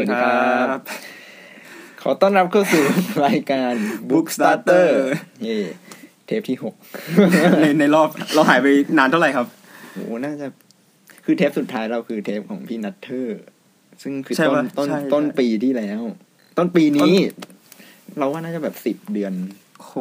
วัสดีครับ ขอต้อนรับเข้าสู่รายการ Book Starter เย่เทปที่หกในในรอบเราหายไปนานเท่าไหร่ครับโหน่าจะคือเทปสุดท้ายเราคือเทปของพี่นัทเทอร์ ซึ่งคือใช่ต้นปะต้นใช่ต้นใช่ปีที่แล้ว ต้นปีนี้ เราว่าน่าจะแบบสิบเดือนโห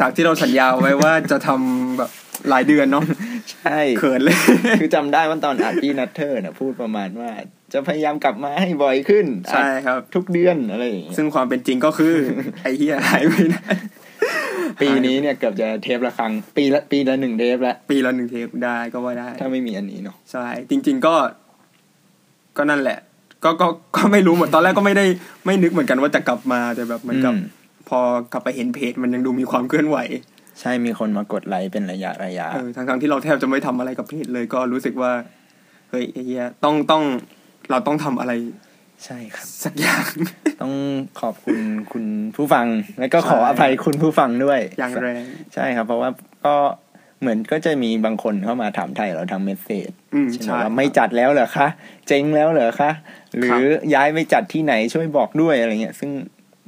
จากที่เราสัญญาไว้ว่าจะทำแบบหลายเดือนเนาะใช่เขินเลย คือจำได้ว่าตอนอัดพี่นัทเทอร์น่ะ พูดประมาณว่า จะพยายามกลับมาให้บ่อยขึ้น ใช่ครับอัดทุกเดือนอะไรอย่างเงี้ยซึ่งความเป็นจริงก็คือ ไอ้เหี้ยหายไปนะปีนี้เนี่ยเกือบจะเทปละครั้ง ปีละปีละหนึ่งเทปละปีละหนึ่งเทปได้ก็ว่าได้ ถ้าไม่มีอันนี้เนาะใช่จริง ๆก็ ก็นั่นแหละ ก็ก็ก็ไม่รู้เหมือนตอนแรกก็ไม่ได้ไม่นึกเหมือนกันว่าจะกลับมาแต่แบบเหมือนกับอืมพอกลับไปเห็นเพจมันยังดูมีความเคลื่อนไหว ใช่มีคนมากดไลค์เป็นระยะระยะเออทั้งทั้งๆที่เราแทบจะไม่ทำอะไรกับเพจเลยก็รู้สึกว่าเฮ้ยไอ้เหี้ยต้องต้อง เราต้องทำอะไร ใช่ครับ สักอย่าง ต้องขอบคุณคุณผู้ฟัง และก็ขอใช่อภัยคุณผู้ฟังด้วย อย่างแรงใช่ครับ เพราะว่าก็เหมือนก็จะมีบางคนเข้ามาถามไทยเราทางเมสเซจอืมใช่ไหมใช่ว่าไม่จัดแล้วเหรอคะ เจ๊งแล้วเหรอคะ หรือย้ายไปจัดที่ไหนช่วยบอกด้วยอะไรเงี้ย ซึ่ง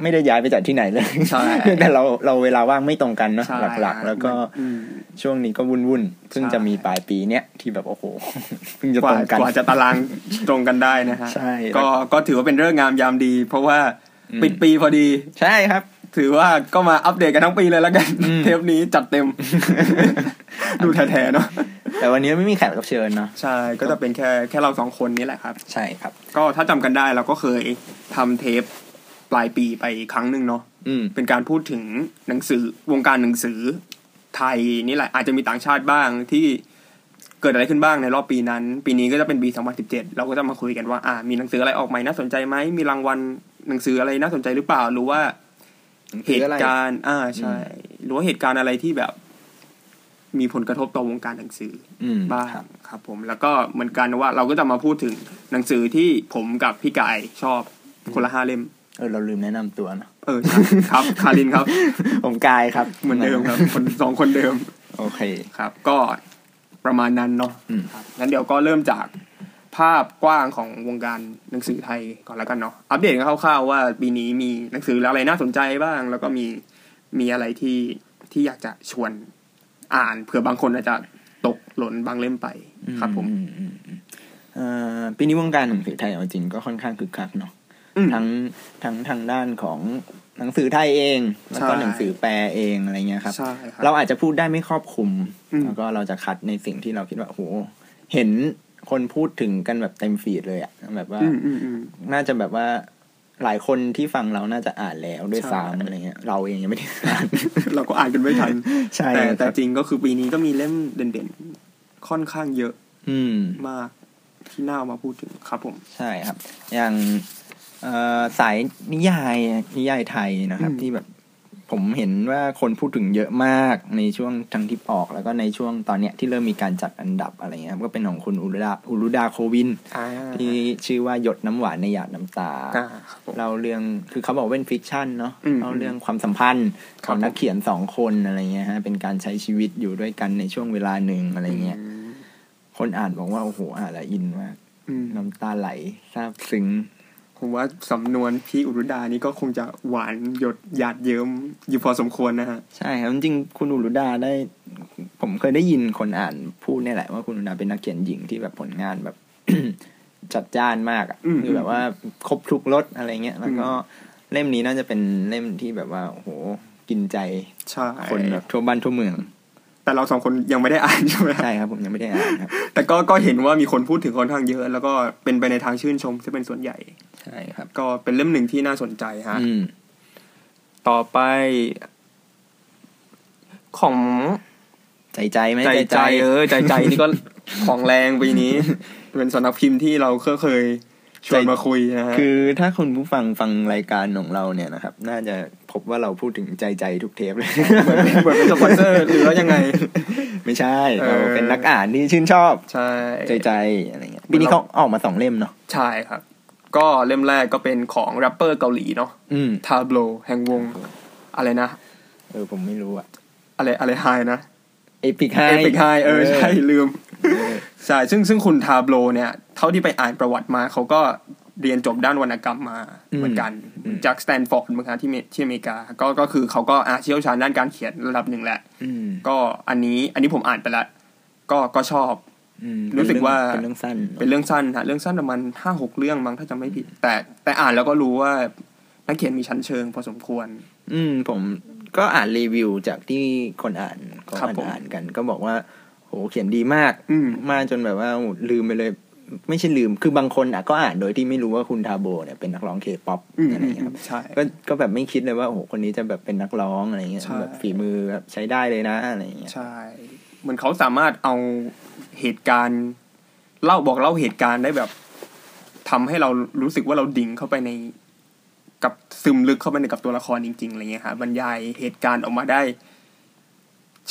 ไม่ได้ย้ายไปจัดที่ไหนเลยใช่แต่เราเราเวลาว่างไม่ตรงกันเนาะใช่หลักๆ แล้วก็อืมช่วงนี้ก็วุ่นวุ่นๆเพิ่งใช่จะมีปลายปีเนี้ยที่แบบโอ้โหเพิ่งจะกตว่ารงกันกว่าจะตารางตรงกันได้นะฮะใช่ก็ก็ถือว่าเป็นเรื่องงามยามดี เพราะว่าอืมปิดปีพอดี ใช่ครับ ถือว่าก็มาอัปเดตกันทั้งปีเลยแล้วกันอืมเทปนี้จัดเต็ม ดูแท้ๆเนาะแต่วันนี้ไม่มีแขกรับเชิญเนาะใช่ก็จะเป็นแค่แค่เราสองคนนี้แหละครับ ใช่ครับ ก็ถ้าจำกันได้เราก็เคยทำเทป ปลายปีไปครั้งหนึ่งเนาะอืมเป็นการพูดถึงหนังสือวงการหนังสือไทยนี่แหละอาจจะมีต่างชาติบ้างที่เกิดอะไรขึ้นบ้างในรอบปีนั้น ปีนี้ก็จะเป็นปี 2017 เราก็จะมาคุยกันว่า อ่า มีหนังสืออะไรออกใหม่น่าสนใจไหมมีรางวัลหนังสืออะไรน่าสนใจหรือเปล่าหรือว่าเหตุการณ์ อ่าใช่หรือว่าเหตุการณ์อะไรที่แบบ มีผลกระทบต่อวงการหนังสืออืมบ้างครับครับ ผม แล้วก็เหมือนกันว่าเราก็จะมาพูดถึงหนังสือที่ผมกับพี่กายชอบคนละห้าเล่ม เออเราลืมแนะนำตัวเนอะเออใช่ครับ คารินครับ ผมกายครับ เหมือนเดิมครับ คนสองคนเดิม โอเคครับ ก็ประมาณนั้นเนาะอืมครับงั้นเดี๋ยวก็เริ่มจากภาพกว้างของวงการหนังสือไทยก่อนแล้วกันเนาะอัปเดตกันคร่าวๆว่าปีนี้มีหนังสืออะไรน่าสนใจบ้าง แล้วก็มีมีอะไรที่ที่อยากจะชวนอ่านเผื่อบางคนอาจจะตกหล่นบางเล่มไปครับผมอือือืมอืมเอ่อปีนี้วงการหนังสือไทยเอาจริงก็ค่อนข้างคึกคักเนาะอืม ทั้งทั้งทางด้านของหนังสือไทยเอง แล้วก็ใช่หนังสือแปลเองอะไรเงี้ยครับใช่ครับ เราอาจจะพูดได้ไม่ครอบคลุมอืมแล้วก็เราจะคัดในสิ่งที่เราคิดว่าโอ้โหเห็นคนพูดถึงกันแบบเต็มฟีดเลยอะแบบว่าอืมอืมอืมน่าจะแบบว่าหลายคนที่ฟังเราน่าจะอ่านแล้วด้วยใช่ซ้ำอะไรเงี้ยเราเองยังไม่ได้อ่านเราก็อ่านกันไม่ทันใช่แต่คแต่รับจริงก็คือปีนี้ก็มีเล่มเด่นๆ ค่อนข้างเยอะ อืมมากที่น่าเอามาพูดถึงครับผม ใช่ครับ อย่างเอ่อ สายนิยายนิยายไทยนะครับอืมที่แบบผมเห็นว่าคนพูดถึงเยอะมากในช่วงทั้งที่ออก แล้วก็ในช่วงตอนเนี้ยที่เริ่มมีการจัดอันดับอะไรเงี้ยครับก็เป็นของคุณอุรุดาอุรุดาโควินอ่าที่ชื่อว่าหยดน้ำหวานในหยาดน้ำตาอ่าครับผมเราเรื่องคือเขาบอกว่าเป็นฟิกชันเนาะอืมเราเรื่องความสัมพันธ์คขรับองนักเขียนสองคนอะไรเงี้ยฮะเป็นการใช้ชีวิตอยู่ด้วยกันในช่วงเวลาหนึ่งอะไรเงี้ยอืมคนอ่านบอกว่าโอ้โหอ่านแล้วอินมากอืมน้ำตาไหลซาบซึ้ง ผมว่าสำนวนพี่อุรุดานี่ก็คงจะหวานหยดหยาดเยิ้มอยู่พอสมควรนะฮะ ใช่ครับจริงๆคุณอุรุดาได้ ผมเคยได้ยินคนอ่านพูดเนี่ยแหละว่าคุณอุรุดาเป็นนักเขียนหญิงที่แบบผลงานแบบ จัดจ้านมากอะอืมคือแบบว่าครบทุกรสอะไรเงี้ยแล้วก็เล่มนี้น่าจะเป็นเล่มที่แบบว่าโอ้โหกินใจใช่คนแบบทั่วบ้านทั่วเมืองแต่เราสองคนยังไม่ได้อ่านใช่ไหมใช่ครับผมยังไม่ได้อ่านครับแต่ก็ก็เห็นว่ามีคนพูดถึงค่อนข้างเยอะ แล้วก็เป็นไปในทางชื่นชมที่เป็นส่วนใหญ่ ใช่ครับ ก็เป็นเล่มหนึ่งที่น่าสนใจฮะอืมต่อไป ของใจใจไหมใจใจ เออ ใจใจนี่ก็ของแรงปีนี้ เป็นสำนักพิมพ์ที่เราก็เคยชวนมาคุยนะฮะคือถ้าคุณผู้ฟังฟังรายการของเราเนี่ยนะครับ น่าจะพบว่าเราพูดถึงใจใจทุกเทปเลยเหมือนเหมือนเป็นสปอนเซอร์หรือว่ายังไง ไม่ใช่เออเราเป็นนักอ่านที่ชื่นชอบ ใช่ ใจใจอะไรเงี้ยปีนี้เขาออกมาสองเล่มเนาะใช่ครับ ก็เล่มแรกก็เป็นของแรปเปอร์เกาหลีเนาะอืมทาโบลแห่งวง อะไรนะ เออผมไม่รู้อะอะไรอะไร High นะ Epik High Epik High เออใช่ลืมใช่ซึ่งซึ่งคุณ Tablo เนี่ย เท่าที่ไปอ่านประวัติมาเขาก็เรียนจบด้านวรรณกรรมมาอืมเหมือนกันอืมจากสแตนฟอร์ดเหมือนกันที่เมที่อเมริกา ก็ก็คือเขาก็อาเชี่ยวชาญด้านการเขียนระดับหนึ่งแหละอืมก็อันนี้อันนี้ผมอ่านไปแล้วก็ก็ชอบอืม รู้สึกว่าเป็นเรื่องสั้น เป็นเรื่องสั้นฮะเรื่องสั้นประมาณห้าหกเรื่องมั้งถ้าจำไม่ผิด แต่แต่อ่านแล้วก็รู้ว่านักเขียนมีชั้นเชิงพอสมควร อืมผมก็อ่านรีวิวจากที่คนอ่านเขาครับอ่านผมอ่านกัน ก็บอกว่าโหเขียนดีมากอืมมากจนแบบว่าโอ้ลืมไปเลย ไม่ใช่ลืม คือบางคนอะก็อ่านโดยที่ไม่รู้ว่าคุณทาโบเนี่ยเป็นนักร้องเคป๊อปอืมอะไรอย่างเงี้ยครับใช่ก็ก็แบบไม่คิดเลยว่าโอ้โหคนนี้จะแบบเป็นนักร้องอะไรเงี้ยใช่แบบฝีมือแบบใช้ได้เลยนะอะไรอย่างเงี้ยใช่เหมือนเขาสามารถเอา เหตุการณ์ เล่าบอกเล่าเหตุการณ์ได้แบบทำให้เรารู้สึกว่าเราดิ่งเข้าไปใน กับซึมลึกเข้าไปในกับตัวละครจริงๆอะไรเงี้ยครับบรรยายเหตุการณ์ออกมาได้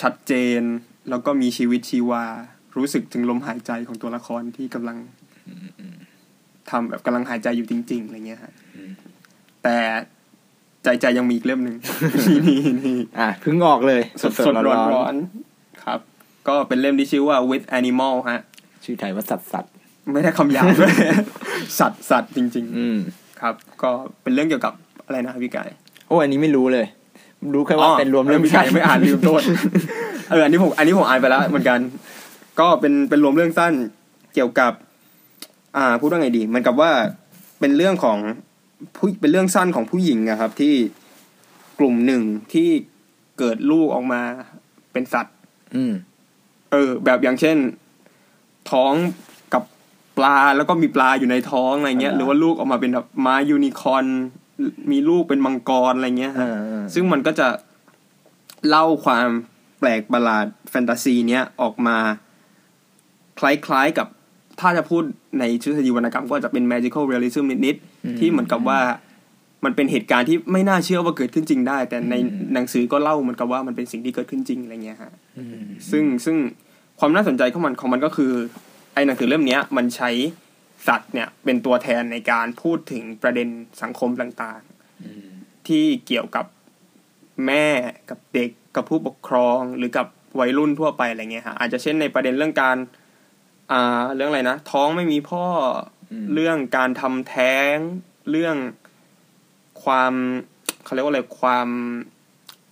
ชัดเจน แล้วก็มีชีวิตชีวา รู้สึกถึงลมหายใจของตัวละครที่กำลังทำแบบกำลังหายใจอยู่จริง ๆอะไรเงี้ยฮะแต่ใจใจยังมีอีกเล่มหนึ่งนี่นี่อะเพิ่งออกเลย สดสดร้อนร้อนๆครับ ก็เป็นเล่มที่ชื่อว่า with animal ฮะ ชื่อไทยว่าสัตว์สัตว์ไม่ได้คำหยาบด้วยสัตว์สัตว์จริงอืมๆครับ ก็เป็นเรื่องเกี่ยวกับอะไรนะครับพี่กายโอ้อันนี้ไม่รู้เลย รู้แค่ว่าเป็นรวมเรื่องพี่กายไม่อ่านลืมโทษเอออันนี้ผมอันนี้ผมอ่านไปแล้วเหมือนกัน ก็เป็นเป็นรวมเรื่องสั้นเกี่ยวกับ อ่าพูดว่าไงดีเหมันกับว่าเป็นเรื่องของผู้เป็นเรื่องสั้นของผู้หญิงอะครับ ที่กลุ่มหนึ่งที่เกิดลูกออกมาเป็นสัตว์ อืม เออ แบบอย่างเช่น ท้องกับปลาแล้วก็มีปลาอยู่ในท้องอะไรเงี้ยอ่าหรือว่าลูกออกมาเป็นแบบม้ายูนิคอร์นมีลูกเป็นมังกรอะไรเงี้ยอ่าฮะอ่าซึ่งมันก็จะเล่าความแปลกประหลาดแฟนตาซีเนี้ยออกมา คล้ายๆกับถ้าจะพูดในทฤษฎีวรรณกรรมก็อาจจะเป็น magical realism นิดๆ ที่เหมือนกับว่ามันเป็นเหตุการณ์ที่ไม่น่าเชื่อว่าเกิดขึ้นจริงได้ แต่ในหนังสือก็เล่าเหมือนกับว่ามันเป็นสิ่งที่เกิดขึ้นจริงอะไรเงี้ยฮะอืม ซึ่งซึ่งความน่าสนใจของมันของมันก็คือ ไอ้หนังสือเล่มเนี้ยมันใช้สัตว์เนี่ยเป็นตัวแทนในการพูดถึงประเด็นสังคมต่างๆที่เกี่ยวกับแม่กับเด็กกับผู้ปกครองหรือกับวัยรุ่นทั่วไปอะไรเงี้ยฮะอาจจะเช่นในประเด็นเรื่องการ อ่าเรื่องอะไรนะท้องไม่มีพ่ออมเรื่องการทำแท้งเรื่องความเขาเรียกว่าอะไรความ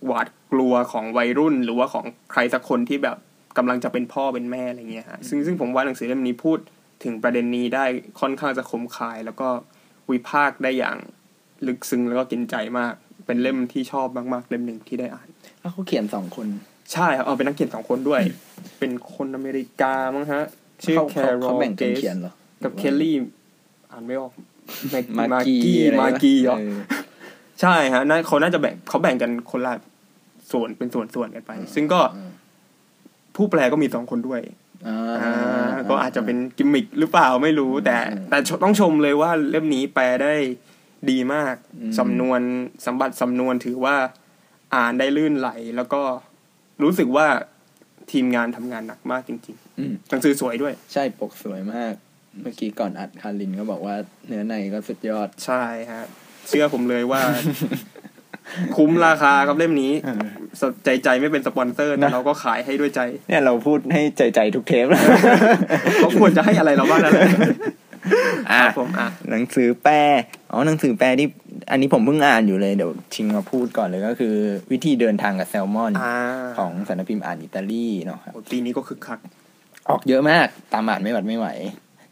หวาดกลัวของวัยรุ่น หรือว่าของใครสักคนที่แบบกำลังจะเป็นพ่อเป็นแม่อะไรเงี้ยฮะซึ่งซึ่งผมว่าหนังสือเล่มนี้พูดถึงประเด็นนี้ได้ค่อนข้างจะคมคาย แล้วก็วิพากษ์ได้อย่างลึกซึ้งแล้วก็กินใจมาก เป็นเล่มที่ชอบมากๆ เล่มหนึ่งที่ได้อ่านแล้วเขาเขียนสองคน ใช่ครับเอาเป็นนักเขียนสองคนด้วย เป็นคนอเมริกามั้งฮะ ชื่อเขาแคเขาโรเขาลแบ่งเกกันสเขียนเหรอกับเคลลี่ อ่านไม่ออกแม็กมามากีกี้อะไรวะมากี้เหรอเออ ใช่ฮะน่าเขาน่าจะแบ่งเขาแบ่งกันคนละส่วนเป็นส่วนส่วนๆกันไป ซึ่งก็ผู้แปลก็มีสองคนด้วยอ่าอ่าก็อาจจะเป็นกิมมิคหรือเปล่าไม่รู้ แต่อืมแต่ต้องชมเลยว่าเล่มนี้แปลได้ดีมากอืมสำนวนสมบัติสำนวนถือว่าอ่านได้ลื่นไหล แล้วก็รู้สึกว่าทีมงานทำงานหนักมากจริงอืมๆหนังสือสวยด้วย ใช่ปกสวยมาก เมื่อกี้ก่อนอัดคารินก็บอกว่าเนื้อในก็สุดยอดใช่ฮะ เชื่อผมเลยว่า คุ้มราคาครับเล่มนี้เออสใจใจไม่เป็นสปอนเซอร์แต่นะเราก็ขายให้ด้วยใจ เนี่ยเราพูดให้ใจใจทุกเทปแล้วเขาควรจะให้อะไรเราบ้างนั่นแหละอะครับผมอะหนังสือแปลอ๋อหนังสือแปลที่ อันนี้ผมเพิ่งอ่านอยู่เลยเดี๋ยวชิงมาพูดก่อนเลยก็คือ วิธีเดินทางกับแซลมอนอ่าของสำนักพิมพ์อ่านอิตาลีเนาะครับโอ้ปีนี้ก็คึกคัก ออกเยอะมากตามอ่านไม่หวัดไม่ไหว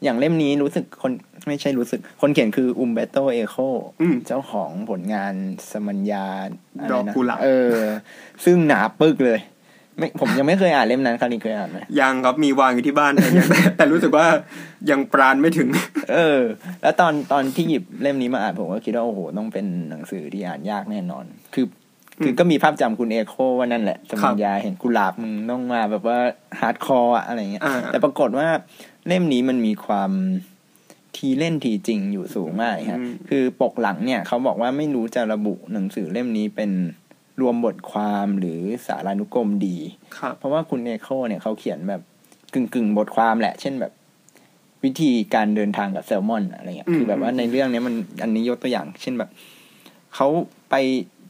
อย่างเล่มนี้รู้สึกคน ไม่ใช่รู้สึก คนเขียนคืออุมเบโตเอโคอืมเจ้าของผลงานสมัญญาอะไรดอกนะกุหลาบเออ ซึ่งหนาปึกเลยไม่ผมยังไม่เคยอ่านเล่มนั้นคารินเคยอ่านไหมยังครับมีวางอยู่ที่บ้านแต่ยังแต่แต่รู้สึกว่ายังปราณไม่ถึง เออ แล้วตอนตอนที่หยิบเล่มนี้มาอ่านผมก็คิดว่าโอ้โหต้องเป็นหนังสือที่อ่านยากแน่นอน คือคือก็มีภาพจำคุณเอโคว่านั่นแหละสมัญญาแห่งกุหลาบมึงต้องมาแบบว่า hardcore อะอะไรเงี้ยอ่าแต่ปรากฏว่าเล่มนี้มันมีความ ทีเล่นทีจริงอยู่สูงมากฮะอืมคือปกหลังเนี่ยเขาบอกว่าไม่รู้จะระบุหนังสือเล่มนี้เป็นรวมบทความหรือสารานุกรมดีครับเพราะว่าคุณเอโคเนี่ยเขาเขียนแบบกึ่งกึ่งๆบทความแหละ เช่นแบบ วิธีการเดินทางกับแซลมอนอะไรเงี้ยอืมคือแบบว่าในเรื่องเนี้ยมันอันนี้ยกตัวอย่าง เช่นแบบเขาไป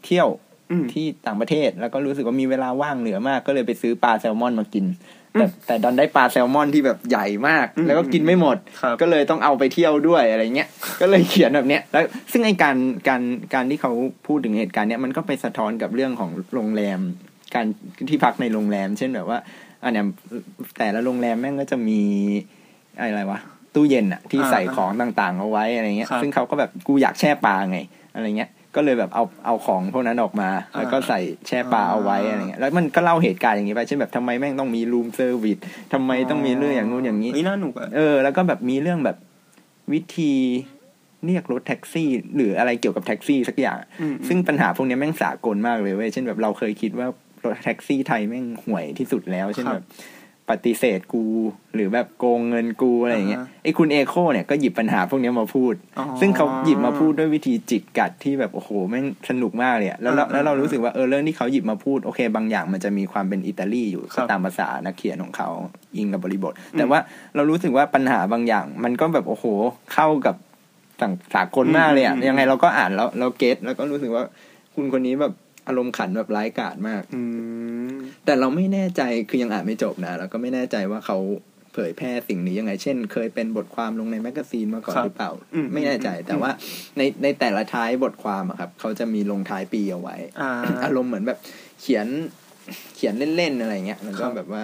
เที่ยวอืมที่ต่างประเทศแล้วก็รู้สึกว่ามีเวลาว่างเหลือมาก ก็เลยไปซื้อปลาแซลมอนมากิน แต่แต่ดันได้ปลาแซลมอนที่แบบใหญ่มากอืมแล้วก็กินไม่หมดครับก็เลยต้องเอาไปเที่ยวด้วยอะไรเงี้ย ก็เลยเขียนแบบเนี้ย แล้วซึ่งไอการการการที่เขาพูดถึงเหตุการณ์เนี้ยมันก็ไปสะท้อนกับเรื่องของโรงแรม การที่พักในโรงแรม เช่นแบบว่าอันเนี้ยแต่ละโรงแรมแม่งก็จะมีอะไรวะตู้เย็นอะที่อ่าใส่ของต่างๆเอาไว้อะไรเงี้ยครับซึ่งเขาก็แบบกูอยากแช่ปลาไงอะไรเงี้ย ก็เลยแบบเอาเอาของพวกนั้นออกมา แล้วก็ใส่แช่ปลาเอาไว้อะไรเงี้ยแล้วมันก็เล่าเหตุการณ์อย่างนี้ไปเช่นแบบทำไมแม่งต้องมี room service ทำไมต้องมีเรื่องอย่างนู้นอย่างนี้เฮ้ยน่าหนุกอะเออแล้วก็แบบมีเรื่องแบบวิธีเรียกรถแท็กซี่ หรืออะไรเกี่ยวกับแท็กซี่สักอย่างอืมซึ่งปัญหาพวกเนี้ยแม่งสากลมากเลยเว้ยเช่นแบบเราเคยคิดว่ารถแท็กซี่ไทยแม่งห่วยที่สุดแล้วเช่นแบบ ปฏิเสธกู หรือแบบโกงเงินกูอะไรอย่างเงี้ยอ่าฮะไอ้คุณเอโคเนี่ยก็หยิบปัญหาพวกเนี้ยมาพูดอ๋อซึ่งเขาหยิบมาพูดด้วยวิธีจิกกัดที่แบบโอ้โหแม่งสนุกมากเลยอะแล้วเราอ่าแล้วเรารู้สึกว่าเออเรื่องที่เขาหยิบมาพูดโอเค บางอย่างมันจะมีความเป็นอิตาลีอยู่ครับตามภาษานักเขียนของเขาอิงกับบริบท แต่ว่าเรารู้สึกว่าปัญหาบางอย่าง มันก็แบบโอ้โหเข้ากับต่างสากลมากเลยอะอืมยังไงเราก็อ่านแล้วเราเก็ตแล้วก็รู้สึกว่าคุณคนนี้แบบ อารมณ์ขันแบบร้ายกาจมากอืมแต่เราไม่แน่ใจคือยังอ่านไม่จบนะแล้วก็ไม่แน่ใจว่าเขาเผยแพร่สิ่งนี้ยังไง เช่น เคยเป็นบทความลงใน magazine มาก่อนครับหรือเปล่าอืมไม่แน่ใจอืมแต่ว่าในในแต่ละท้ายบทความอะครับ เขาจะมีลงท้ายปีเอาไว้อ่าอารมณ์เหมือนแบบเขียนเขียนเล่นๆอะไรเงี้ยแล้วก็ครับแบบว่า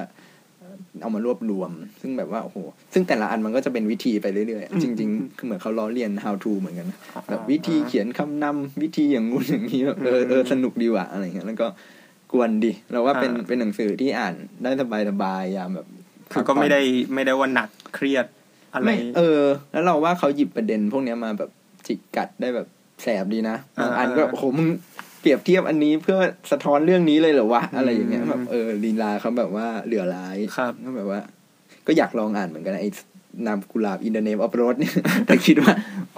เอามารวบรวม ซึ่งแบบว่าโอ้โหซึ่งแต่ละอันมันก็จะเป็นวิธีไปเรื่อยอืมๆจริง ๆ คือเหมือนเขาล้อเลียน how to เหมือนกันนะอ่าแบบวิธีเขียนคำนำวิธีอย่างงู้นอย่างนี้แบบเออเอออืมสนุกดีว่ะอะไรเงี้ยแล้วก็กวนดีเราว่าเป็นอ่าเป็นหนังสือที่อ่านได้สบายสบายๆยามแบบคือก็ไม่ได้ไม่ได้ว่าหนักเครียดอะไรไม่เออ แล้วเราว่าเขาหยิบประเด็นพวกเนี้ยมาแบบจิกกัดได้แบบแสบดีนะบางอันก็อ่าโอ้โหมึง เปรียบเทียบอันนี้เพื่อสะท้อนเรื่องนี้เลยเหรอวะอืมอะไรอย่างเงี้ยแบบเออลีลาเขาแบบว่าเหลือร้ายครับก็แบบว่า ก็อยากลองอ่านเหมือนกันนะไอ้นามกุหลาบอินเดเนมออฟโรดเนี่ยแต่คิดว่า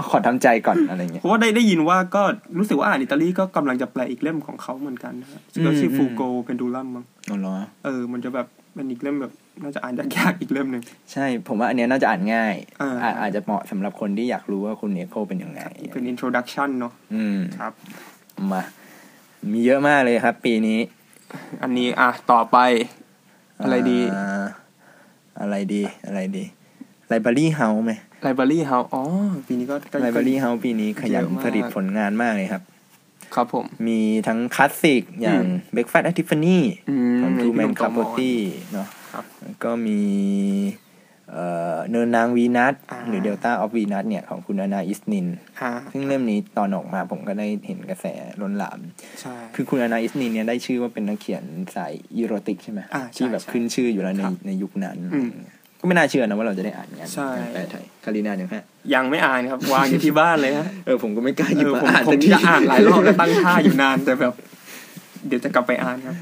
ขอทำใจก่อนอะไรเงี้ยเพราะว่าได้ได้ยินว่าก็รู้สึกว่าอ่านอิตาลีก็กำลังจะแปลอีกเล่มของเขาเหมือนกันนะฮะก็ชื่ออืม Foucault's Pendulum มั้งอ๋อเหรอเออ มันจะแบบเป็นอีกเล่มแบบน่าจะอ่านยากๆอีกเล่มหนึ่งใช่ ผมว่าอันเนี้ยน่าจะอ่านง่ายอ่าอาอาจจะเหมาะสำหรับคนที่อยากรู้ว่าคุณเอโคเป็นยังไงเป็น introduction เนาะอืมครับ มา มีเยอะมากเลยครับ ปีนี้ อันนี้อะต่อไป อะไรดีาอะไรดี อะไรดี Library House ไหมไลบรารีเฮาอ๋อ ปีนี้ก็ก็ไลบรารีเฮาปีนี้ขยันเยอะมากผลิตผลงานมากเลยครับ ครับผม มีทั้งคลาสสิกอย่างอืมเบ k กฟ s t at Tiffany อืมของมีทูแมพี่หนนุ่มคาตอมโปอตี้เนาะครับแล้วก็มี เอ่อเนินนางวีนัสอ่าหรือเดลต้าออฟวีนัสเนี่ย ของคุณอานาอิสนินอ่าซึ่งเล่มนี้ตอนออกมาผมก็ได้เห็นกระแสล้นหลามใช่คือคุณอานาอิสนินเนี่ยได้ชื่อว่าเป็นนักเขียนสายอีโรติกใช่ไหมอ่าใช่ที่แบบใช่ขึ้นชื่ออยู่แล้วในครับในยุคนั้นอืมก็ไม่น่าเชื่อนะว่าเราจะได้อ่านงานใช่งานแปลไทยคารินาเนี่ยฮะยังไม่อ่านครับ วางอยู่ที่บ้านเลยฮะเออผมก็ไม่กล้าหยิบเออมาผมอ่านผมสักทีจะอ่านหลายรอบแล้วตั้งท่าอยู่นานแต่แบบเดี๋ยวจะกลับไปอ่านครับ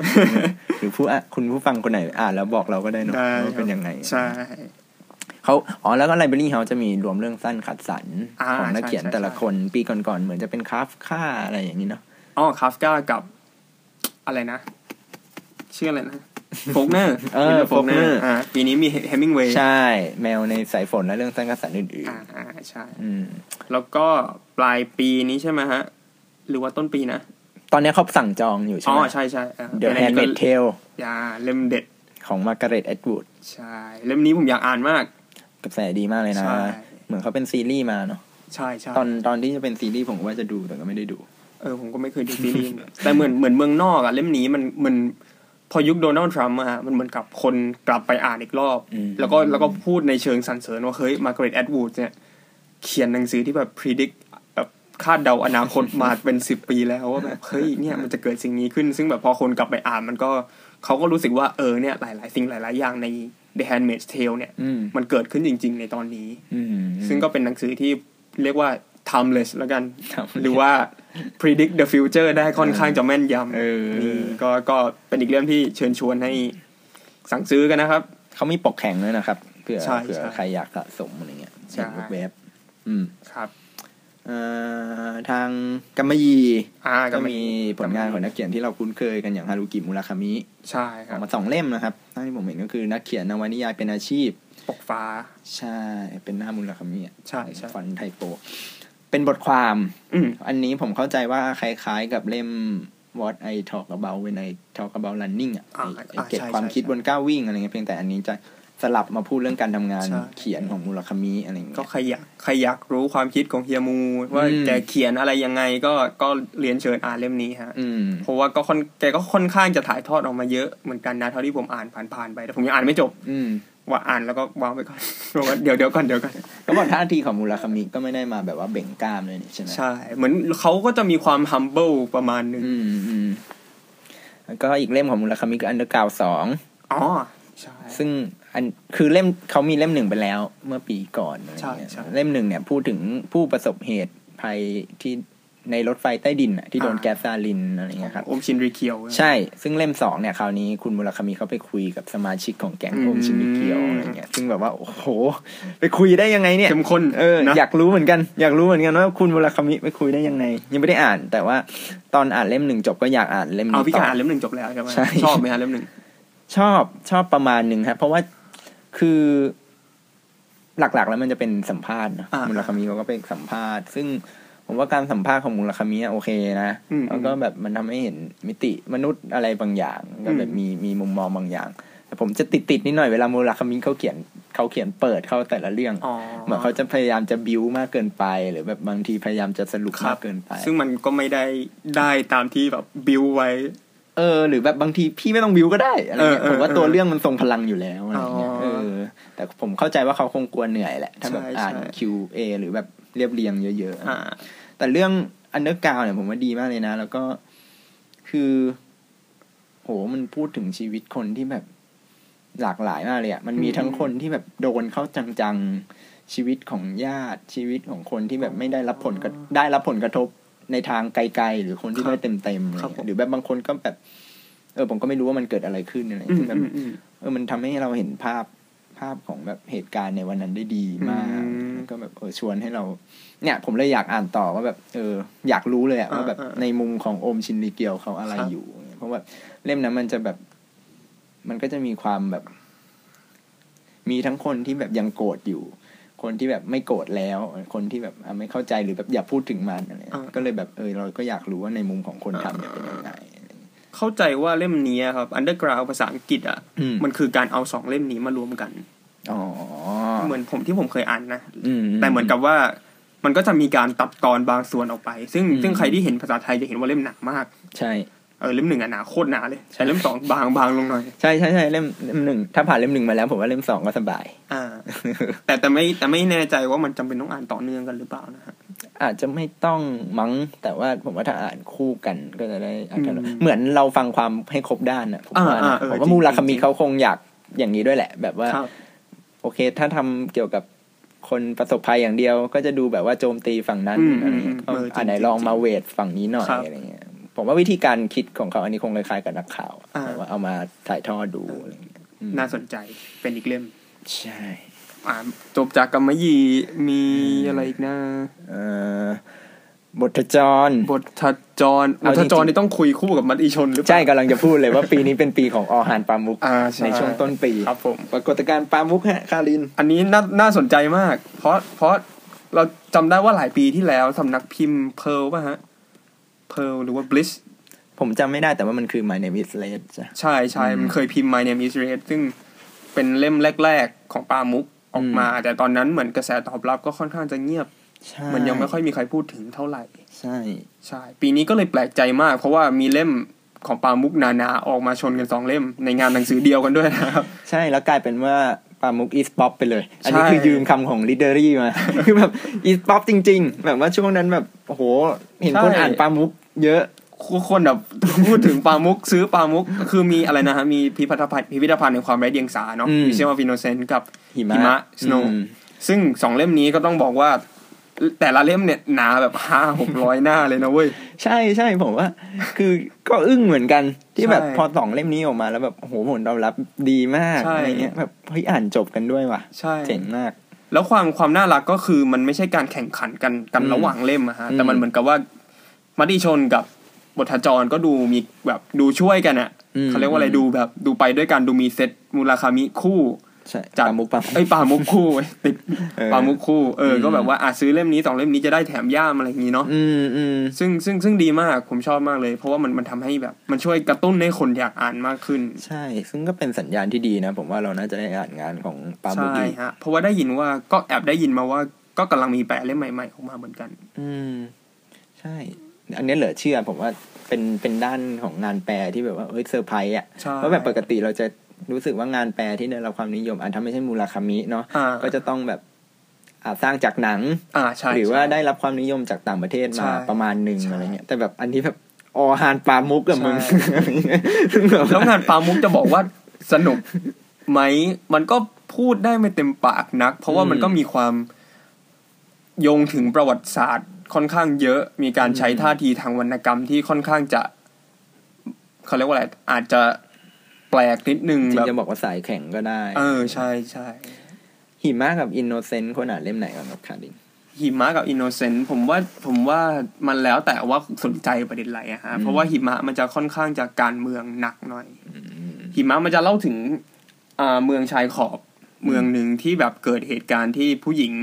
หรือผู้อะคุณผู้ฟังคนไหนอ่านแล้วบอกเราก็ได้เนอะได้ว่าเป็นยังไง ใช่ เขาอ๋อแล้วก็ไลบรารีเฮาจะมีรวมเรื่องสั้นขัดสรรอ่าของนักใช่เขียนใช่แต่ละใช่คนปีก่อนๆเหมือนจะเป็นคราฟค่าอะไรอย่างนี้เนาะอ๋อคาฟกากับอะไรนะ ชื่ออะไรนะโฟกเนอร์เออโฟกเนอ Faulkner ร์อ่าปีนี้มีเฮมิงเวย์ใช่ แมวในสายฝนและเรื่องสั้นคัดสรรอื่นอ่าอ่าใช่ๆอืมแล้วก็ปลายปีนี้ใช่ไหมฮะ หรือว่าต้นปีนะตอนนี้เขาสั่งจองอยู่ใช่อ๋อไหมใช่ใช่อ่า เป็น The Handmaid's Tale อันนี้ก็เล่มเด็ด ของมาร์กาเร็ตแอตวูดใช่เล่มนี้ผมอยากอ่านมากกระแสดีมากเลยนะใช่เหมือนเขาเป็นซีรีส์มาเนาะใช่ใช่ตอนตอนที่จะเป็นซีรีส์ผมก็ว่าจะดูแต่ก็ไม่ได้ดู เออผมก็ไม่เคยดูซีรีส์แต่เหมือนเหมือนเมืองนอกอะเล่มนี้มันมันพอยุคโดนัลด์ทรัมป์อะฮะมันเหมือนกับคนกลับไปอ่านอีกรอบอืมแล้วก็แล้วก็พูดในเชิงสรรเสริญว่าเฮ้ยมาร์กาเร็ตแอดวูดเนี่ยเขียนหนังสือที่แบบ predict แบบคาดเดาอนาคตมาเป็นสิบปีแล้วว่าแบบเฮ้ยเนี่ยมันจะเกิดสิ่งนี้ขึ้น ซึ่งแบบพอคนกลับไปอ่านมันก็ เขาก็รู้สึกว่าเออเนี่ยหลาย ๆ สิ่งหลาย ๆ อย่างใน The Handmaid's Tale เนี่ยอืมมันเกิดขึ้นจริง ๆ ในตอนนี้อืมซึ่งก็เป็นหนังสือที่เรียกว่า timeless แล้วกัน Timeless หรือว่า predict the future ได้ค่อนข้างจะแม่นยำเออนี่ก็ก็เป็นอีกเรื่องที่เชิญชวนให้สั่งซื้อกันนะครับ เขามีปกแข็งด้วยนะครับ เผื่อใช่เผื่อใช่ใครอยากสะสมอะไรเงี้ยใช่เห็นเว็บๆอืมครับเอ่อ ทางกัมมยีอ่าก็ก็มีผลงานของนักเขียนที่เราคุ้นเคยกันอย่างฮารุกิมุราคามิใช่คอรัอบกมาสองเล่มนะครับเท่าที่ผมเห็นก็คือนักเขียนนวนิยายเป็นอาชีพ ปกฟ้า ใช่ เป็นหน้ามุราคามิอะใช่ใช่ฟอนต์ไทโป เป็นบทความอืมอันนี้ผมเข้าใจว่าคล้ายๆกับเล่ม what I talk about when I talk about running อะอ่าไอ้ไอ้อ่าเก็บใช่ความใช่คิดบนก้าววิ่งอะไรเงี้ยเพียงแต่อันนี้จะ สลับมาพูดเรื่องการทำงานใช่เขียนของมูลคามิอะไรเงี้ก็ยใครอยากใครอยากรู้ความคิดของเฮียมู ว่าอืมแกเขียนอะไรยังไงก็ก็เรียนเชิญอ่านเล่มนี้ฮะอืมเพราะว่าก็ค่อนแกก็ค่อนข้างจะถ่ายทอดออกมาเยอะเหมือนกันนะเท่าที่ผมอ่านผ่านๆไปแต่ผมยังอ่านไม่จบ อืมว่าอ่านแล้วก็วางไปก่อนบอกว่าเดี๋ยวเดี๋ยวก่อนเดี๋ยวก่อนก็บอกท่าทีของมูราคามิก็ไม่ได้มาแบบว่าเบ่งกล้ามเลยนี่ใช่ไหมใช่ เหมือนเขาก็จะมีความ humble ประมาณหนึ่งอืมอืมแล้วก็อีกเล่มของมูราคามิคือ Underground สองอ๋อใช่ซึ่ง อันคือเล่มเขามีเล่มหนึ่งไปแล้ว เมื่อปีก่อนอะไรเงี้ยใช่ใช่เล่มหนึ่งเนี่ย พูดถึงผู้ประสบเหตุภัยที่ในรถไฟใต้ดินอะที่โดนอ่าแก๊สซารินอะไรเงี้ยครับโอมชินริเคียว ใช่ ซึ่งเล่มสองเนี่ยคราวนี้คุณมูลคามิเขาไปคุยกับสมาชิกของแก๊งอืมโอมชินิเกียวอะไรเงี้ยซึ่งแบบว่า โอ้โห ไปคุยได้ยังไงเนี่ยเข้มข้นเออนะอยากรู้เหมือนกันอยากรู้เหมือนกันว่าคุณมูลคามิไปคุยได้ยังไง ยังไม่ได้อ่าน แต่ว่าตอนอ่านเล่มหนึ่งจบก็อยากอ่านเล่มเอานี้พี่ต่กาออ่านเล่มหนึ่งจบแล้วใช่ไหมใช่ชอบไหมฮะเล่มหนึ่งชอบชอบประมาณหนึ่งครับเพราะว่า คือหลักๆ แล้วมันจะเป็นสัมภาษณ์เนอะอ่ามูลคามิเขาก็ไปสัมภาษณ์ ซึ่งผมว่าการสัมภาษณ์ของมูลคามิอะโอเคนะอืมแล้วก็แบบมันทำให้เห็นมิติมนุษย์อะไรบางอย่างก็แบบอืมมีมีมุมมองบางอย่าง แต่ผมจะติดติดๆนิดหน่อยเวลามูลคามิเขาเขียนเขาเขียนเปิดเขาแต่ละเรื่องอ๋อเหมือนเขาจะพยายามจะบิวมากเกินไป หรือแบบบางทีพยายามจะสรุปครัมาบกเกินไป ซึ่งมันก็ไม่ได้ได้ตามที่แบบบิวไว้ เออ หรือแบบบางทีพี่ไม่ต้องบิวก็ได้อะไรเงี้ยเออเออผมว่าเออตัวเรื่องมันทรงพลังอยู่แล้วอะไรเงี้ยอ๋อเออ แต่ผมเข้าใจว่าเขาคงกลัวเหนื่อยแหละถ้าแบบใช่อ่านใช่ QA หรือแบบเรียบเรียงเยอะอ่าๆแต่เรื่องอันเดอร์กาวเนี่ยผมว่าดีมากเลยนะ แล้วก็คือโหมันพูดถึงชีวิตคนที่แบบหลากหลายมากเลยอะมันมีอืมทั้งคนที่แบบโดนเข้าจังๆชีวิตของญาติชีวิตของคนที่แบบไม่ได้รับผลกระได้รับผลกระทบ ในทางไกลๆหรือคนที่ครับได้เต็มๆอะไรครับผมเงี้ยหรือแบบบางคนก็แบบ เออผมก็ไม่รู้ว่ามันเกิดอะไรขึ้นอะไรอืมซึ่งแบบอืมอืมเออมันทำให้เราเห็นภาพภาพของแบบเหตุการณ์ในวันนั้นได้ดีมากอืมแล้วก็แบบเออชวนให้เรา เนี่ย ผมเลยอยากอ่านต่อว่าแบบ เออ อยากรู้เลยอะอ่าว่าแบบอ่าในมุมของโอมชินริเกียวเขาอะไรครับอยู่ เพราะว่าเล่มนั้นมันจะแบบ มันก็จะมีความแบบ มีทั้งคนที่แบบยังโกรธอยู่ คนที่แบบไม่โกรธแล้ว คนที่แบบอะไม่เข้าใจหรือแบบอย่าพูดถึงมันอะไรเงี้ยอ่าก็เลยแบบเออเราก็อยากรู้ว่าในมุมของคนทำเนี่ยเป็นยังไงอะไรเงี้ยเข้าใจว่าเล่มนี้ครับ Underground ภาษาอังกฤษอะอืมมันคือการเอาสองเล่มนี้มารวมกันอ๋อเหมือนผมที่ผมเคยอ่านนะอืมแต่เหมือนกับว่ามันก็จะมีการตัดตอนบางส่วนออกไป ซึ่งอืมซึ่งใครที่เห็นภาษาไทยจะเห็นว่าเล่มหนามาก ใช่ เออเล่มหนึ่งอะหนาโคตรหนาเลยแต่เล่มสองบางบางลงหน่อยใช่ใช่ใช่เล่มเล่มหนึ่งถ้าผ่านเล่มหนึ่งมาแล้วผมว่าเล่มสองก็สบาย อ่า แต่แต่ไม่แต่ไม่แน่ใจว่ามันจำเป็นต้องอ่านต่อเนื่องกันหรือเปล่านะฮะอาจจะไม่ต้องมั้งแต่ว่าผมว่าถ้าอ่านคู่กันก็จะได้อาจจะอืมเหมือนเราฟังความให้ครบด้านนะผมว่าอ่านะอ่าเออผมว่าจริงมูลคาจริมีงเขาคงอยากอย่างนี้ด้วยแหละ แบบว่าครับโอเค ถ้าทำเกี่ยวกับคนประสบภัยอย่างเดียว ก็จะดูแบบว่าโจมตีฝั่งนั้นอืมอะไรเงี้ยอืมเออจริงอ่านไหนจริงลองมาจริงเวทฝั่งนี้หน่อยครับอะไรเงี้ย ผมว่าวิธีการคิดของเขาอันนี้คงคล้ายๆกับนักข่าวอ่าแบบว่าเอามาถ่ายทอดดูอะไรเงี้ยอืมน่าสนใจเป็นอีกเล่มใช่อ่าจบจากกรรมยีมีอะไรอีกนะเอ่อบทจร บททัดจรบเอาทจริทังดๆจรนี่ต้องคุยคู่กับมัดอีชนหรือเปล่า ใช่กำลังจะพูดเลยว่าปีนี้เป็นปีของอหานปามุกอ่าใช่ในช่วงต้นปีครับผมปรากฏการณ์ปามุกฮะคาริน อันนี้น่าน่าสนใจมาก เพราะเพราะเราจำได้ว่าหลายปีที่แล้วสำนักพิมพ์เพ a ร์ป่ะฮะ เพ a ร์หรือว่า Bliss ผมจำไม่ได้แต่ว่ามันคือ My Name is Red จ้ะใช่ใช่อืมมันเคยพิมพ์ My Name is Red ซึ่งเป็นเล่มแรก ๆ ของปามุกออกมา แต่ตอนนั้นเหมือนกระแสตอบรับก็ค่อนข้างจะเงียบใช่มันยังไม่ค่อยมีใครพูดถึงเท่าไหร่ ใช่ใช่ ปีนี้ก็เลยแปลกใจมาก เพราะว่ามีเล่มของปามุกนานาออกมาชนกันสองเล่มในงานหนังสือเดียวกันด้วยนะครับ ใช่แล้วกลายเป็นว่าปามุก is pop ไปเลย อันนี้ใช่คือยืมคำของ literary มา คือแบบ is pop จริง ๆ แบบว่าช่วงนั้นแบบโอ้โหเห็นคนอ่านปามุก เยอะทุกคนแบบพูดถึงปามุกซื้อปามุกคือมีอะไรนะฮะมีพิพิธภัณฑ์พิพิธภัณฑ์ในความไร้เดียงสาเนาะอืม Museum of Innocence กับหิมะหิมะ Snow อืมซึ่งสองเล่มนี้ก็ต้องบอกว่า แต่ละเล่มเนี่ยหนาแบบห้าหกร้อยหน้าเลยนะเว้ย ใช่ใช่ผมว่า คือก็อึ้งเหมือนกันที่แบบใช่พอสองเล่มนี้ออกมาแล้วแบบโอ้โหผลตอบรับดีมากใช่อะไรเงี้ยแบบเฮ้ยอ่านจบกันด้วยว่ะใช่เจ๋งมากแล้วความความน่ารักก็คือมันไม่ใช่การแข่งขันกันกันอืมระหว่างเล่มอะฮะอืมแต่มันเหมือนกับว่า มัดดิชนกับบทจรก็ดูมีแบบดูช่วยกันอะอืมเขาเรียกว่าอะไรดูแบบดูไปด้วยกันดูมีเซตมูลคามิคู่อใช่จัดปลามุกปลาเอ้ยปลามุกคู่เว้ยติดเออปลามุกคู่ เอออมก็แบบว่าอาจซื้อเล่มนี้สองเล่มนี้จะได้แถมย่ามอะไรอย่างนี้เนาะอืมอืมซึ่งซึ่งซึ่งดีมากผมชอบมากเลย เพราะว่ามันมันทำให้แบบ มันช่วยกระตุ้นให้คนอยากอ่านมากขึ้น ใช่ ซึ่งก็เป็นสัญญาณที่ดีนะ ผมว่าเราน่าจะได้อ่านงานของปามุกใช่อีกฮะเพราะว่าได้ยินว่าก็แอบได้ยินมาว่า ก็กำลังมีแปลเล่มใหม่ๆออกมาเหมือนกัน อืม ใช่ อันนี้เหลือเชื่อผมว่าเป็นเป็นด้านของงานแปลที่แบบว่าเอ้ยเซอร์ไพรส์อะใช่เพราะแบบปกติเราจะรู้สึกว่างานแปลที่ได้รับความนิยมอะถ้าไม่ใช่มูราคามิเนาะอ่าก็จะต้องแบบอ่าสร้างจากหนังอ่าใช่หรือว่าใช่ได้รับความนิยมจากต่างประเทศใช่มาประมาณหนึ่งใช่อะไรเงี้ยแต่แบบอันนี้แบบออร์ฮานปามุกกับมึงใช่ซึ่งแบบแล้วงานปามุกจะบอกว่าสนุกไหมมันก็พูดได้ไม่เต็มปากนัก เพราะว่ามันก็มีความโยงถึงประวัติศาสตร์ ค่อนข้างเยอะ มีการใช้ท่าทีทางวรรณกรรมที่ค่อนข้างจะเขาเรียกว่าอะไรอาจจะแปลกนิดนึงจริแบบจะบอกว่าสายแข่งก็ได้ เออใช่ใช่หิมะกับ Innocence คนอ่านเล่มไหนกันครับคาดินหิมะกับ Innocence ผมว่าผมว่ามันแล้วแต่ว่าสนใจประเด็นอะไรอะฮะอืมเพราะว่าหิมะมันจะค่อนข้างจากการเมืองหนักหน่อยหิมะมันจะเล่าถึงอ่าเมืองชายขอบเมืองหนึ่งที่แบบเกิดเหตุการณ์ที่ผู้หญิง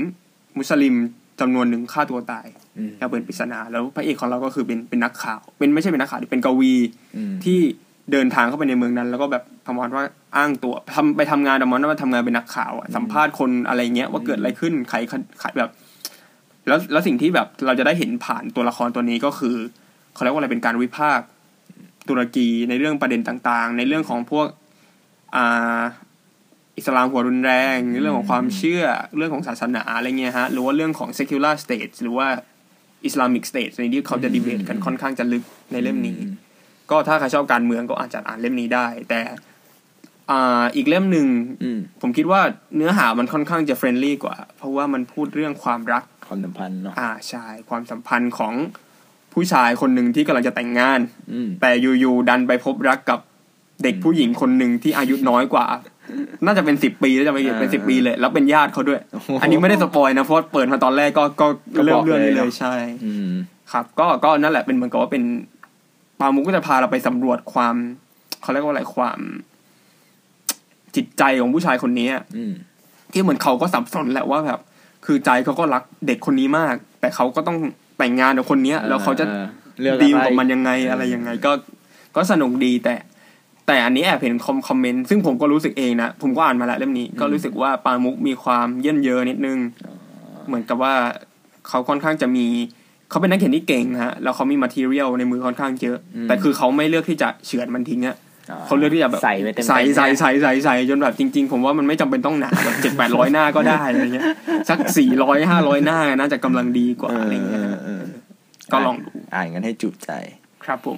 มุสลิมจำนวนหนึ่งฆ่าตัวตาย อืมแล้วเป็นปริศนาแล้วพระเอกของเราก็คือเป็นเป็นนักข่าว เป็นไม่ใช่เป็นนักข่าวเป็นกวีอืมที่เดินทางเข้าไปในเมืองนั้น แล้วก็แบบประมาณว่าอ้างตัวทำไปทำงานประมาณว่าทำงานเป็นนักข่าวอะสัมภาษณ์คนอะไรเงี้ยว่าเกิดอะไรขึ้นใครใครแบบ แล้วแล้วสิ่งที่แบบเราจะได้เห็นผ่านตัวละครตัวนี้ก็คือเขาเรียกว่าอะไรเป็นการวิพากษ์ตุรกีในเรื่องประเด็นต่างๆ ในเรื่องของพวกอ่าอิสลามหัวรุนแรง เรื่องของความเชื่อเรื่องของศาสนาอะไรเงี้ยฮะหรือว่าเรื่องของ secular state หรือว่า Islamic state ในที่เขาจะดีเบตกันค่อนข้างจะลึกในเล่มนี้ ก็ถ้าใครชอบการเมืองก็อาจจะอ่านเล่มนี้ได้ แต่อ่าอีกเล่มหนึ่งอืมผมคิดว่าเนื้อหามันค่อนข้างจะ friendly กว่า เพราะว่ามันพูดเรื่องความรักความสัมพันธ์เนาะอ่าใช่ความสัมพันธ์ของผู้ชายคนหนึ่งที่กำลังจะแต่งงานอืมแต่อยู่ๆดันไปพบรักกับเด็กผู้หญิงคนหนึ่งที่อายุน้อยกว่า น่าจะเป็นสิบปีแล้วจะไม่ผิดเป็นสิบปีเลย แล้วเป็นญาติเขาด้วย อันนี้ไม่ได้ spoil นะเพราะว่าเปิดมาตอนแรกก็ก็เริ่มเรื่องนี้เลยใช่อืมครับ ก็ก็นั่นแหละเป็นเหมือนกับว่าเป็นปามุกก็จะพาเราไปสำรวจความเขาเรียกว่าอะไรความ จิตใจของผู้ชายคนนี้อะอืมที่เหมือนเขาก็สับสนแหละว่าแบบ คือใจเขาก็รักเด็กคนนี้มาก แต่เขาก็ต้องแต่งงานกับคนเนี้ยแล้วเขาจะออเลือกดีลอะไรกับมันยังไงอะไรยังไง ก็ก็สนุกดีแต่ แต่อันนี้แอบเห็นคอมคอมเมนต์ซึ่งผมก็รู้สึกเองนะ ผมก็อ่านมาแล้วเล่มนี้ ก็รู้สึกว่าปามุกมีความเย่นเยอะนิดนึง เหมือนกับว่าเขาค่อนข้างจะมีเขาเป็นนักเขียนที่เก่งฮะแล้วเขามีมาทีเรียลในมือค่อนข้างเยอะ แต่คือเขาไม่เลือกที่จะเฉือนมันทิ้งอะเขาเลือกที่จะแบบใส่ไปเต็มๆใส่ใส่เนี่ยใส่ใส่ใส่จนแบบจริง ๆ ผมว่ามันไม่จำเป็นต้องหนาแบบเจ็ดแปดร้อยหน้าก็ได้อะไรเงี้ยสักสี่ร้อยห้าร้อยหน้าน่าจะกำลังดีกว่าเอออะไรเอเงี้ยอเออก็ลองดูอ่านกันให้จุใจครับผม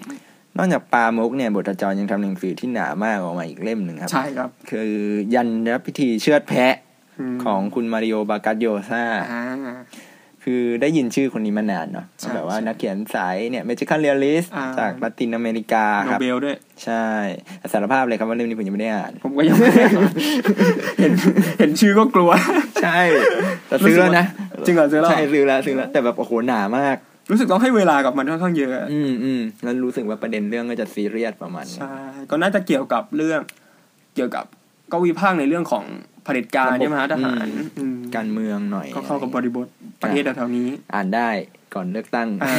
นอกจากปลามุกเนี่ยบทจรยังทำหนังสือที่หนามากออกมาอีกเล่มหนึ่งครับ ใช่ครับ คือยันรับพิธีเชือดแพะมของคุณมาริโอบากัสโยซาอ่าคือได้ยินชื่อคนนี้มานานเนาะใช่แบบว่าใช่นักเขียนสายเนี่ย magical realist อ่าจากละตินอเมริกาครับโนเบลด้วย ใช่สารภาพเลยครับว่าเรื่องนี้ผมยังไม่ได้อ่าน ผมก็ยังไม่ได้อ่านเห็นเห็นชื่อก็กลัว ใช่แต่ซื้อแล้วนะ จริงเหรอซื้อแล้วใช่ซื้อแล้วซื้อแล้วแต่แบบโอ้โหหนามาก รู้สึกต้องให้เวลากับมันค่อนข้างเยอะ อืมอืมแล้วรู้สึกว่าประเด็นเรื่องก็จะซีเรียสประมาณนี้ใช่ก็น่าจะเกี่ยวกับเรื่อง เกี่ยวกับก็วิพากษ์ในเรื่องของเผด็จการระบบใช่ไหมฮะทหารอืมอืมการเมืองหน่อยก็เข้ากับบริบทประเทศแถวๆนี้ อ่านได้ก่อนเลือกตั้งอ่า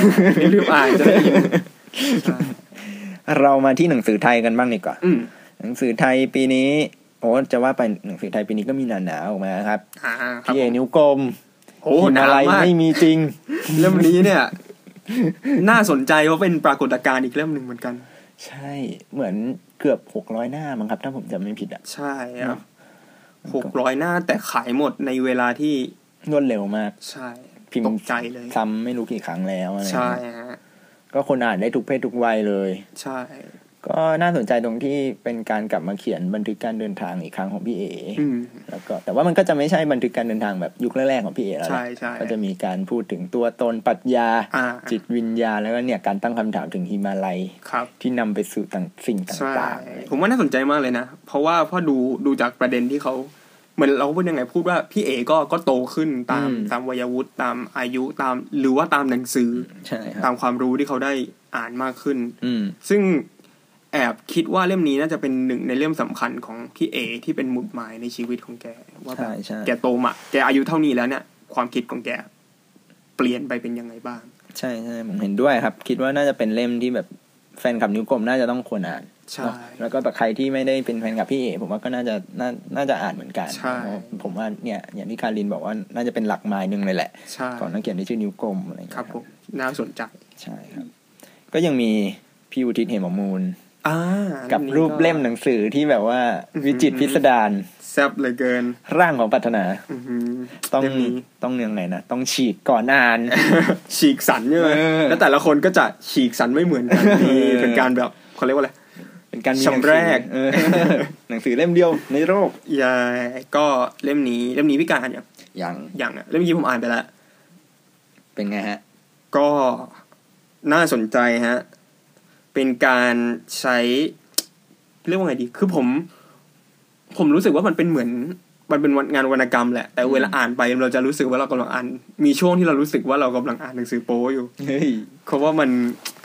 รีบๆอ่านจะได้ยินใช่เรามาที่หนังสือไทยกันบ้างดีกว่าอืมหนังสือไทยปีนี้โอ้จะว่าไปหนังสือไทยปีนี้ก็มีหนาหนาๆออกมาครับอ่าครับพี่เอนิ้วกลม โอ้หิหมานาลัยมากไม่มีจริง เล่มนี้เนี่ย น่าสนใจเพราะเป็นปรากฏการณ์อีกเล่มหนึ่งเหมือนกัน ใช่เหมือนเกือบหกร้อยหน้ามั้งครับ ถ้าผมจำไม่ผิดอะใช่ครับหกร้อยหน้าแต่ขายหมดในเวลาที่รวดเร็วมาก ใช่พิมตพ์กใจเลยซ้ำไม่รู้กี่ครั้งแล้วอะไรใช่เงี้ยฮะก็คนอ่านได้ทุกเพศทุกวัยเลย ใช่ ก็น่าสนใจตรงที่เป็นการกลับมาเขียนบันทึกการเดินทางอีกครั้งของพี่เออืมแล้วก็แต่ว่ามันก็จะไม่ใช่บันทึกการเดินทางแบบยุคแรกๆของพี่เอแล้วใช่นะใช่ก็จะมีการพูดถึงตัวตนปรัชญาอ่าจิตวิญญาณแล้วก็เนี่ยการตั้งคำถามถึงฮิมาลัยครับที่นำไปสู่ต่างสิ่งตใช่่างๆอะไรผมว่าน่าสนใจมากเลยนะ เพราะว่าพอดูดูจากประเด็นที่เขาเหมือนเราพูดยังไงพูดว่าพี่เอก็ก็โตขึ้นตามตามวัยวุฒิตามอายุตามหรือว่าตามหนังสือใช่คตารับมความรู้ที่เขาได้อ่านมากขึ้นอืมซึ่งไแอบคิดว่าเล่มนี้น่าจะเป็นหนึ่งในเล่มสำคัญของพี่เอ ที่เป็นหมุดหมายในชีวิตของแก ว่าแบใช่บใช่แกโตมาแกอายุเท่านี้แล้วเนี่ย ความคิดของแกเปลี่ยนไปเป็นยังไงบ้าง ใช่ใช่ผมเห็นด้วยครับ คิดว่าน่าจะเป็นเล่มที่แบบแฟนคลับนิ้วกลมน่าจะต้องควรอ่านใช่เนอะแล้วก็แบบใครที่ไม่ได้เป็นแฟนคลับพี่เอผมว่าก็น่าจะน่าน่าจะอ่านเหมือนกันใช่เพราะผมว่าเนี่ยอย่างที่การินบอกว่าน่าจะเป็นหลักไม้หนึ่งเลยแหละใช่ของนักเขียนที่ชื่อนิ้วกลมอะไรอย่างคเงี้ยรับผมน่าสนใจใช่ครับ ก็ยังมีพี่อุทิศเหมมูลอ่า กับนี้รูปเล่มหนังสือที่แบบว่าอื้อหือวิจิตรพิสดารแซ่บเหลยเกิน ร่างของปรารถนาอื้อหือต้องเล่มนี้ต้องยังไงนะ ต้องฉีกก่อนอ่าน ฉีกสันใช่ไหมเออแล้วแต่ละคนก็จะฉีกสันไม่เหมือนกันเออมีเป็นการแบบเขาเรียกว่าอะไรเป็นการมีหนังชำสืแรกเออหนังสือเล่มเดียวในโลกยายก็เล่มนี้เล่มนี้พี่การอ่านยังอย่างยังอะเล่มนี้ผมอ่านไปแล้วเป็นไงฮะ ก็น่าสนใจฮะ เป็นการใช้เรียกว่าไงดี คือผม ผมรู้สึกว่ามันเป็นเหมือน มันเป็นงานวรรณกรรมแหละ แต่เวลาอ่านไปเราจะรู้สึกว่าเรากำลังอ่าน มีช่วงที่เรารู้สึกว่าเรากำลังอ่านหนังสือโป๊อยู่เฮ้ยเพราะว่ามัน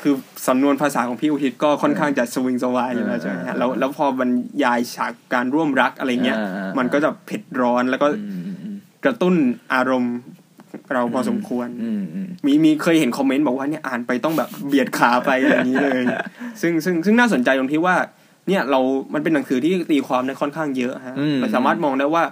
คือสำนวนภาษาของพี่อุทิศก็ค่อนข้างจะสวิงสวายอยู่แล้วใช่ไหมฮะแล้วแล้วพอบรรยายฉากการร่วมรักอะไรเงี้ยอ่าอ่ามันก็จะเผ็ดร้อนแล้วก็อืมอืมกระตุ้นอารมณ์ เราพอสมควรอืมอืมมีมีเคยเห็นคอมเมนต์บอกว่าเนี่ยอ่านไปต้องแบบเบียดขาไปอย่างนี้เลย ซึ่งซึ่งซึ่งน่าสนใจตรงที่ว่า เนี่ยเรา มันเป็นหนังสือที่ตีความได้ค่อนข้างเยอะฮะอืมเราสามารถมองได้ว่า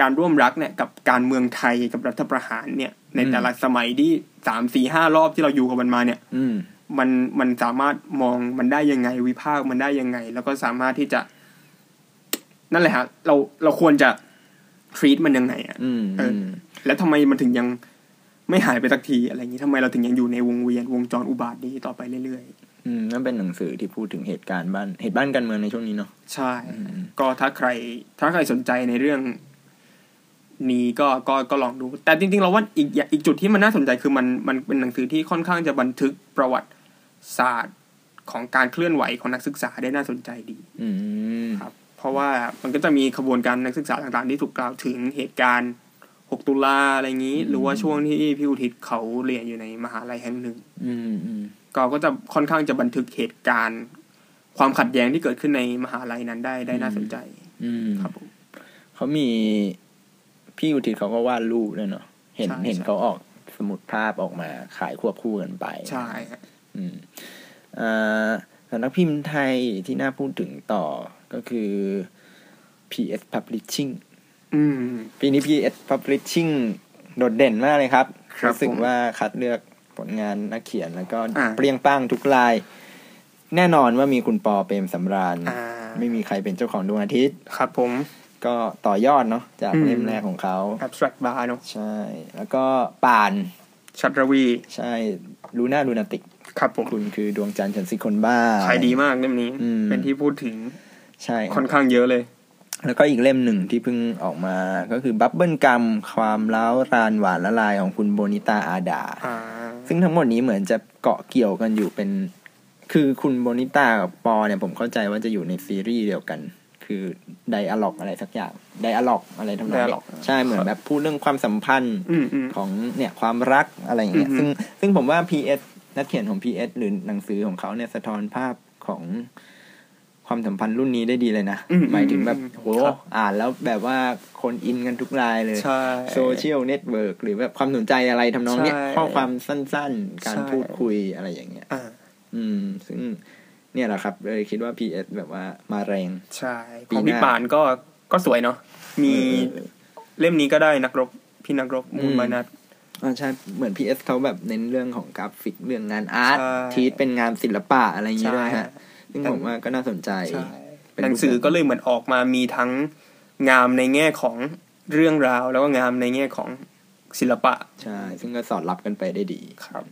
การร่วมรักเนี่ยกับการเมืองไทยกับรัฐประหารเนี่ย ในอืมแต่ละสมัยที่สามสี่ห้ารอบที่เราอยู่กับมันมาเนี่ยอืมมันมันสามารถมองมันได้ยังไงวิพากษ์มันได้ยังไง แล้วก็สามารถที่จะ นั่นแหละฮะเราเราควรจะ treat มันยังไงอะอืมเออ แล้วทำไมมันถึงยังไม่หายไปสักทีอะไรอย่างนี้ทำไมเราถึงยังอยู่ในวงเวียนวงจรอุบาทนี้ต่อไปเรื่อยอืมนั่นเป็นหนังสือที่พูดถึงเหตุการณ์บ้านเหตุบ้านการเมืองในช่วงนี้เนาะๆใช่อืมก็ถ้าใคร ถ้าใครสนใจในเรื่อง นี้ก็ก็ก็ลองดู แต่จริงๆเราว่าอีกอย่างอีกจุดที่มันน่าสนใจคือมันมันเป็นหนังสือที่ค่อนข้างจะบันทึกประวัติศาสตร์ของการเคลื่อนไหวของนักศึกษาได้น่าสนใจดี อืมครับ เพราะว่ามันก็จะมีขบวนการนักศึกษาต่างๆ ที่ถูกกล่าวถึงเหตุการณ์ 6ตุลาอะไรอย่างนี้ หรือว่าช่วงที่พี่อุทิศเขาเรียนอยู่ในมหาลัยแห่งหนึ่งอืมอืมก็ก็จะค่อนข้างจะบันทึกเหตุการณ์ ความขัดแย้งที่เกิดขึ้นในมหาลัยนั้นได้ได้น่าสนใจ อืมครับผมเขามีพี่อุทิศเขาก็วาดรูปด้วยเนาะเห็นใช่เห็นใช่เขาออกสมุดภาพออกมาขายควบคู่กันไปใช่ฮะอืมอ่าสำนักพิมพ์ไทยที่น่าพูดถึงต่อก็คือ PS Publishing อืม ปีนี้ PS Publishing โดดเด่นมากเลยครับครับสึกผมว่าคัดเลือกผลงานนักเขียนแล้วก็อ่าเปรี้ยงป้างทุกลาย แน่นอนว่ามีคุณปอเปรมสำราญอ่าไม่มีใครเป็นเจ้าของดวงอาทิตย์ ครับผมก็ต่อยอดเนาะจากอืมเล่มแรกของเขา abstract bar เนอะใช่ แล้วก็ป่านชัตรวี ใช่ลูน่าลูนาติก ครับผมคุณคือดวงจันทร์ฉันสิคนบ้าขายดีมากเล่มนี้อืมเป็นที่พูดถึง ใช่ค่อนข้างเยอะเลย แล้วก็อีกเล่มหนึ่งที่เพิ่งออกมาก็คือ Bubble Gum ความล้าวรานหวานละลายของคุณโบนิต้าอาดาอ่าซึ่งทั้งหมดนี้เหมือนจะเกาะเกี่ยวกันอยู่เป็น คือคุณโบนิต้ากับปอเนี่ยผมเข้าใจว่าจะอยู่ในซีรีส์เดียวกัน คือ dialogue อะไรสักอย่าง dialogue อะไรทำนองนี้ dialogue ใช่เหมือนแบบพูดเรื่องความสัมพันธ์อืมอืม ของเนี่ยความรักอะไรอย่างเงี้ย อือฮึซึ่งซึ่งผมว่า PS นักเขียนของ PS หรือหนังสือของเขาเนี่ยสะท้อนภาพของ ความสัมพันธ์รุ่นนี้ได้ดีเลยนะอืมหมายถึงแบบอืมโหครับอ่านแล้วแบบว่าคนอินกันทุกรายเลยใช่ social network หรือแบบความสนใจอะไรทำนองเนี้ยใช่ข้อความสั้นๆ การใช่พูดคุยอะไรอย่างเงี้ยอ่าอืม ซึ่งเนี่ยแหละครับเลยคิดว่า PS แบบว่ามาแรง ใช่ปีของหน้าพี่ป่านก็ก็สวยเนาะมีเออเล่มนี้ก็ได้นักรบพี่นักรบมูลอืมมานัดอ่าใช่เหมือน PS เขาแบบเน้นเรื่องของกราฟิกเรื่องงาน art ใช่ที่เป็นงานศิลปะอะไรอย่างเงี้ยด้วยใช่ฮะ ซึ่งผมว่าก็น่าสนใจใช่เป็นหนังสือก็เลยเหมือนออกมามีทั้งงามในแง่ของเรื่องราว แล้วก็งามในแง่ของศิลปะ ใช่ ซึ่งก็สอดรับกันไปได้ดีครับ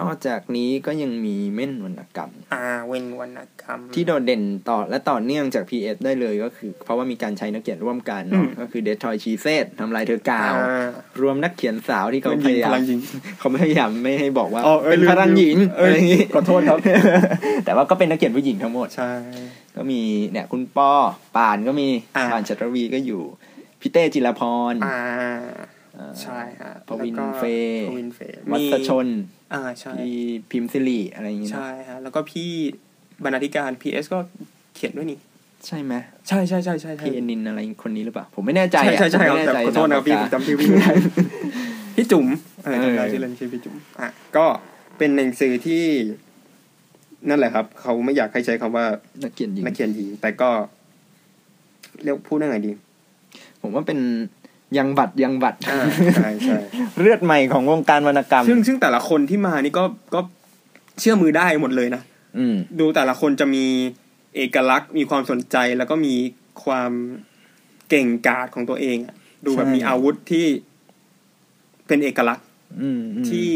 นอกจากนี้ก็ยังมีเม่นวรรณกรรม อ่า เว้นวรรณกรรม ที่โดดเด่นต่อและต่อเนื่องจาก PS ได้เลยก็คือ เพราะว่ามีการใช้นักเขียนร่วมกันเนอะอืมก็คือเดททอยชีเซตทำลายเธอกาวอ่ารวมนักเขียนสาวที่เขามันพยิงยายาพมลังยิงเขาพยายามไม่ให้บอกว่าอ๋อเอ้ยเป็นลืมพลังหญิงเอ้ยอะไรอย่างงี้ขอโทษครับ แต่ว่าก็เป็นนักเขียนผู้หญิงทั้งหมดใช่ก็มีเนี่ยคุณป้อป่านก็มีอ่าป่านชัตรวีก็อยู่พี่เต้จิรพรอ่าอ่าใช่ฮะพวินแล้วก็เฟย์พวินเฟย์วัมีชชน อ่าใช่พี่พิมพ์สิริอะไรอย่างงี้เนอะใช่ฮะแล้วก็พี่บรรณาธิการ PS ก็เขียนด้วยนี่ ใช่ไหมใช่ใช่ใช่ใช่ใช่พี่เอนินอะไรคนนี้หรือเปล่า ผมไม่แน่ใจใช่อะใช่ใช่ผมครับไม่แน่แต่ใจขอโทษนะครับพี่ผมจำชื่อพี่ไม่ได้พี่จุ๋มเออจำได้เออชื่อเล่นชื่อพี่จุ๋มอะก็เป็นหนังสือที่ นั่นแหละครับ เขาไม่อยากให้ใช้คำว่านักเขียนหญิงนักเขียนหญิงแต่ก็เรียกพูดได้ไงดี ผมว่าเป็น ยังบัตรยังบัตรอ่าใช่ใช่เลือดใหม่ของวงการวรรณกรรม ซึ่งซึ่งแต่ละคนที่มานี่ก็ก็เชื่อมือได้หมดเลยนะอืมดูแต่ละคนจะมีเอกลักษณ์มีความสนใจแล้วก็มีความเก่งกาจของตัวเองอะดูแบบใช่มีอาวุธที่เป็นเอกลักษณ์อืมอืมที่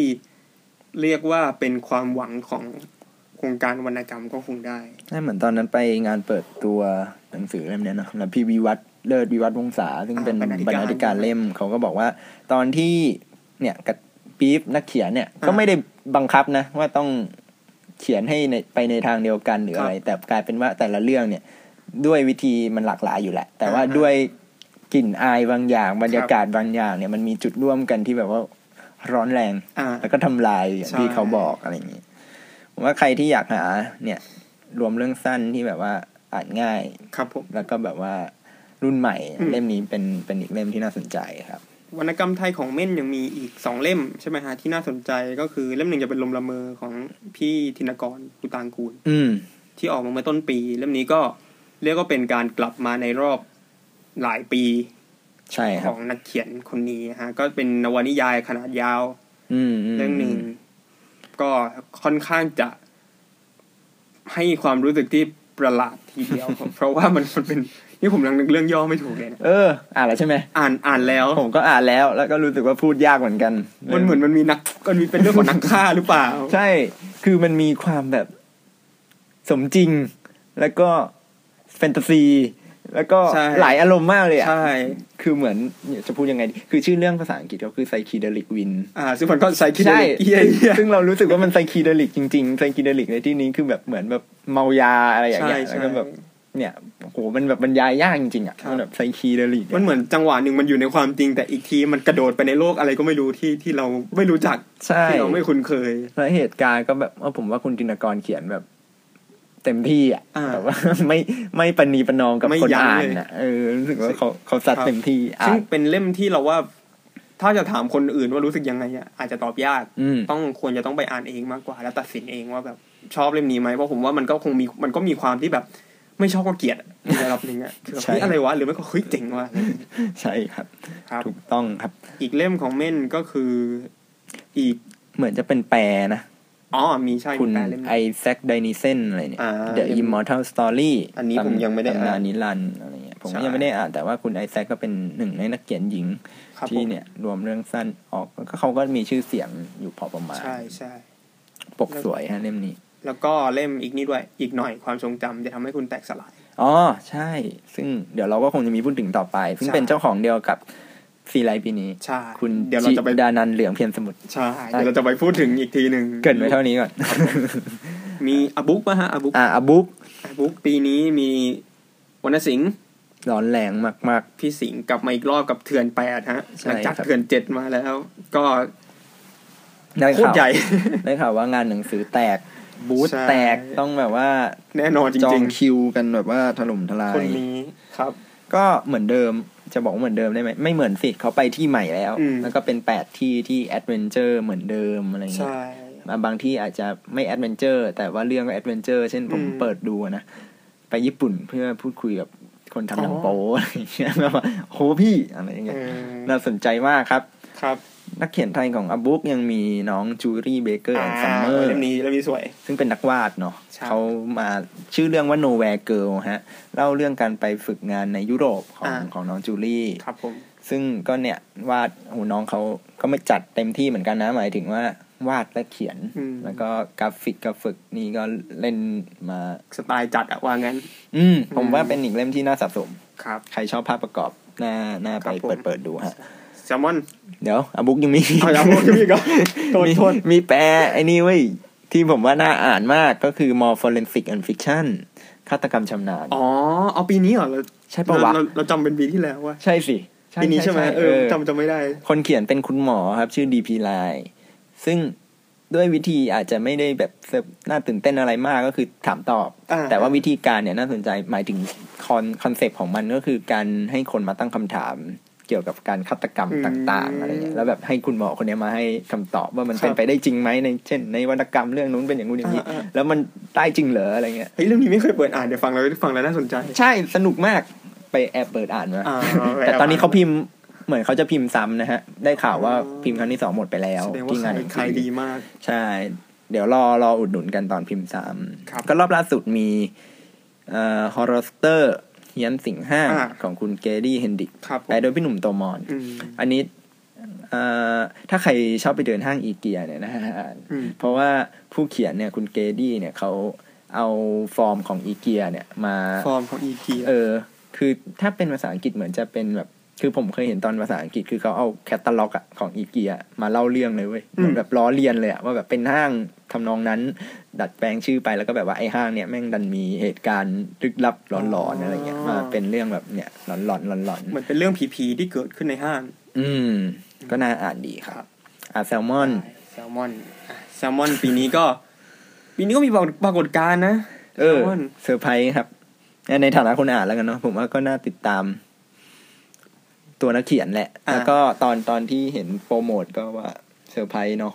เรียกว่าเป็นความหวังของโครงการวรรณกรรมก็คงได้ใช่เหมือนตอนนั้นไปงานเปิดตัวหนังสือเล่มเนี้ยเนอะแล้วพี่วิวัฒน์ เลิศวิวัฒน์วงศาซึ่งเป็นอ่าบบรรรรณาณาธิธิกาการรเล่มเขาก็บอกว่า ตอนที่เนี่ยกับปี๊บนักเขียนเนี่ยก็ไม่ได้บังคับนะ ว่าต้องเขียนให้ในไปในทางเดียวกันหรืออะไร แต่กลายเป็นว่าแต่ละเรื่องเนี่ย ด้วยวิธีมันหลากหลายอยู่แหละ แต่ว่าด้วยกลิ่นอายบางอย่างบรรยากาศบางอย่างเนี่ยมันมีจุดร่วมกันที่แบบว่าร้อนแรงอ่าแล้วก็ทำลายอย่างใช่ที่เขาบอกอะไรอย่างนี้ผมว่าใครที่อยากหา เนี่ย รวมเรื่องสั้นที่แบบว่าอ่านง่ายครับผมแล้วก็แบบว่า รุ่นใหม่อืมเล่มนี้เป็นเป็นอีกเล่มที่น่าสนใจครับ วรรณกรรมไทยของเม่นยังมีอีกสองเล่มใช่ไหมฮะที่น่าสนใจก็คือเล่มหนึ่งจะเป็นลมละเมอของพี่ธินกรกุตางกูล อืม ที่ออกมาเมื่อต้นปี เล่มนี้ก็เรียกว่าเป็นการกลับมาในรอบหลายปีใช่คขรับองนักเขียนคนนี้ฮะ ก็เป็นนวนิยายขนาดยาว อืมมเรื่องหนึ่งก็ค่อนข้างจะ ให้ความรู้สึกที่ประหลาดทีเดียว เพราะว่ามันมันเป็น นี่ผมยังนึกเรื่องย่อไม่ถูกเลยนะเออ อ่านแล้วใช่ไหมอ่านอ่านแล้ว ผมก็อ่านแล้ว แล้วก็รู้สึกว่าพูดยากเหมือนกัน มันเหมือนมันมีนักมันมีเป็นเรื่องของนักฆ่าหรือเปล่า ใช่ คือมันมีความแบบ สมจริง แล้วก็แฟนตาซี แล้วก็ใช่หลายอารมณ์มากเลยอะใช่ คือเหมือนเนี่ยจะพูดยังไงดีคือชื่อเรื่องภาษาอังกฤษก็คือ psychedelic วิน อ่า ซึ่งมันก็ psychedelic ใช่เฮียเฮียซึ่งเรารู้สึกว่ามันไซคีเดลิกจริงๆไซคีเดลิกในที่นี้คือแบบเหมือนแบบเมายาอะไรอย่างใช่เงี้ยใช่แล้วก็แบบ เนี่ยโหมันแบบบรรยายยากจริงๆอะครับมันแบบ psychedelic มันเหมือนจังหวะหนึ่งมันอยู่ในความจริง แต่อีกทีมันกระโดดไปในโลกอะไรก็ไม่รู้ที่ที่เราไม่รู้จักใช่ที่เราไม่คุ้นเคยแล้วเหตุการณ์ก็แบบเออผมว่าคุณจินตกรเขียนแบบ เต็มที่อะอ่าแบบว่าไม่ไม่ปณีประนอมกับไม่คนยั้งอ่านเลยอะเออรู้สึกว่าเขาเขาซัดครับเต็มที่อ่าซึ่งนเป็นเล่มที่เราว่าถ้าจะถามคนอื่นว่ารู้สึกยังไงอะอาจจะตอบยากอืมต้องควรจะต้องไปอ่านเองมากกว่า แล้วตัดสินเองว่าแบบชอบเล่มนี้ไหมเพราะผมว่ามันก็คงมีมันก็มีความที่แบบ ไม่ชอบก็เกลียดอะในระดับหนึ่งอะคือแบบใช่เฮ้ยอะไรวะหรือไม่ก็เฮ้ยเจ๋งว่ะใช่ครับครับถูกต้องครับ อีกเล่มของเม่นก็คือ อีกเหมือนจะเป็นแปลนะอ๋อมีใช่คุณมีแปลเล่มไอแซคไดนิเซนอะไรเนี่ยอ่า The Immortal Story อันนี้ผมยังไม่ได้อ่านตำนานนิรันดร์อะไรเงี้ยผมใช่ยังไม่ได้อ่านแต่ว่าคุณไอแซคก็เป็นหนึ่งในนักเขียนหญิงครับที่ผมเนี่ย รวมเรื่องสั้นออกก็เขาก็มีชื่อเสียงอยู่พอประมาณ ใช่ใช่ปกสวยฮะเล่มนี้ แล้วก็เล่มอีกนี่ด้วย อีกหน่อยความทรงจำจะทำให้คุณแตกสลาย อ๋อ ใช่ ซึ่งเดี๋ยวเราก็คงจะมีพูดถึงต่อไป ซึ่งใช่เป็นเจ้าของเดียวกับซีไรต์ปีนี้ ใช่ คุณเดี๋ยวเราจะไปจิดานันท์เหลืองเพียรสมุทร ใช่ เดี๋ยวเราจะไปพูดถึงอีกทีหนึ่ง เกริ่นไว้เท่านี้ก่อน มี a book ป่ะฮะ a book อะ a book a book ปีนี้มีวรรณสิงห์ร้อนแรงมากพี่สิงห์กลับมาอีกรอบกับเถื่อนแปดฮะใช่หลังจากครับเถื่อนเจ็ดมาแล้ว ก็ๆได้โคตข่าวใหญ่ได้ข่าวว่างานหนังสือแตก บูธใช่แตกต้องแบบว่า แน่นอนจจอริงงคิวกันแบบว่าถล่มทลาๆคนยนี้ครับ ก็เหมือนเดิมจะบอกว่าเหมือนเดิมได้ไหมไม่เหมือนสิเขาไปที่ใหม่แล้วอืมแล้วก็เป็นแปดที่ที่ adventure เหมือนเดิมอะไรเงี้ยใช่มาบางที่อาจจะไม่ adventure แต่ว่าเรื่องก็ adventure เช่นผมอืมเปิดดูอะนะ ไปญี่ปุ่นเพื่อพูดคุยกับคนทำหนังอ๋อโป๊อะไรอย่างเงี้ยแบบว่าโหพี่อะไรอย่างเอเงี้ยอน่าสนใจมากครับครับ นักเขียนไทยของ a book ยังมีน้อง Juli Baker and Summer เล่มนี้เล่มนี้สวย ซึ่งเป็นนักวาดเนาะใช่เขามาชื่อเรื่องว่า Nowhere Girl ฮะ เล่าเรื่องการไปฝึกงานในยุโรปของของน้องจูลี่ครับผมซึ่งก็เนี่ยวาดโอ้น้องเขาก็ไม่จัดเต็มที่เหมือนกันนะ หมายถึงว่าวาดและเขียนอืมแล้วก็กราฟิกกราฟิกนี่ก็เล่นมาสไตล์จัดอะว่างั้น อืมผมอืมว่าเป็นอีกเล่มที่น่าสะสมครับ ใครชอบภาพประกอบน่าน่าไปครับผมเปิดเปิดดูฮะ แซลมอน เดี๋ยวอบุ๊กยังมีเอาอย่างพวกพี่ก็โทษมีโทษมีแปลไอ้นี่เว้ยที่ผมว่าน่าอ่านมากก็คือ more forensic and fiction ฆาตกรรมชำนาญ อ๋อ เอาปีนี้เหรอเราใช่ปะวะเราเราจำเป็นปีที่แล้วว่า ใช่สิ ปีนี้ใช่ไหมเออจำจำไม่ได้ คนเขียนเป็นคุณหมอครับ ชื่อดีพีไลซึ่งด้วยวิธีอาจจะไม่ได้แบบเซิร์ฟน่าตื่นเต้นอะไรมากก็คือถามตอบอ่าแต่ว่าวิธีการเนี่ยน่าสนใจหมายถึงคอนคอนเซปต์ของมันก็คือการให้คนมาตั้งคำถาม เกี่ยวกับการฆาตกรรมต่างๆอะไรเงี้ยแล้วแบบให้คุณหมอคนเนี้ยมาให้คำตอบว่ามันเป็นไปได้จริงไหมในเช่น ในวรรณกรรมเรื่องนู้นเป็นอย่างนู้นอย่างนี้ แล้วมันได้จริงเหรออะไรเงี้ยเฮ้ยเรื่องนี้ไม่เคยเปิดอ่านเดี๋ยวฟังแล้วฟังแล้วน่าสนใจ ใช่สนุกมากไปแอบเปิดอ่านมาอ่าแต่ตอนนี้เขาพิมพ์เหมือนเขาจะพิมพ์ซ้ำนะฮะ ได้ข่าวว่าอ๋อพิมพ์ครั้งที่สองหมดไปแล้วแสดงว่าที่งานขายหนังสืขายอดีมาก ใช่ เดี๋ยวรอรออุดหนุนกันตอนพิมพ์ซ้ำครับก็รอบล่าสุดมีเอ่อ Horrorstör เฮี้ยนสิงห้างอ่าของคุณเกรดี้เฮนดริกซ์ครับผมแปลโดยพี่หนุ่มโตมรอืมอันนี้เอ่อถ้าใครชอบไปเดินห้างอีเกียเนี่ยนะฮะอืมเพราะว่าผู้เขียนเนี่ยคุณเกรดี้เนี่ยเขาเอาฟอร์มของอีเกียเนี่ยมาฟอร์มของอีพีเออ คือถ้าเป็นภาษาอังกฤษเหมือนจะเป็นแบบ คือผมเคยเห็นตอนภาษาอังกฤษคือเขาเอาแคตตาล็อกอะของอีเกียมาเล่าเรื่องเลยเว้ยเหมือนแบบล้อเลียนเลยอะว่าแบบเป็นห้างทำนองนั้น ดัดแปลงชื่อไปแล้วก็แบบว่าไอ้ห้างเนี่ยแม่งดันมีเหตุการณ์ลึกลับหลอนๆอะไรเงี้ยมาเป็นเรื่องแบบเนี่ยหลอนๆหลอนเหมือนเป็นเรื่องผีๆที่เกิดขึ้นในห้างๆอืม ก็น่าอ่านดีครับอ่าแซลมอนแซลมอนอะแซลมอนปีนี้ก็ปีนี้ก็มีปรากฏการณ์นะเออแซลมอนเซอร์ไพรส์ครับในฐานะคนอ่านแล้วกันเนาะผมว่าก็น่าติดตาม ตัวนักเขียนแหละอ่าแล้วก็ตอนตอนที่เห็นโปรโมทก็ว่าเซอร์ไพรส์เนาะ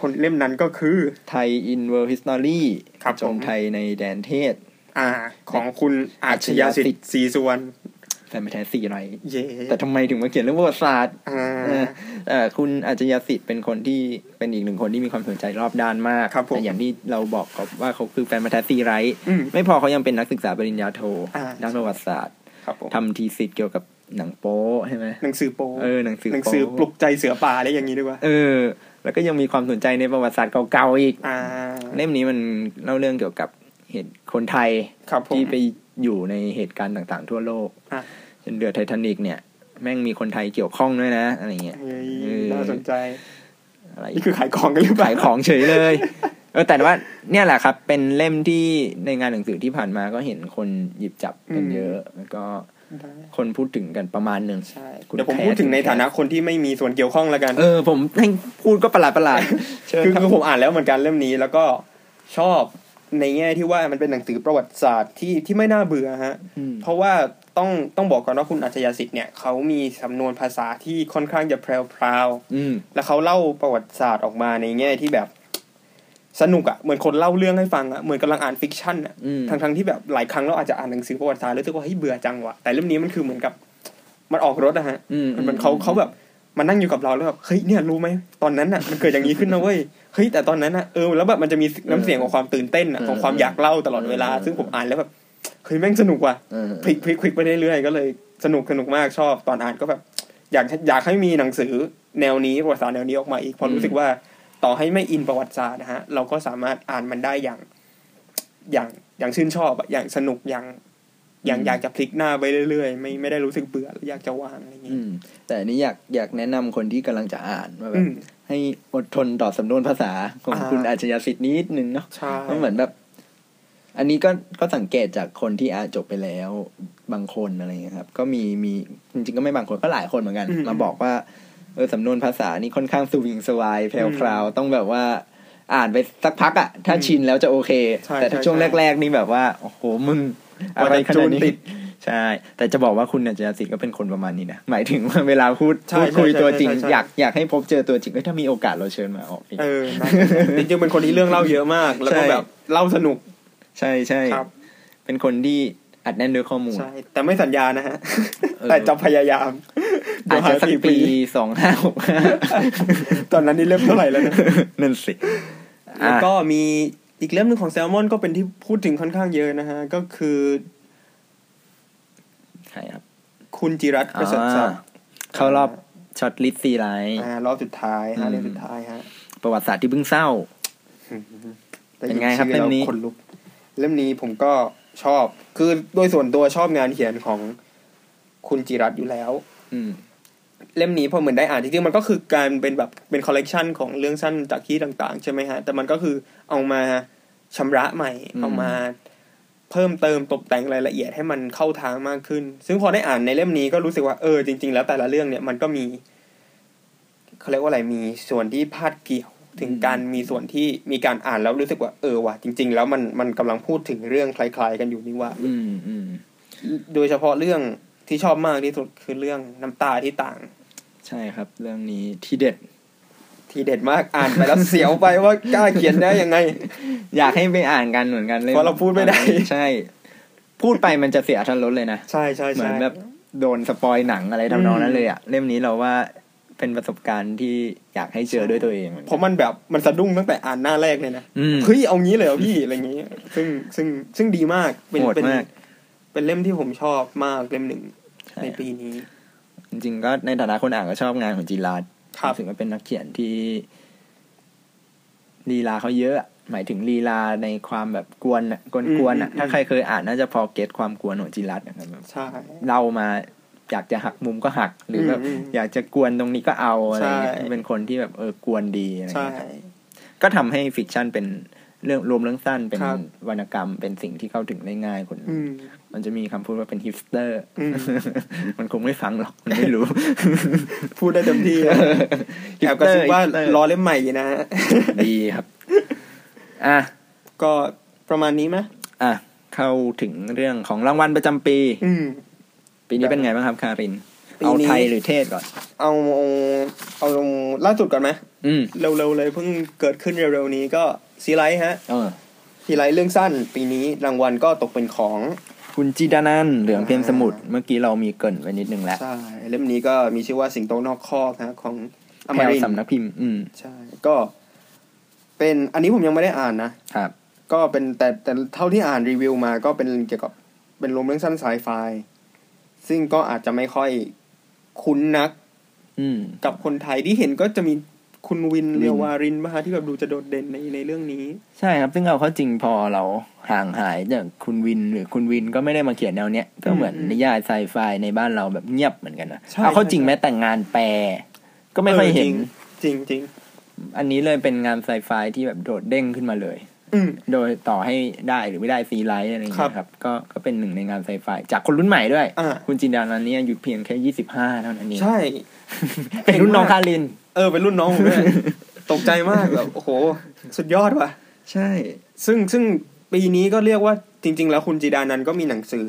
คนเล่มนั้นก็คือ Thai in World History ครับชมผมไทยในแดนเทศ อ่า ของคุณอาชญาสิทธิ์ศรีสุวรรณแฟนพันธุ์แท้ซีไรต์เย่แต่ทำไมถึงมาเขียนเรื่องประวัติศาสตร์อ่าเออเอ่อคุณอาจจะยาสิทธิ์เป็นคนที่เป็นอีกหนึ่งคนที่มีความสนใจรอบด้านมากครับผมแต่อย่างที่เราบอกเขาว่าเขาคือแฟนพันธุ์แท้ซีไรต์อืมไม่พอเขายังเป็นนักศึกษาปริญญาโทอ่าด้านประวัติศาสตร์ครับผมทำ thesis เกี่ยวกับ หนังโป๊ใช่ไหมหนังสือโป๊เออหนังสือหนังสือโป๊ปลุกใจเสือป่าอะไรอย่างนี้ด้วยว่าเออ แล้วก็ยังมีความสนใจในประวัติศาสตร์เก่าๆอีกอ่าเล่มนี้มันเล่าเรื่องเกี่ยวกับเหตุคนไทยครับผมที่ไปอยู่ในเหตุการณ์ต่างๆ ทั่วโลกอะเช่นเรือไททานิกเนี่ย แม่งมีคนไทยเกี่ยวข้องด้วยนะ อะไรเงี้ยเฮ้ยเออน่าสนใจอะไรนี่คือขายของกันหรือเปล่าขายของเฉยเลยเออแต่ว่าเนี่ยแหละครับ เป็นเล่มที่ในงานหนังสือที่ผ่านมาก็เห็นคนหยิบจับกันเยอะ แล้วก็ได้ คนพูดถึงกันประมาณหนึ่งใช่คุณเดี๋ยวผมแคสพูดถึงในคุณแคสฐานะคนที่ไม่มีส่วนเกี่ยวข้องแล้วกัน เออ ผมให้พูดก็ประหลาดประหลาดเชิญคือครับคือผมอ่านแล้วเหมือนกันเล่มนี้ แล้วก็ชอบในแง่ที่ว่ามันเป็นหนังสือประวัติศาสตร์ที่ที่ไม่น่าเบื่อฮะอืมเพราะว่าต้องต้องบอกก่อนว่าคุณอัจฉริยสิทธิ์เนี่ยเขามีสำนวนภาษาที่ค่อนข้างจะแพรวอืมๆแล้วเขาเล่าประวัติศาสตร์ออกมาในแง่ที่แบบ สนุกอะเหมือนคนเล่าเรื่องให้ฟังอะเหมือนกำลังอ่าน fiction อะอืมทั้งทั้งๆที่แบบหลายครั้งเราอาจจะอ่านหนังสือประวัติศาสตร์แล้วรู้สึกว่าเฮ้ยเบื่อจังวะแต่เล่มนี้มันคือเหมือนกับ มันออกรสอะฮะอืมมันมันเขาเขาแบบมานั่งอยู่กับเราแล้วแบบเฮ้ยเนี่ยรู้ไหมตอนนั้นอะมันเกิดอย่างนี้ขึ้นนะเว้ยเฮ้ยแต่ตอนนั้นอะเออแล้วแบบมันจะมีน้ำเสียงของความตื่นเต้นอะของความอยากเล่าตลอดเวลา ซึ่งผมอ่านแล้วแบบเฮ้ยแม่งสนุกว่ะเออพลิกพลิกพลิกไปเรื่อยๆก็เลยสนุกสนุกมากชอบตอนอ่านก็แบบ อยากอยากให้มีหนังสือแนวนี้ประวัติศาสตร์แนวนี้ออกมาอีกเพราะรู้สึกว่า ต่อให้ไม่อินประวัติศาสตร์นะฮะเราก็สามารถอ่านมันได้อย่างอย่างอย่างชื่นชอบอะอย่างสนุกอย่างอย่างอยากจะพลิกหน้าไปเรื่อยๆ ไม่ไม่ได้รู้สึกเบื่อหรืออยากจะวางอะไรอย่างอืงี้มแต่อันนี้อยากอยากแนะนำคนที่กำลังจะอ่านว่าแบอืบมให้อดทนต่อสำนวนภาษาของอ่าคุณอาชญาสิทธิ์นิดนึงเนาะใช่เพราะเหมือนแบบ อันนี้ก็ก็สังเกตจากคนที่อ่านจบไปแล้วบางคนอะไรเงี้ยครับ ก็มีมีจริงๆก็ไม่บางคนก็หลายคนเหมือนกัน มาบอกว่า เออสำนวนภาษานี่ค่อนข้างสวิงสวายแพรวๆต้องแบบว่าอ่านไปสักพักอะถ้าชินแล้วจะโอเคใช่แต่ถ้าใช่ช่วงใช่แรก ๆ นี่แบบว่าโอ้โหมึงอะไรขนาดนี้ติดใช่ แต่จะบอกว่าคุณอาจารย์สิทธิ์ก็เป็นคนประมาณนี้นะ หมายถึงว่าเวลาพูดใช่พูดคุยใช่ตัวจริงใช่ใช่อยากอยากให้พบเจอตัวจริงเอ้ยถ้ามีโอกาสเราเชิญมาออกอีกเออนะจริงๆเป็นคนที่เรื่องเล่าเยอะมาก แล้วก็ใช่แบบเล่าสนุก ใช่ใช่ครับเป็นคนที่อัดแน่นด้วยข้อมูล ใช่ แต่ไม่สัญญานะฮะเออแต่จะพยายาม อาจจะสักเดี๋ยวหปีสองห้าหกห้าตอนนั้นนี่เล่มเท่าไหร่แล้วนะนั่นสิแล้วก็มีอีกเล่มหนึ่งของแซลมอนก็เป็นที่พูดถึงค่อนข้างเยอะนะฮะ ก็คือใครครับ คุณจิรัฏฐ์ประเสริฐศักดิ์เข้ารอบ shortlist ซีไรต์อ่ารอบสุดท้ายฮะอืมเล่มสุดท้ายฮะ ประวัติศาสตร์ที่เพิ่งเศร้าเป็นไงครับด้ยิชื่อเล่มนี้แวขนลุกเล่มนี้ผมก็ชอบ คือโดยส่วนตัวชอบงานเขียนของคุณจิรัตน์อยู่แล้ว อืม เล่มนี้พอเหมือนได้อ่านจริงๆมันก็คือการเป็นแบบเป็นคอลเลกชันของเรื่องสั้นจากที่ต่างๆ ใช่ไหมฮะ แต่มันก็คือเอามาชำระใหม่อืมเอามาเพิ่มเติมตกแต่งรายละเอียดให้มันเข้าทางมากขึ้น ซึ่งพอได้อ่านในเล่มนี้ก็รู้สึกว่าเออจริง ๆ แล้วแต่ละเรื่องเนี่ยมันก็มีเขาเรียกว่าอะไรมีส่วนที่พาดเกี่ยวถึงการมีส่วนที่มีการอ่านแล้วรู้สึกว่าเออว่ะจริง ๆ แล้วมันมันกำลังพูดถึงเรื่องคล้าย ๆ กันอยู่นี่ว่าอืมอืมโดยเฉพาะเรื่องที่ชอบมากที่สุดคือเรื่องน้ำตาที่ต่าง ใช่ครับ เรื่องนี้ที่เด็ด ที่เด็ดมากอ่านไปแล้วเสียวไปว่ากล้าเขียนได้ยังไง อยากให้ไปอ่านกันเหมือนกันเลยเพราะเราพูดไม่ได้ ใช่ พูดไปมันจะเสียทันรสเลยนะใช่ใช่เหมือใช่นแบบโดนสปอยหนังอะไรทำนองอืมนั้นเลยอะเล่มนี้เราว่าเป็นประสบการณ์ที่อยากให้เจอด้วยตัวเองหมือนเพกันราะมันแบบมันสะดุ้งตั้งแต่อ่านหน้าแรกเลยนะอืมเฮ้ยเอางี้เลยเหรอพี่อะไรอย่างงี้ซึ่งซึ่งซึ่งดีมากเป็นโหดเป็นมากเป็นเล่มที่ผมชอบมากเล่มหนึ่งใช่ในปีนี้ จริงๆก็ในฐานะคนอ่านก็ชอบงานของจีราดครับรู้สึกว่าเป็นนักเขียนที่ลีลาเขาเยอะ หมายถึงลีลาในความแบบกวนอะกวนกวนๆอะถ้าใครเคยอ่านน่าจะพอเก็ตความกวนของจีรัตนะครับแบบใช่เล่ามาอยากจะหักมุมก็หัก หรือแบบอืมอยากจะกวนตรงนี้ก็เอาอะไรเงี้ยใช่เป็นคนที่แบบเออกวนดีอะไรใช่เงี้ยครับก็ทำให้ fiction เป็นเรื่องรวมเรื่องสั้นเป็นครับวรรณกรรมเป็นสิ่งที่เข้าถึงได้ง่ายคนอื มมันจะมีคำพูดว่าเป็นฮิปสเตอร์อืมมันคงไม่ฟังหรอก มันไม่รู้ พูดได้เต็มที่นะแอบกระซิบว่า hipster รอเล่มใหม่อยู่นะฮะดีครับ อะ ก็ประมาณนี้ไหมอะ เข้าถึงเรื่องของรางวัลประจำปีอืมปีนี้เป็นไงบ้างครับ คารินปีนี้เอาไทยหรือเทศก่อน เอาเอาล่าสุดก่อนไหมอืมเร็วๆเลยเพิ่งเกิดขึ้นเร็วๆนี้ก็ซีไรต์ฮะเออซีไรต์เรื่องสั้น ปีนี้รางวัลก็ตกเป็นของ คุณจิดานันท์เหลืองเพียรสมุทเมื่อกี้เรามีเกริ่นไว้นิดนึงแล้วใช่เล่มนี้ก็มีชื่อว่าสิงโตนอกคอกนะของแพรวอมรินทร์สำนักพิมพ์ อืมใช่ ก็ เป็นอันนี้ผมยังไม่ได้อ่านนะครับ ก็เป็นแต่แต่เท่าที่อ่านรีวิวมา ก็เป็นเกี่ยวกับเป็นรวมเรื่องสั้นไซไฟซึ่งก็อาจจะไม่ค่อยคุ้นนักอืมกับคนไทยที่เห็นก็จะมี คุณวินวินเรียววารินมาที่แบบดูจะโดดเด่นในในเรื่องนี้ ใช่ครับ ซึ่งเอาเข้าจริงพอเราห่างหายจากคุณวินหรือคุณวินก็ไม่ได้มาเขียนแนวเนี้ยก็เหมือนอืมนิยายไซไฟในบ้านเราแบบเงียบเหมือนกันนะใช่เอาเข้าจริงใช่แม้แต่งานแปลก็ไม่ค่อยเห็นจริงจริงอันนี้เลยเป็นงานไซไฟที่แบบโดดเด้งขึ้นมาเลยๆอืมโดยต่อให้ได้หรือไม่ได้ซีไลท์อะไรอย่างครัเงี้บยครับ ก็ก็เป็นหนึ่งในงานไซไฟจากคนรุ่นใหม่ด้วยอ่าคุณจินดานันท์เนี่ยอายุเพียงแค่ยี่สิบห้าเท่านั้นเองใช่ เป็นรุ่นน้องคาริน เออเป็นรุ่นน้องผมด้วยตกใจมากแบบโอ้โห สุดยอดว่ะ ใช่ ซึ่งซึ่งปีนี้ก็เรียกว่าจริง ๆ แล้วคุณจีดานันท์ก็มีหนังสือ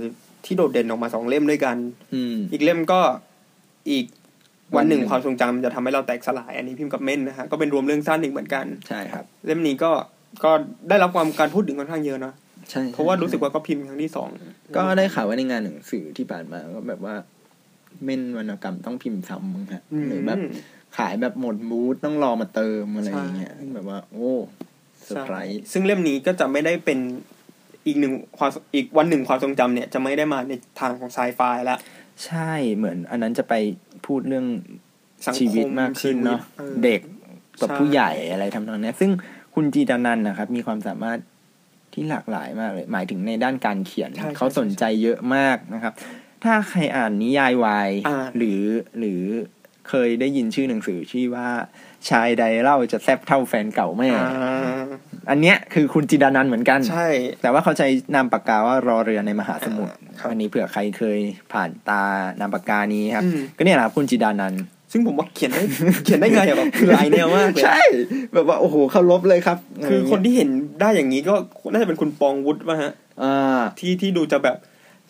ที่โดดเด่นออกมาสองเล่มด้วยกันอืมอีกเล่มก็อีกวันหนึ่งวันหนึ่งความทรงจำจะทำให้เราแตกสลาย อันนี้พิมพ์กับเม่นนะฮะก็เป็นรวมเรื่องสั้นอีกเหมือนกันใช่ครับ เล่มนี้ก็ก็ได้รับความการพูดถึงค่อนข้างเยอะเนาะใช่ เพราะว่ารู้สึกว่าก็พิมพ์ครั้งที่สองก็ได้ข่าวว่าในงานหนังสือที่ผ่านมาก็แบบว่า เม่นวรรณกรรมต้องพิมพ์ซ้ำมั้งฮะมหรือแบบ ขายแบบหมดบูธต้องรอมาเติมอะไรอย่างเงี้ยใช่ซึ่งแบบว่า โอ้เซอร์ไพรส์ซึ่งเล่มนี้ก็จะไม่ได้เป็นอีกหนึ่งความอีกวันหนึ่งความทรงจำเนี่ย จะไม่ได้มาในทางของไซไฟแล้วใช่เหมือน อันนั้นจะไปพูดเรื่องสังคมชีวิตมากขึ้นเนาะชีวิตเออเด็กกับใช่ผู้ใหญ่อะไรทำนองเนี้ยซึ่งคุณจีดานันท์นะครับ มีความสามารถที่หลากหลายมากเลย หมายถึงในด้านการเขียนใช่ใช่เขาสนใจเยอะมากนะครับ ถ้าใครอ่านนิยายวายอ่าหรือหรือ เคยได้ยินชื่อหนังสือชื่อว่า ชายใดเล่าจะแซบเท่าแฟนเก่าแม่อ่าอันเนี้ยคือคุณจิดานันท์เหมือนกัน ใช่ แต่ว่าเขาใช้นามปากกาว่ารอเรือในมหาสมุทรครับอันนี้เผื่อใครเคยผ่านตานามปากกานี้ครับอืมก็เนี่ยแหละครับคุณจิดานันท์ซึ่งผมว่าเขียนได้เขียนได้ไงอะแบบคือหลายแนวมากเลยใช่ แบบว่าโอ้โหเคารพเลยครับ คือคนที่เห็นได้อย่างนี้ก็น่าจะเป็นคุณปองวุฒิป่ะฮะอ่าที่ที่ดูจะแบบ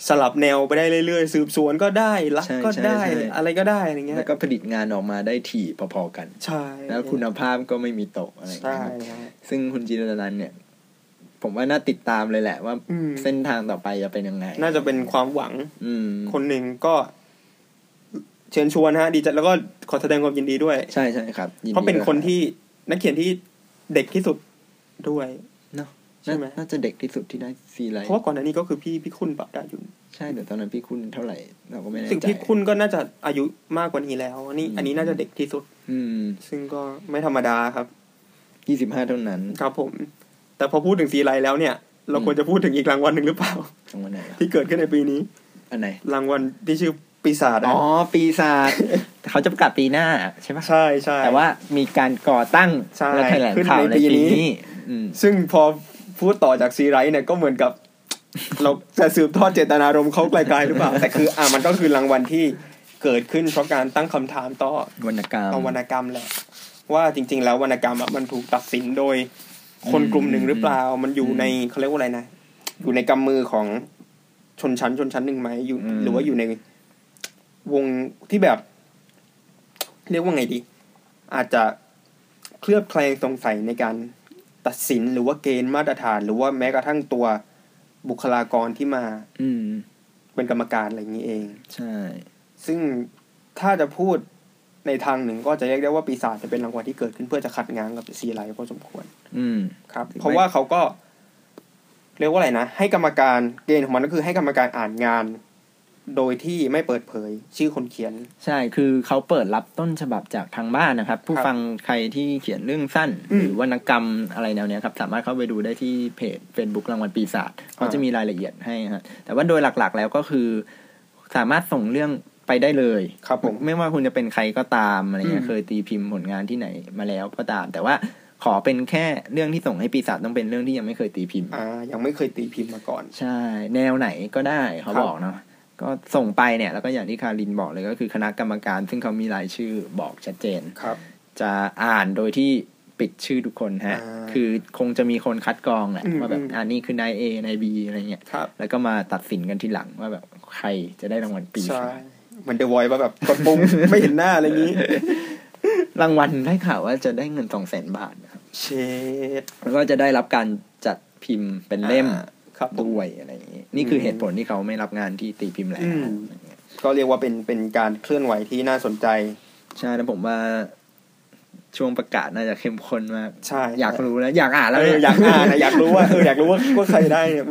สลับแนวไปได้เรื่อยๆ สืบสวนก็ได้รักใช่ก็ใช่ได้ใช่อะไรก็ได้อะไรเงี้ยแล้วก็ผลิตงานออกมาได้ถี่พอๆกันใช่แล้วคุณภาพก็ไม่มีตกอะไรอย่างใช่เงี้ยครับครับซึ่งคุณจิดานันท์เนี่ย ผมว่าน่าติดตามเลยแหละ ว่าอืมเส้นทางต่อไปจะเป็นยังไง น่าจะเป็นความหวัง อืมคนหนึ่งก็ เชิญชวนฮะ ดีใจแล้วก็ขอแสดงความยินดีด้วย ใช่ใช่ครับยิดีเพราะเป็นด้วยคนรับที่นักเขียนที่เด็กที่สุดด้วยเนาะ ใช่ไหมน่าจะเด็กที่สุดที่ได้ซีไลเพท์ราะว่าก่อนหน้านี้ก็คือพี่พี่คุณปรับดายุนใช่เดี๋ยวตอนนั้นพี่คุณเท่าไหร่เราก็ไม่แน่ใจสิ่งที่คุณก็น่าจะอายุมากกว่านี้แล้วอันนี้อืมอันนี้น่าจะเด็กที่สุด อืม ซึ่งก็ไม่ธรรมดาครับยี่สิบห้าเท่านั้น ครับผม แต่พอพูดถึงซีไรต์แล้วเนี่ย เราควรจะพูดถึงอีกรางวัลหนึ่งหรือเปล่าตรงวันไหนล่ะที่เกิดขึ้นในปีนี้ อันไหน รางวัลที่ชื่อปีศาจอ๋นะอปีศาจแต่เขาจะประกาศปีหน้าใช่ปะใช่ใช่แต่ว่ามีการก่อตั้งใช่และแถลงข่าวขึ้นในในปีปีนี้นี้อืมซึ่งพอ พูดต่อจากซีไรต์เนี่ยก็เหมือนกับ เราจะสืบทอดเจตนารมณ์เขาไกลๆหรือเปล่า แต่คืออ่ามันก็คือรางวัลที่เกิดขึ้นเพราะการตั้งคำถามต่อวรรณกรรมต่อวรรณกรรมแหละ ว่าจริง ๆ แล้ววรรณกรรมอะมันถูกตัดสินโดยคนกลุ่มหนึ่งหรือเปล่า มันอยู่ในเขาเรียกว่าอะไรนะ อยู่ในกำมือของชนชั้นชนชั้นหนึ่งไหมอยู่อืมหรือว่าอยู่ในวงที่แบบ เรียกว่าไงดี อาจจะเคลือบแคลงสงสัยในการ ตัดสินหรือว่าเกณฑ์มาตรฐาน หรือว่าแม้กระทั่งตัวบุคลากรที่มา อืม เป็นกรรมการอะไรอย่างนี้เอง ใช่ ซึ่งถ้าจะพูดในทางหนึ่งก็จะเรียกได้ว่าปีศาจจะเป็นรางวัลที่เกิดขึ้นเพื่อจะขัดง้างกับซีไลท์พอสมควร อืม ครับหรือไม่เพราะว่าเขาก็ เรียกว่าอะไรนะ ให้กรรมการเกณฑ์ของมันก็คือให้กรรมการอ่านงาน โดยที่ไม่เปิดเผย ชื่อคนเขียน ใช่คือเขาเปิดรับต้นฉบับจากทางบ้านนะครับ ผู้ครับฟังใครที่เขียนเรื่องสั้นอืมหรือวรรณกรรมอะไรแนวเนี้ยครับ สามารถเข้าไปดูได้ที่เพจ Facebook รางวัลปีศาจเขาจะมีรายละเอียดให้ฮะแต่ว่าโดยหลักๆแล้วก็คือ สามารถส่งเรื่องไปได้เลยครับผมไม่ว่าคุณจะเป็นใครก็ตามอะไรเงี้อืยมเคยตีพิมพ์ผลงานที่ไหนมาแล้วก็ตาม แต่ว่าขอเป็นแค่เรื่องที่ส่งให้ปีศาจต้องเป็นเรื่องที่ยังไม่เคยตีพิมพ์อ่ายังไม่เคยตีพิมพ์มาก่อน ใช่ แนวไหนก็ได้เขาครับบอกเนาะ ก็ส่งไปเนี่ย แล้วก็อย่างที่คารินบอกเลยก็คือคณะกรรมการ ซึ่งเขามีรายชื่อบอกชัดเจนครับ จะอ่านโดยที่ปิดชื่อทุกคนฮะอ่าคือคงจะมีคนคัดกรองแหละอืมว่าแบบอืมอันนี้คือนายเอนายบีอะไรเงี้ยครับแล้วก็มาตัดสินกันทีหลังว่าแบบใครจะได้รางวัลปีใช่เหมือนเดอะวอยว่าแบบกดปุ่มไม่เห็นหน้าอะไรอย่างนี้ รางวัลได้ข่าวว่าจะได้เงินสองแสนบาทนะครับเชดแล้วก็จะได้รับการจัดพิมพ์เป็นเล่มอ่าครับผม ด้วยอะไรอย่างงี้นี่คืออมเหตุผลที่เขาไม่รับงานที่ตีพิมพ์แล้วอืมอะไรเงี้ยก็เรียกว่าเป็นเป็นการเคลื่อนไหวที่น่าสนใจใช่แล้วผมว่าช่วงประกาศน่าจะเข้มข้นมากใช่อยากรู้แล้วอยากอ่านแล้วเอเนี่ออยากอ่านนะอยากรู้ว่าเอออยากรู้ว่าว่าใครได้เนี่ย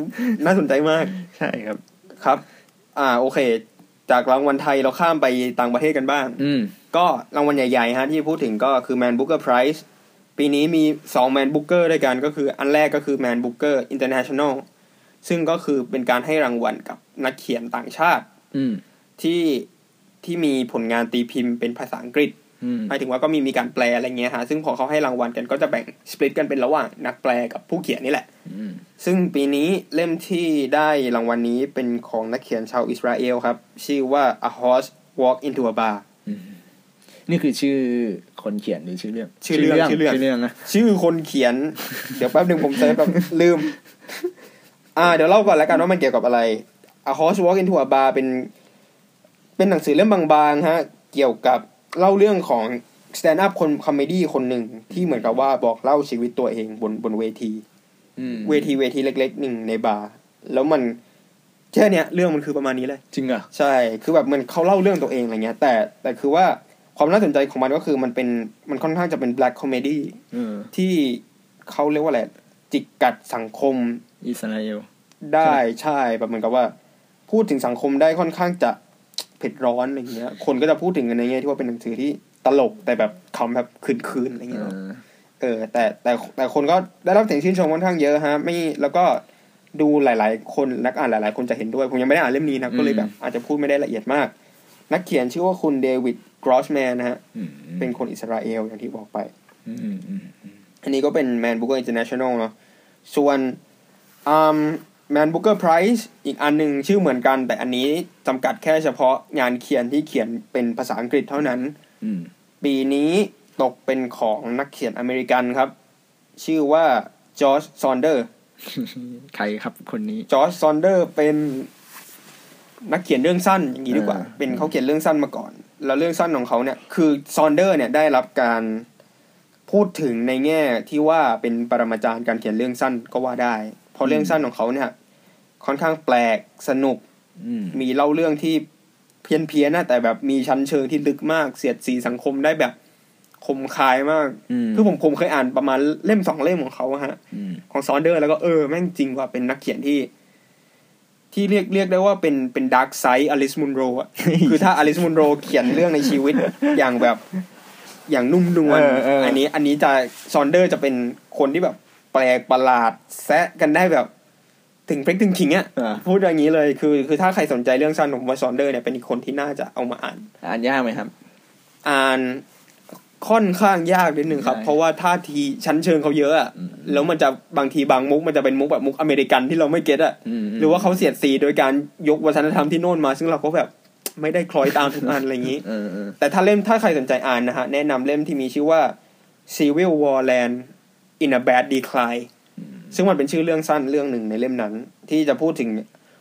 น่าสนใจมาก ใช่ครับครับ อ่าโอเค จากรางวัลไทยเราข้ามไปต่างประเทศกันบ้าง อืมก็รางวัลใหญ่ๆฮะที่พูดถึงก็คือ Man Booker Prize ปีนี้มี2 Man Booker ด้วยกันก็คืออันแรกก็คือ Man Booker International ซึ่งก็คือเป็นการให้รางวัลกับนักเขียนต่างชาติ อืมที่ที่มีผลงานตีพิมพ์เป็นภาษาอังกฤษอืมหมายถึงว่าก็มีมีการแปลอะไรเงี้ยฮะซึ่งพอเขาให้รางวัลกันก็จะแบ่งสปลิตกันเป็นระหว่างนักแปลกับผู้เขียนนี่แหละอืมซึ่งปีนี้เล่มที่ได้รางวัลนี้เป็นของนักเขียนชาวอิสราเอลครับ ชื่อว่า A Horse Walk into a Bar นี่คือชื่อคนเขียนหรือชื่อเรื่อง ชื่อเรื่องชื่อเรื่องชื่อเรื่องนะชื่อคนเขียน เดี๋ยวแป๊บหนึ่งผม search แบบลืม อ่าเดี๋ยวเล่าก่อนแล้วกันว่ามันเกี่ยวกับอะไร A Horse Walk into a Bar เป็น เป็นหนังสือเล่มบางๆฮะ เกี่ยวกับเล่าเรื่องของ stand up คน comedy คนหนึ่งที่เหมือนกับว่าบอกเล่าชีวิตตัวเองบนบนเวทีอืมเวทีเวทีเล็กๆหนึ่งในบาร์แล้วมันแค่เนี้ยเรื่องมันคือประมาณนี้เลย จริงเหรอใช่คือแบบมันเขาเล่าเรื่องตัวเองอะไรเงี้ย แต่แต่คือว่าความน่าสนใจของมันก็คือมันเป็นมันค่อนข้างจะเป็น black comedy เออที่เขาเรียกว่าอะไรจิกกัดสังคม อิสราเอลได้ใช่แบบเหมือนกับว่า พูดถึงสังคมได้ค่อนข้างจะเผ็ดร้อนอะไรเงี้ย คนก็จะพูดถึงกันในแง่ที่ว่าเป็นหนังสือที่ตลกแต่แบบคำแบบคืนๆอะไรเอเงี้ยเนอะอเออ แต่แต่แต่คนก็ได้รับเสียงชื่นชมค่อนข้างเยอะฮะ ไม่แล้วก็ดูหลาย ๆ คนนักอ่านหลาย ๆ คนจะเห็นด้วย ผมยังไม่ได้อ่านเล่มนี้นะก็เลยแบบ อาจจะพูดไม่ได้ละเอียดมาก นักเขียนชื่อว่าคุณเดวิดกรอสแมนนะฮะอืมเป็นคนอิสราเอลอย่างที่บอกไปอืมอืมอืมอันนี้ก็เป็น Man Booker International เนาะส่วน อืม Man Booker Prize อีกอันหนึ่งชื่อเหมือนกัน แต่อันนี้จำกัดแค่เฉพาะงานเขียนที่เขียนเป็นภาษาอังกฤษเท่านั้นอืมปีนี้ตกเป็นของนักเขียนอเมริกันครับ ชื่อว่าจอร์จซอนเดอร์ใครครับคนนี้จอร์จซอนเดอร์เป็นนักเขียนเรื่องสั้นอย่างนี้ดีกว่าอ่า เป็นเขาเขียนเรื่องสั้นมาก่อน แล้วเรื่องสั้นของเขาเนี่ย คือซอนเดอร์ เนี่ยได้รับการพูดถึงในแง่ที่ว่าเป็นปรมาจารย์การเขียนเรื่องสั้นก็ว่าได้ เพราะเรื่องสั้นของเขาเนี่ย ค่อนข้างแปลกสนุกอืมมีเล่าเรื่องที่เพี้ยนเพี้ยนๆนะแต่แบบมีชั้นเชิงที่ลึกมาก เสียดสีสังคมได้แบบคมคายมากอืมคือผมผมเคยอ่านประมาณเล่มสองเล่มของเขาอะฮะอืมของซอนเดอร์ แล้วก็เออแม่งจริงว่าเป็นนักเขียนที่ ที่เรียกเรียกได้ว่าเป็นเป็น dark side อลิสมุนโรอะคือถ้าอลิสมุนโรเขียนเรื่องในชีวิตอย่างแบบอย่างนุ่มนวลเออเอออันนี้ อันนี้จะซอนเดอร์จะเป็นคนที่แบบ แปลกประหลาดแซะกันได้แบบถึงพริกถึงขิงอะอ่าพูดอย่างนี้เลยคือคือถ้าใครสนใจเรื่องสั้นผมว่าซอนเดอร์เนี่ยเป็นอีกคนที่น่าจะเอามาอ่าน อ่านยากไหมครับ อ่านค่อนข้างยากนิดนึงครับใช่เพราะว่าท่าทีชั้นเชิงเขาเยอะอะอืมแล้วมันจะบางทีบางมุกมันจะเป็นมุกแบบมุกอเมริกันที่เราไม่เก็ตอะอืมหรือว่าเขาเสียดสีโดยการยกวัฒนธรรมที่โน่นมา ซึ่งเราก็แบบไม่ได้คล้อยตามทุกอันอะไรอย่างนี้เออเออแต่ถ้าเล่มถ้าใครสนใจอ่านนะฮะแนะนำเล่มที่มีชื่อว่า Civil War Land in a Bad Decline ซึ่งมันเป็นชื่อเรื่องสั้นเรื่องหนึ่งในเล่มนั้น ที่จะพูดถึง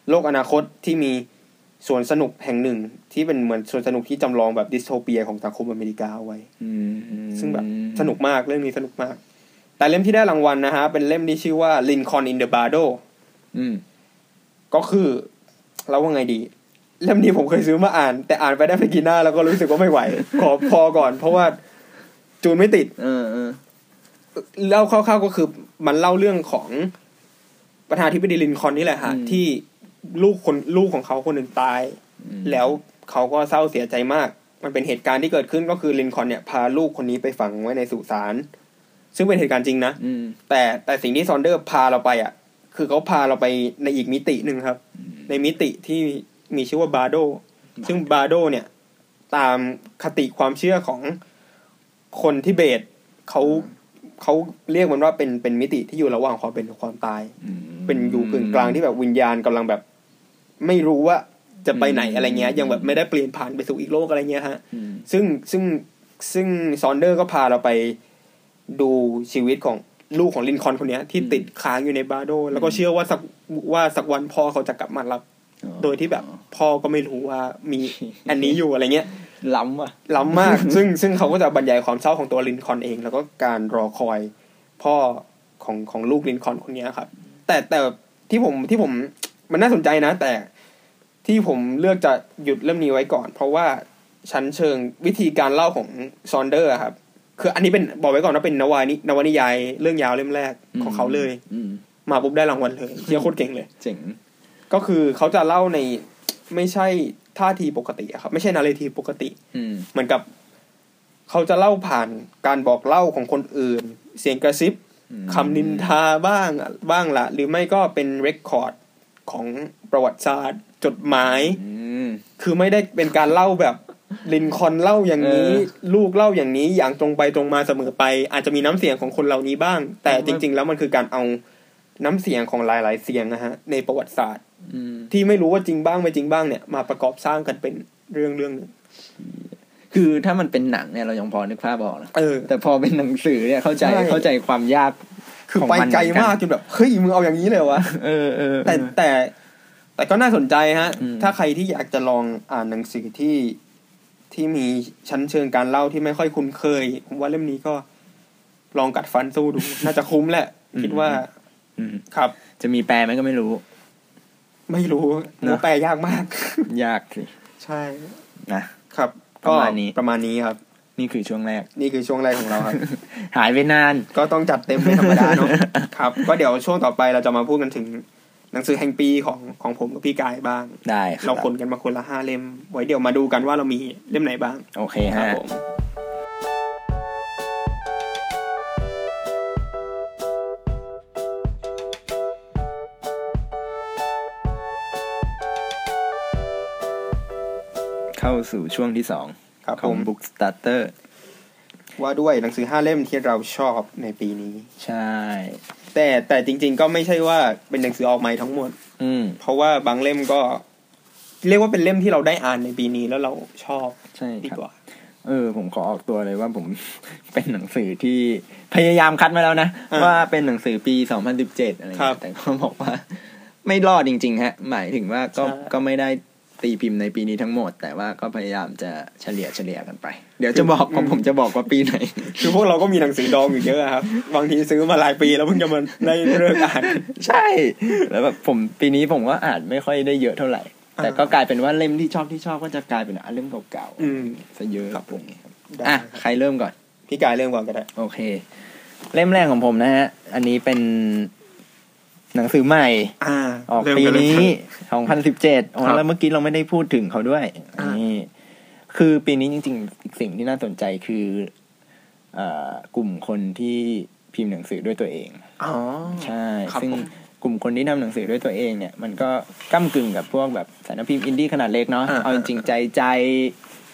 โลกอนาคตที่มีสวนสนุกแห่งหนึ่ง ที่เป็นเหมือนสวนสนุกที่จำลองแบบดิสโทเปียของสังคมอเมริกาเอาไว้อืมซึ่งแบบสนุกมากเรื่องนี้สนุกมาก แต่เล่มที่ได้รางวัลนะฮะ เป็นเล่มที่ชื่อว่า Lincoln in the Bardo อืมก็คือเราว่าไงดี เล่มนี้ผมเคยซื้อมาอ่าน แต่อ่านไปได้ไม่กี่หน้าแล้วก็รู้สึกว่าไม่ไหว ขอพอก่อน เพราะว่าจูนไม่ติด เออเออเล่าคร่าวๆก็คือมันเล่าเรื่องของประธานาธิบดีลินคอล์นนี่แหละฮะที่ลูกคนลูกของเขาคนหนึ่งตาย แล้วเขาก็เศร้าเสียใจมาก มันเป็นเหตุการณ์ที่เกิดขึ้นก็คือลินคอล์นเนี่ยพาลูกคนนี้ไปฝังไว้ในสุสานซึ่งเป็นเหตุการณ์จริงนะอืมแต่แต่สิ่งที่ซอนเดอร์พาเราไปอะ คือเขาพาเราไปในอีกมิติหนึ่งครับ ในมิติที่มีชื่อว่าบาร์โดซึ่งบาร์โดเนี่ย ตามคติความเชื่อของคนทิเบตเขา เขาเรียกมันว่าเป็นเป็นมิติที่อยู่ระหว่างความเป็นกับความตาย เป็นอยู่กึ่งกลางที่แบบวิญญาณกำลังแบบ ไม่รู้ว่าจะไปไหนอะไรเงี้ย ยังแบบไม่ได้เปลี่ยนผ่านไปสู่อีกโลกอะไรเงี้ยฮะอืมซึ่งซึ่งซึ่งซอนเดอร์ก็พาเราไปดูชีวิตของลูกของลินคอล์นคนเนี้ยที่ติดค้างอยู่ในบาโด แล้วก็เชื่อว่าสักว่าสักวันพ่อเขาจะกลับมารับ โดยที่แบบพ่อก็ไม่รู้ว่ามีอันนี้อยู่อะไรเงี้ย ล้ำว่ะล้ำมาก ซึ่งซึ่งเขาก็จะบรรยายความเศร้าของตัวลินคอล์นเอง แล้วก็การรอคอยพ่อของของลูกลินคอล์นคนเนี้ยครับ แต่แต่ที่ผมที่ผมมันน่าสนใจนะ แต่ที่ผมเลือกจะหยุดเรื่องนี้ไว้ก่อน เพราะว่าชั้นเชิงวิธีการเล่าของซอนเดอร์อะครับ คืออันนี้เป็นบอกไว้ก่อนว่าเป็นนวานินวนิยายเรื่องยาวเล่มแรกของเขาเลยอืมมาปุ๊บได้รางวัลเลยเชี่ยโคตรเก่งเลย เจ๋งก็คือเขาจะเล่าในไม่ใช่ ท่าทีปกติอะครับ ไม่ใช่นาเรทีปกติ อืมเหมือนกับ เขาจะเล่าผ่านการบอกเล่าของคนอื่น เสียงกระซิบคำนินทาบ้างบ้างละหรือไม่ก็เป็นเรคคอร์ดของประวัติศาสตร์ จดหมายอืมคือไม่ได้เป็นการเล่าแบบลินคอล์นเล่าอย่างนี้เออลูกเล่าอย่างนี้อย่างตรงไปตรงมาเสมอไป อาจจะมีน้ำเสียงของคนเหล่านี้บ้าง แต่จริง ๆ แล้วมันคือการเอาน้ำเสียงของหลาย ๆ เสียงนะฮะในประวัติศาสตร์อืม ที่ไม่รู้ว่าจริงบ้างไม่จริงบ้างเนี่ย มาประกอบสร้างกันเป็นเรื่องเรื่องหนึ่งคือถ้ามันเป็นหนังเนี่ยเรายังพอนึกภาพออกนะเออแต่พอเป็นหนังสือเนี่ยเข้าใจใช่เข้าใจความยากคือของไปมันไกลเหมือนกันมากจนแบบเฮ้ยมึงเอาอย่างนี้เลยวะเออเออแต่แต่ แต่ก็น่าสนใจฮะอืมถ้าใครที่อยากจะลองอ่านหนังสือที่ที่มีชั้นเชิงการเล่าที่ไม่ค่อยคุ้นเคยผมว่าเล่มนี้ก็ลองกัดฟันสู้ดู น่าจะคุ้มแหละ คิดว่าอืมครับ จะมีแปลไหมก็ไม่รู้ ไม่รู้เนอะแปลยากมาก ยากสิใช่นะครับก็ประมาณนี้ประมาณนี้ครับ นี่คือช่วงแรก นี่คือช่วงแรกของเราครับ หายไปนานก็ต้องจัดเต็มเป็นธรรมดาเนาะครับ ก็เดี๋ยวช่วงต่อไปเราจะมาพูดกันถึงหนังสือแห่งปีของของผมกับพี่กายบ้างได้ครัเราบคนกันมาคนละห้าเล่ม ไว้เดี๋ยวมาดูกันว่าเรามีเล่มไหนบ้าง โอเคครัฮะผม สู่ช่วงที่สองครับขผองม Book Starter ว่าด้วยหนังสือห้าเล่มที่เราชอบในปีนี้ ใช่ แต่แต่จริง ๆ ก็ไม่ใช่ว่าเป็นหนังสือออกใหม่ทั้งหมด อืม เพราะว่าบางเล่มก็ เรียกว่าเป็นเล่มที่เราได้อ่านในปีนี้แล้วเราชอบใช่ดีครับกว่าเออ ผมขอออกตัวเลยว่าผมเป็นหนังสือที่พยายามคัดมาแล้วนะอ่าว่าเป็นหนังสือปี2017อะไรครัเงี้บยแต่ก็บอกว่า ไม่รอดจริง ๆ ฮะ หมายถึงว่าก็ใช่ก็ไม่ได้ ตีพิมพ์ในปีนี้ทั้งหมด แต่ว่าก็พยายามจะเฉลี่ยเฉลี่ยกันไป เดี๋ยวจะบอกของผมจะบอกว่าปีไหน คือพวกเราก็มีหนังสือดองอยู่เยอะครับ บางทีซื้อมาหลายปีแล้วเพิ่งจะมาได้เลิกอ่าน ใช่ แล้วแบบผมปีนี้ผมก็อ่านไม่ค่อยได้เยอะเท่าไหร่ แต่ก็กลายเป็นว่าเล่มที่ชอบที่ชอบก็จะกลายเป็นอ่านเล่มเก่าอืมๆซะเยอะครับผมอะไรเงี้ยครับได้อะครับใครเริ่มก่อน พี่กายเริ่มก่อนก็ได้ โอเค เล่มแรกของผมนะฮะ อันนี้เป็น หนังสือใหม่อ่าออกเริ่มปีกัเลยนี้2017อ๋อครับแล้วเมื่อกี้เราไม่ได้พูดถึงเขาด้วยอ่านี่นี่คือปีนี้จริงๆอีกสิ่งที่น่าสนใจคือเอ่อกลุ่มคนที่พิมพ์หนังสือด้วยตัวเองอ๋อใช่ครับซึ่งผมกลุ่มคนที่ทำหนังสือด้วยตัวเองเนี่ย มันก็ก้ากึ่งกับพวกแบบสำนักพิมพ์อินดี้ขนาดเล็กเนาะอ่าเอาจริงๆใจใจ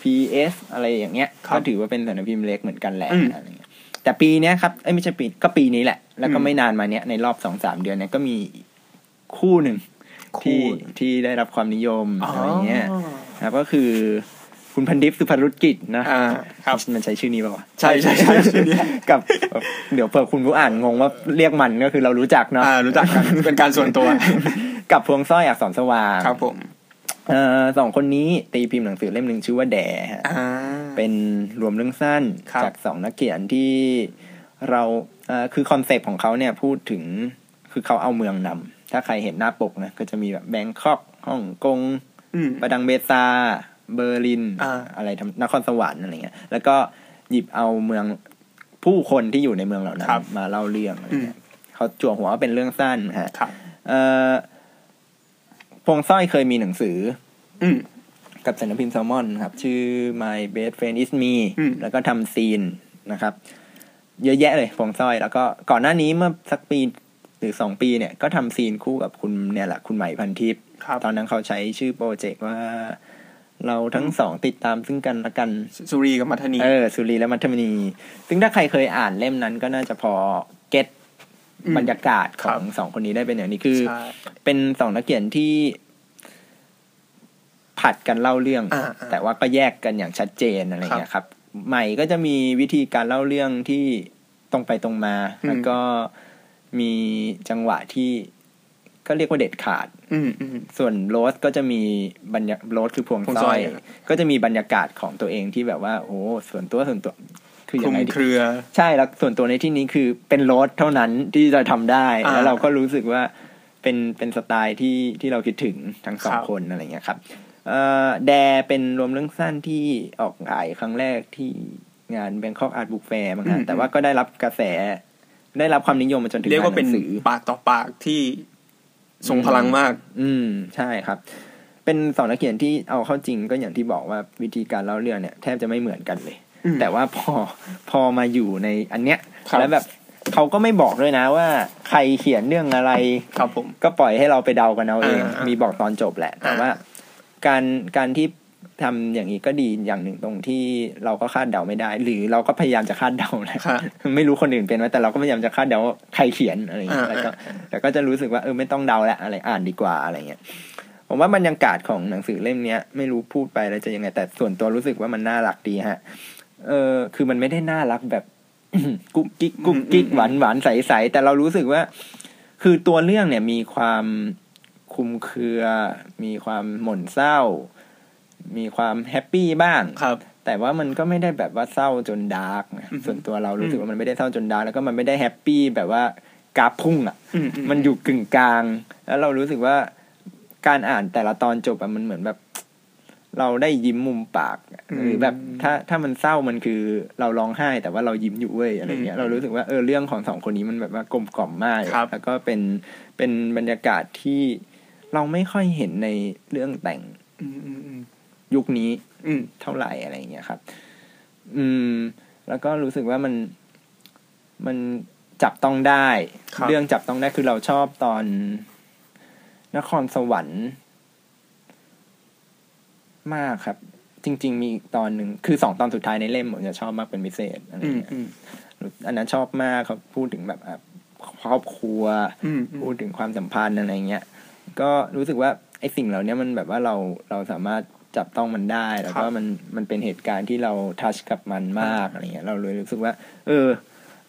PS อะไรอย่างเงี้ยครับก็ถือว่าเป็นสำนักพิมพ์เล็กเหมือนกันแหละอืมอะไรเงี้ยแต่ปีเนี้ยครับเอ้ยไม่ใช่ปีก็ปีนี้แหละ แล้วก็อืมไม่นานมาเนี้ยในรอบสองสามเดือนเนี้ยก็มีคู่หนึ่งคู่ที่ที่ได้รับความนิยมอะไรเงี้ยครับก็คือคุณคุณพันดิฟสุภรุตกิจนะอ่าครับมันใช้ชื่อนี้ป่าวะใช่ใช่ใช่ชื่อนี้กับ เดี๋ยวเผื่อคุณผู้อ่านงงว่าเรียกมันก็คือเรารู้จักเนาะอ่ารู้จักกันเป็นการส่วนตัว กับพวงสร้อยอักษรสว่างครับผมเอ่อสองคนนี้ตีพิมพ์หนังสือเล่มหนึ่งชื่อว่าแดฮะอ่าเป็นรวมเรื่องสั้นครับจากสองนักเขียนที่เราเอ่อ คือคอนเซปต์ของเขาเนี่ยพูดถึงคือเขาเอาเมืองนำถ้าใครเห็นหน้าปกนะก็จะมีแบบแบงคอกฮ่องกงอืมปาดังเบซา เบอร์ลินอ่าอะไรทำนครสวรรค์อะไรเงี้ย แล้วก็หยิบเอาเมืองผู้คนที่อยู่ในเมืองเหล่านั้นครับมาเล่าเรื่องอะไรเงี้ยเขาจั่วหัวว่าเป็นเรื่องสั้นฮะครับเอ่อพวงสร้อยเคยมีหนังสือ อืมกับสำนักพิมพ์แซลมอนครับ ชื่อ My Best Friend Is Me อืมแล้วก็ทำซีนนะครับ เยอะแยะเลยพวงสร้อย แล้วก็ก่อนหน้านี้เมื่อสักปีหรือสองปีเนี่ยก็ทำซีนคู่กับคุณเนี่ยแหละคุณใหม่พันทิพย์ครับตอนนั้นเขาใช้ชื่อโปรเจกต์ว่า เราทั้งสองติดตามซึ่งกันและกันสุรีกับมัทนีเออสุรีและมัทมณีซึ่งถ้าใครเคยอ่านเล่มนั้นก็น่าจะพอเก็ตอืมบรรยากาศขครัอบงสองคนนี้ได้เป็นอย่างนี้คือใช่เป็นสองนักเขียนที่ผัดกันเล่าเรื่องอ่าอ่าแต่ว่าก็แยกกันอย่างชัดเจนอะไรเงี้ยครับ ใหม่ก็จะมีวิธีการเล่าเรื่องที่ตรงไปตรงมาอืมแล้วก็มีจังหวะที่ก็เรียกว่าเด็ดขาดอืมอืมส่วนโรสก็จะมีบรรยากโรสคือพวงพวงสสร้ร้ออยยก็จะมีบรรยากาศของตัวเองที่แบบว่า โอ้ส่วนตัวส่วนตัว คือคยัลุงมไงดีเครือใช่แล้วส่วนตัวในที่นี้คือเป็นโรสเท่านั้นที่จะทำได้อ่าแล้วเราก็รู้สึกว่าเป็นเป็นสไตล์ที่ที่เราคิดถึงทั้งสองครับคนอะไรเงี้ยครับเอ่อ แดเป็นรวมเรื่องสั้นที่ออกขายครั้งแรกที่งาน Bangkok Art Book Fair มั้งฮะแต่ว่าก็ได้รับกระแส ได้รับความนิยมมาจนถึงเรียกว่าหเป็นนังสือปากต่อปากที่ทรงพลังมาก อืม ใช่ครับ เป็นสองนักเขียนที่เอาเข้าจริงก็อย่างที่บอกว่าวิธีการเล่าเรื่องเนี่ย แทบจะไม่เหมือนกันเลยอืมแต่ว่าพอพอมาอยู่ในอันเนี้ยครับแล้วแบบเขาก็ไม่บอกด้วยนะว่า ใครเขียนเรื่องอะไร ครับผม ก็ปล่อยให้เราไปเดากันเอาเองอ่ามีมีบอกตอนจบแหละ แต่อ่าว่า การการที่ทำอย่างนี้ก็ดีอย่างหนึ่งตรงที่เราก็คาดเดาไม่ได้ หรือเราก็พยายามจะคาดเดาแหละครับไม่รู้คนอื่นเป็นไหมแต่เราก็พยายามจะคาดเดาว่าใครเขียนอะไรอย่างเงี้ยอ่าแล้วก็แต่ก็จะรู้สึกว่าเออไม่ต้องเดาละอะไรอ่านดีกว่าอะไรเงี้ยผมว่าบรรยากาศของหนังสือเล่มเนี้ย ไม่รู้พูดไปแล้วจะยังไง แต่ส่วนตัวรู้สึกว่ามันน่ารักดีฮะ เออ คือมันไม่ได้น่ารักแบบกุ๊กกิ๊กกุ๊กกิ๊กอืมหวานหวานใสๆแต่เรารู้สึกว่า คือตัวเรื่องเนี่ยมีความ คลุมเครือ มีความหม่นเศร้า มีความ happy บ้างครับ แต่ว่ามันก็ไม่ได้แบบว่าเศร้าจน dark นะอือฮึส่วนตัวเรารู้สึกว่ามันไม่ได้เศร้าจน dark แล้วก็มันไม่ได้ happy แบบว่ากราฟพุ่งอะอืมันอยู่กึ่งกลาง แล้วเรารู้สึกว่าการอ่านแต่ละตอนจบอะมันเหมือนแบบ เราได้ยิ้มมุมปากอะหรือแบบถ้าถ้ามันเศร้ามันคือเราร้องไห้ แต่ว่าเรายิ้มอยู่เว้ยอะไรเงี้ยเรารู้สึกว่าเออเรื่องของสองคนนี้มันแบบว่ากลมกล่อมมากครับแล้วก็เป็นเป็นบรรยากาศที่ เราไม่ค่อยเห็นในเรื่องแต่งอืมอืมอืมยุคนี้อืมเท่าไหร่อะไรอย่างเงี้ยครับ อืม แล้วก็รู้สึกว่ามันมันจับต้องได้ครับเรื่องจับต้องได้คือเราชอบตอน นครสวรรค์ มากครับ จริง ๆ มีอีกตอนหนึ่งคือสองตอนสุดท้ายในเล่มผมจะชอบมากเป็นพิเศษอะไรอืมเงี้ยอืมอันนั้นชอบมากเขาพูดถึงแบบอะครอบครัวอืมอืมพูดถึงความสัมพันธ์อะไรเงี้ย ก็รู้สึกว่าไอ้สิ่งเหล่านี้มันแบบว่าเราเราสามารถจับต้องมันได้ แล้วก็ครับมันมันเป็นเหตุการณ์ที่เราทัชกับมันมากอะไรเงี้ย เราเลยรู้สึกว่า เออ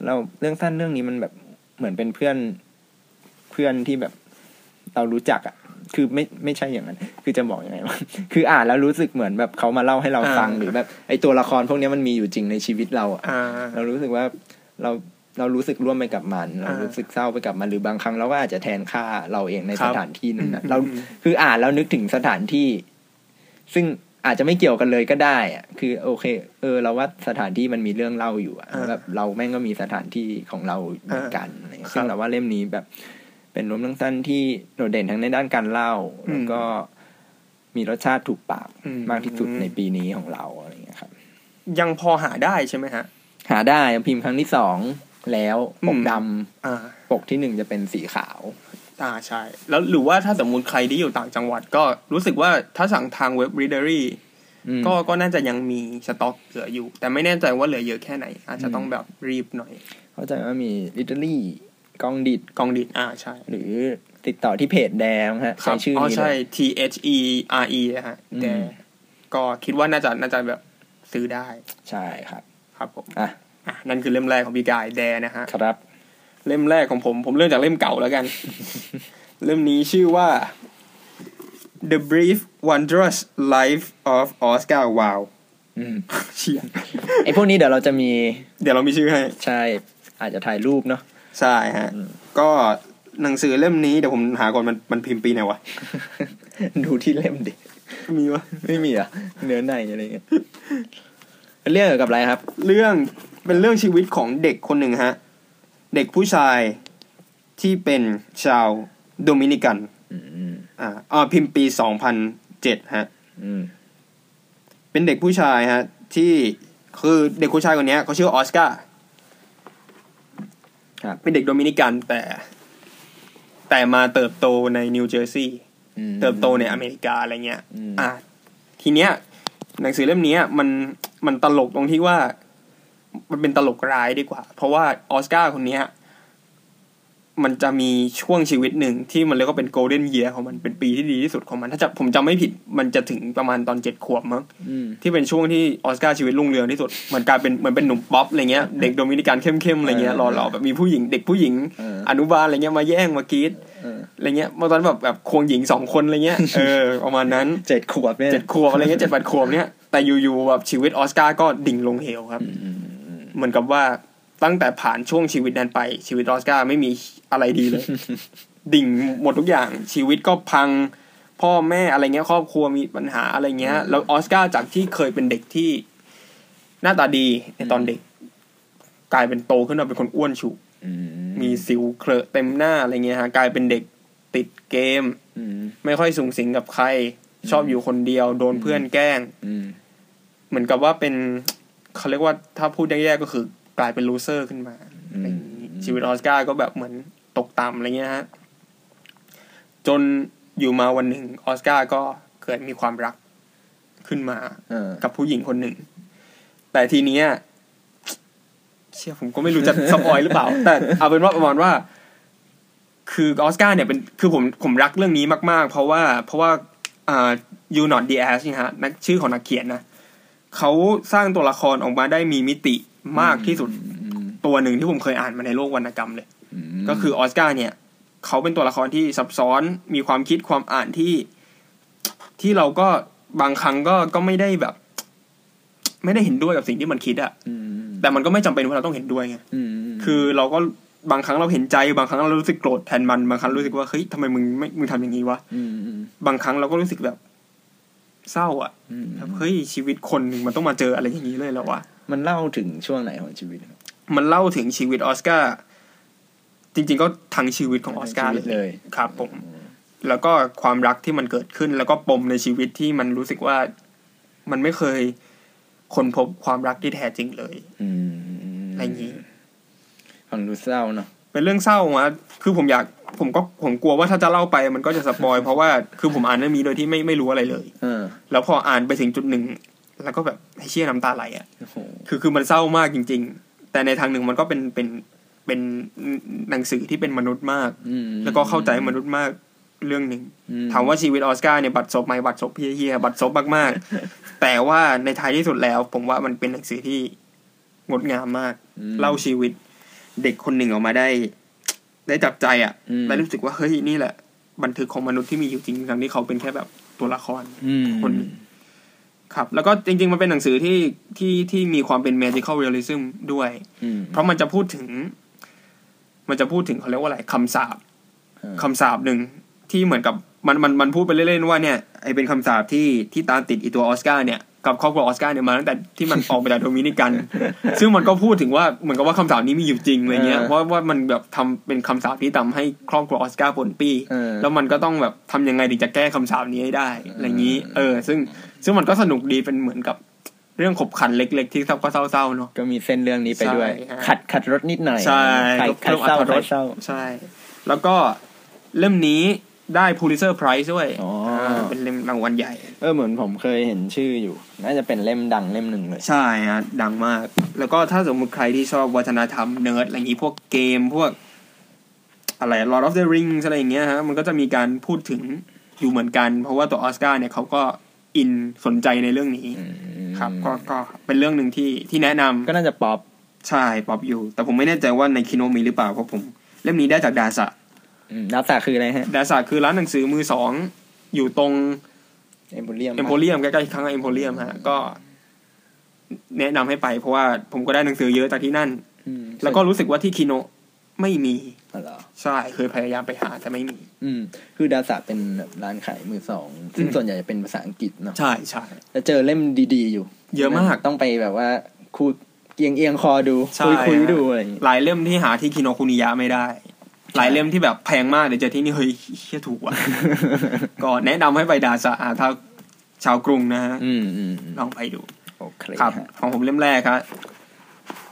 เราเรื่องสั้นเรื่องนี้มันแบบเหมือนเป็นเพื่อนเพื่อนที่แบบเรารู้จักอะคือไม่ไม่ใช่อย่างนั้น คือจะบอกยังไงวะคืออ่านแล้วรู้สึกเหมือนแบบเขามาเล่าให้เราฟังอ่าหรือแบบไอ้ตัวละครพวกนี้มันมีอยู่จริงในชีวิตเราอะอ่าเรารู้สึกว่าเรา เรารู้สึกร่วมไปกับมัน เราอ่ารู้รู้สึกเศร้าไปกับมันหรือบางครั้งเราก็อาจจะแทนค่าเราเองในครัสบถานที่นั้นนะอืมเราอืมคืออ่านแล้วนึกถึงสถานที่ ซึ่งอาจจะไม่เกี่ยวกันเลยก็ได้อะคือ โอเค เออ เราว่าสถานที่มันมีเรื่องเล่าอยู่อะอ่าแบบเราแม่งก็มีสถานที่ของเราเหมือนกันอะไรเงี้ยครับซึ่งเราว่าเล่มนี้แบบ เป็นรวมเรื่องสั้นที่โดดเด่นทั้งในด้านการเล่าอืมแล้วก็มีรสชาติถูกปากอืมมากที่สุดในปีนี้ของเราอะไรเงี้ยครับ ยังพอหาได้ใช่ไหมฮะ หาได้พิมพ์ครั้งที่สอง แล้วปกอืมดำอ่าปกที่หนึ่งจะเป็นสีขาวอ่าใช่ แล้วหรือว่าถ้าสมมุติใครที่อยู่ต่างจังหวัดก็รู้สึกว่าถ้าสั่งทางเว็บ Readery อืมก็ก็น่าจะยังมีสต็อกเหลืออยู่ แต่ไม่แน่ใจว่าเหลือเยอะแค่ไหน อาจจะต้องแบบรีบหน่อย เข้าใจว่ามีลิตเตอรี่กองดิดกองดิดอ่าใช่ หรือติดต่อที่เพจแดงฮะครัใช้บชื่ออ๋อนี้เลใช่ย T H E R E นะฮะอืมแต่ก็คิดว่าน่าจะน่าจะแบบซื้อได้ ใช่ครับ ครับผมอะอะ นั่นคือเล่มแรกของพี่กายแดนะฮะครับ เล่มแรกของผม ผมเริ่มจากเล่มเก่าแล้วกัน เล่มนี้ชื่อว่า The Brief Wondrous Life of Oscar Wilde อืมเชียไอพวกนี้เดี๋ยวเราจะมี เดี๋ยวเรามีชื่อให้ ใช่ อาจจะถ่ายรูปเนาะใช่ฮะอืมก็หนังสือเล่มนี้เดี๋ยวผมหาก่อนมันมันพิมพ์ปีไหนวะ ดูที่เล่มดิ มีวะ ไม่มีอะ เนื้อในอะไรเงี้ย เรื่องเกี่ยวกับอะไรครับ เรื่องเป็นเรื่องชีวิตของเด็กคนหนึ่งฮะ เด็กผู้ชายที่เป็นชาวโดมินิกันอืมอ่าอ่าพิมพ์ปีสองพันเจ็ดฮะอืมเป็นเด็กผู้ชายฮะ ที่คือเด็กผู้ชายคนเนี้ยเขาชื่อออสการ์ครับเป็นเด็กโดมินิกันแต่ แต่มาเติบโตในนิวเจอร์ซีย์อืมเติบโตในอเมริกาอะไรเงี้ยอืมอะทีเนี้ย หนังสือเล่มเนี้ยมันมันตลกตรงที่ว่า มันเป็นตลกร้ายดีกว่า เพราะว่าออสการ์คนเนี้ยมันจะมีช่วงชีวิตหนึ่งที่มันเรียกว่าเป็น golden year ของมันเป็นปีที่ดีที่สุดของมัน ถ้าจะผมจำไม่ผิดมันจะถึงประมาณตอนเจ็ดขวบมั้งอืมที่เป็นช่วงที่ออสการ์ชีวิตรุ่งเรืองที่สุดเหมือนกลายเป็นเหมือนเป็นหนุ่มป๊อปอะไรเงี้ยเด็กโดมินิกันเข้มๆอะไรเงี้ยหล่อๆแบบมีผู้หญิงเด็กผู้หญิงเอออนุบาลอะไรเงี้ยมาแย่งมากรี๊ดเอออะไรเงี้ยเมื่อตอนนั้นแบบแบบควงหญิงสองคนอะไรเงี้ยเออประมาณนั้นเจ็ดขวบเนี่ยเจ็ดขวบอะไรเงี้ยเจ็ดแปดขวบเนี้ยแต่อยู่ๆแบบชีวิตออสการ์ก็ดิ่งลงเหวครับอืมอืมอืม เหมือนกับว่าตั้งแต่ผ่านช่วงชีวิตนั้นไป ชีวิตออสการ์ไม่มีอะไรดีเลย ดิ่งหมดทุกอย่าง ชีวิตก็พังพ่อแม่อะไรเงี้ย ครอบครัวมีปัญหาอะไรเงี้ย แล้วออสการ์จากที่เคยเป็นเด็กที่หน้าตาดีในตอนเด็ก กลายเป็นโตขึ้นมาเป็นคนอ้วนฉุอืมมีสิวเคลอะเต็มหน้าอะไรเงี้ยฮะกลายเป็นเด็กติดเกมอืมไม่ค่อยสูงสิงกับใคร ชอบอยู่คนเดียว โดนเพื่อนแกล้งอืมเหมือนกับว่าเป็น เขาเรียกว่าถ้าพูดแย่ๆก็คือกลายเป็น loser ขึ้นมาอะไรอย่างนี้ชีวิตออสการ์ก็แบบเหมือนตกต่ำอะไรเงี้ยฮะจนอยู่มาวันหนึ่งออสการ์ก็เกิดมีความรักขึ้นมาเออกับผู้หญิงคนหนึ่ง แต่ทีเนี้ยเชื่อผมก็ไม่รู้จะ spoil หรือเปล่า แต่เอาเป็นว่าประมาณว่า คือออสการ์เนี่ยเป็นคือผมผมรักเรื่องนี้มาก ๆ เพราะว่า เพราะว่าอ่ายูนอตดีแอสนี่ฮะนักชื่อของนักเขียนนะ เขาสร้างตัวละครออกมาได้มีมิติมากที่สุดอืมตัวหนึ่งที่ผมเคยอ่านมาในโลกวรรณกรรมเลยมก็คือออสการ์เนี่ย เขาเป็นตัวละครที่ซับซ้อนมีความคิดความอ่านที่ ที่เราก็บางครั้งก็ก็ไม่ได้แบบ ไม่ได้เห็นด้วยกับสิ่งที่มันคิดอะอืมแต่มันก็ไม่จำเป็นว่าเราต้องเห็นด้วยไงอืมคือเราก็บางครั้งเราเห็นใจ บางครั้งเรารู้สึกโกรธแทนมัน บางครั้งรู้สึกว่าเฮ้ยทำไมมึงไม่มึงทำอย่างนี้วะอืมอืมบางครั้งเราก็รู้สึกแบบ เศร้าอะอืมแบบเฮ้ยชีวิตคนหนึ่งมันต้องมาเจออะไรอย่างนี้เลยเหรอวะมันเล่าถึงช่วงไหนของชีวิตครับมันเล่าถึงชีวิตออสการ์จริง ๆ ก็ทั้งชีวิตของออสการ์ชีวิตเลยครับผมแล้วก็ความรักที่มันเกิดขึ้น แล้วก็ปมในชีวิตที่มันรู้สึกว่ามันไม่เคยค้นพบความรักที่แท้จริงเลยอืมอะไรอย่างนี้ฟังดูเศร้าเนาะเป็นเรื่องเศร้าอะคือผมอยาก ผมก็ผมกลัวว่าถ้าจะเล่าไปมันก็จะสปอยเพราะว่าคือผมอ่านเรื่องนี้โดยที่ไม่ไม่รู้อะไรเลยเออ แล้วพออ่านไปถึงจุดหนึ่ง แล้วก็แบบให้เชี่ยน้ำตาไหลอะโอ้โหคือคือมันเศร้ามากจริง ๆ แต่ในทางหนึ่งมันก็เป็นเป็นเป็นหนังสือที่เป็นมนุษย์มากอืมแล้วก็เข้าใจมนุษย์มากเรื่องหนึ่งอืถามว่าชีวิตออสการ์เนี่ยบัตรซบไหมบัตรซบเฮียๆบัตรซบมากๆ แต่ว่าในท้ายที่สุดแล้ว ผมว่ามันเป็นหนังสือที่งดงามมากอืมเล่าชีวิตเด็กคนหนึ่งออกมาได้ ได้จับใจอะอืมได้รู้สึกว่าเฮ้ยนี่แหละ บันทึกของมนุษย์ที่มีอยู่จริงทั้งที่เขาเป็นแค่แบบตัวละครอืมคนหนึ่งครับ แล้วก็จริง ๆ มันเป็นหนังสือที่ที่ที่มีความเป็น magical realism ด้วยอืมเพราะมันจะพูดถึง มันจะพูดถึงเขาเรียกว่าอะไรคำสาปเออคำสาปหนึ่งที่เหมือนกับมันมันมันพูดไปเล่นๆว่าเนี่ยไอเป็นคำสาปที่ที่ตามติดอีตัวออสการ์เนี่ย กับครอบครัวออสการ์เนี่ยมาตั้งแต่ที่มันออกมาจากโดมินิกัน ซึ่งมันก็พูดถึงว่าเหมือนกับว่าคำสาปนี้มีอยู่จริงอะไรเงี้ยเออเพราะว่ามันแบบทำเป็นคำสาปที่ทำให้ครอบครัวออสการ์ป่นปี้เออแล้วมันก็ต้องแบบทำยังไงถึงจะแก้คำสาปนี้ให้ได้อะไรอย่างนี้ เออ ซึ่งซึ่งมันก็สนุกดีเป็นเหมือนกับเรื่องขบขันเล็ก ๆ ที่ก็เศร้าๆเนาะก็มีเส้นเรื่องนี้ไปด้วยใช่ฮะขัดขัดรสนิดหน่อยใช่ขัดก็ขัดเพิ่มเศร้าอรรถรขัดเศร้าใช่ แล้วก็เล่มนี้ ได้ Pulitzer Prize ด้วยอ๋ออ่าเป็นเล่มรางวัลใหญ่ เออเหมือนผมเคยเห็นชื่ออยู่ น่าจะเป็นเล่มดังเล่มหนึ่งเลย ใช่ฮะดังมาก แล้วก็ถ้าสมมติใครที่ชอบวัฒนธรรมเนิร์ดอะไรอย่างนี้พวกเกมพวก อะไร Lord of the Rings อะไรอย่างเงี้ยฮะมันก็จะมีการพูดถึงอยู่เหมือนกัน เพราะว่าตัวออสการ์เนี่ยเขาก็อินสนใจในเรื่องนี้อืมครับ ก็ก็เป็นเรื่องหนึ่งที่ที่แนะนำก็น่าจะป๊อปใช่ป๊อปอยู่ แต่ผมไม่แน่ใจว่าในคิโนมีหรือเปล่าเพราะผมเล่มนี้ได้จากดาสะ อืมดาสะคืออะไรฮะดาสะคือร้านหนังสือมือสองอยู่ตรงเอ็มโพเรียมเอ็มโพเรียมใกล้ๆข้างเอ็มโพเรียมฮะก็ แนะนำให้ไป เพราะว่าผมก็ได้หนังสือเยอะจากที่นั่นแล้วก็รู้สึกว่าที่คิโนไม่มีอ๋อเหรอใช่เคยพยายามไปหาแต่ไม่มี อืม คือดาสะเป็นแบบร้านขายมือสองซึ่งอืมส่วนใหญ่จะเป็นภาษาอังกฤษเนาะใช่ใช่แล้วเจอเล่มดีๆอยู่ เยอะมากต้องไปแบบว่าคูเอียงเอียงคอดูใช่คุยคุยฮะดูอะไรอย่างงี้หลายเล่มที่หาที่คิโนคุนิยะไม่ได้ หลายเล่มที่แบบแพงมากเดี๋ยวเจอที่นี่เฮ้ยเชี่ยถูกว่ะก็แนะนำให้ไปดาสะอ่าถ้าชาวกรุงนะฮะอืมอืมอืมลองไปดูโอเคครับฮะของผมเล่มแรกครับ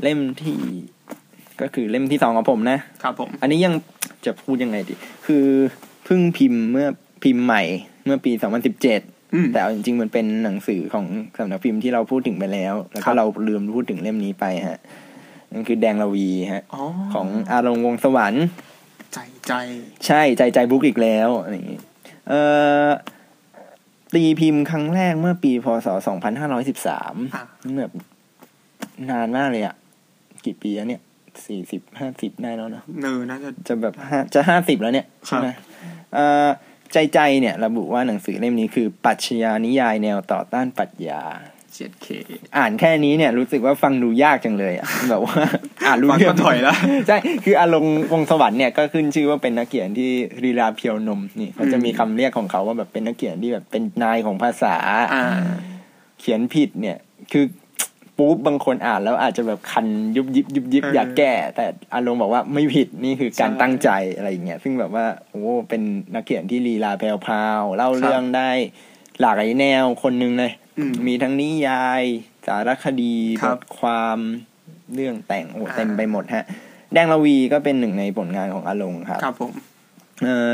เล่มที่ก็คือเล่มที่สองของผมนะครับผม อันนี้ยังจะพูดยังไงดี คือเพิ่งพิมพ์เมื่อพิมพ์ใหม่เมื่อปี2017อืมแต่เอาจริงๆมันเป็นหนังสือของสำนักพิมพ์ที่เราพูดถึงไปแล้ว แล้วครัก็บเราลืมพูดถึงเล่มนี้ไปฮะนั่นคือแดงละวีฮะอ๋อของอารมณ์วงศ์สวรรค์ ใจใจ ใช่ใจใจบุ๊กอีกแล้วอะไรอย่างงี้เอ่อตีพิมพ์ครั้งแรกเมื่อปีพศ2513อะแบบนานมากเลยอะกี่ปีแล้วเนี่ยสี่สิบห้าสิบได้แล้วเนอะเนอน่าจะจะแบบห้าจะห้าสิบแล้วเนี่ยครัใช่บไหมเอ่อใจใจเนี่ย ระบุว่าหนังสือเล่มนี้คือปรัชญานิยายแนวต่อต้านปรัชญา เจ็ดเคอ่านแค่นี้เนี่ย รู้สึกว่าฟังดูยากจังเลยอะแบบว่า อ่านรู้ฟังเรื่ก็องถอยแล้วใช่คืออารมณ์วงศ์สวรรค์เนี่ยก็ขึ้นชื่อว่าเป็นนักเขียนที่รีราเพียวนมนี่เขาจะมีคำเรียกของเขาว่าแบบเป็นนักเขียนที่แบบเป็นนายของภาษาอ่าเขียนผิดเนี่ย คือปุ๊บบางคนอ่านแล้วอาจจะแบบคันยุบยิบยุบยิบเอออยากแก้ แต่อารมณ์บอกว่าไม่ผิดนี่คือการใช่ตั้งใจอะไรอย่างเงี้ยซึ่งแบบว่าโอ้เป็นนักเขียนที่ลีลาแพรวๆเล่าครับเรื่องได้ หลากหลายแนวคนหนึ่งเลยอืมมีทั้งนิยาย สารคดีครับทความเรื่องแต่งโอ้อ่าเต็มไปหมดฮะ แดงละวีก็เป็นหนึ่งในผลงานของอาลงครับ ครับผมเออ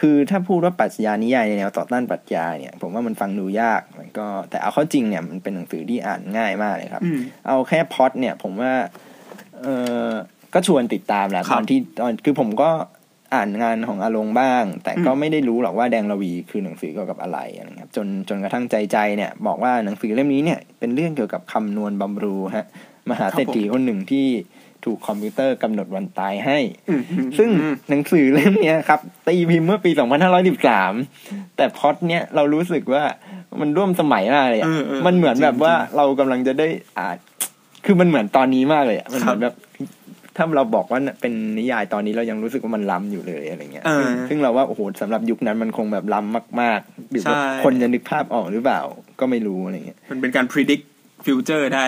คือถ้าพูดว่าปรัชญานิยายในแนวต่อต้านปรัชญาเนี่ย ผมว่ามันฟังดูยากมันก็แต่เอาเข้าจริงเนี่ยมันเป็นหนังสือที่อ่านง่ายมากเลยครับอืมเอาแค่พล็อดเนี่ย ผมว่า เออก็ชวนติดตามแหละครัตบอนที่ตอนคือผมก็ อ่านงานของอาลงบ้าง แต่ก็อืมไม่ได้รู้หรอกว่าแดงละวีคือหนังสือเกี่ยวกับอะไรอะไรเงี้ยครับจนจนกระทั่งใจใจเนี่ย บอกว่าหนังสือเล่มนี้เนี่ยเป็นเรื่องเกี่ยวกับคำนวณบำรุฮะมหาเศรษฐีคนหนึ่งที่ถูกคอมพิวเตอร์กำหนดวันตายให้อืมซึ่งอืมหนังสือเล่มเนี้ยครับตีพิมพ์เมื่อปี 2513 แต่พล็อดเนี้ยเรารู้สึกว่ามันร่วมสมัยมากเลยอะเออเออมันเหมือนแบบจริงๆว่าเรากำลังจะได้อ่านคือมันเหมือนตอนนี้มากเลยอะมันเหมือนครับแบบ ถ้าเราบอกว่าเป็นนิยายตอนนี้เรายังรู้สึกว่ามันล้ำอยู่เลยอะไรเงี้ยเออซึ่งซึ่งเราว่าโอ้โหสำหรับยุคนั้นมันคงแบบล้ำมากๆหรือว่าใช่คนจะนึกภาพออกหรือเปล่าก็ไม่รู้อะไรเงี้ย มันเป็นการ predict future ได้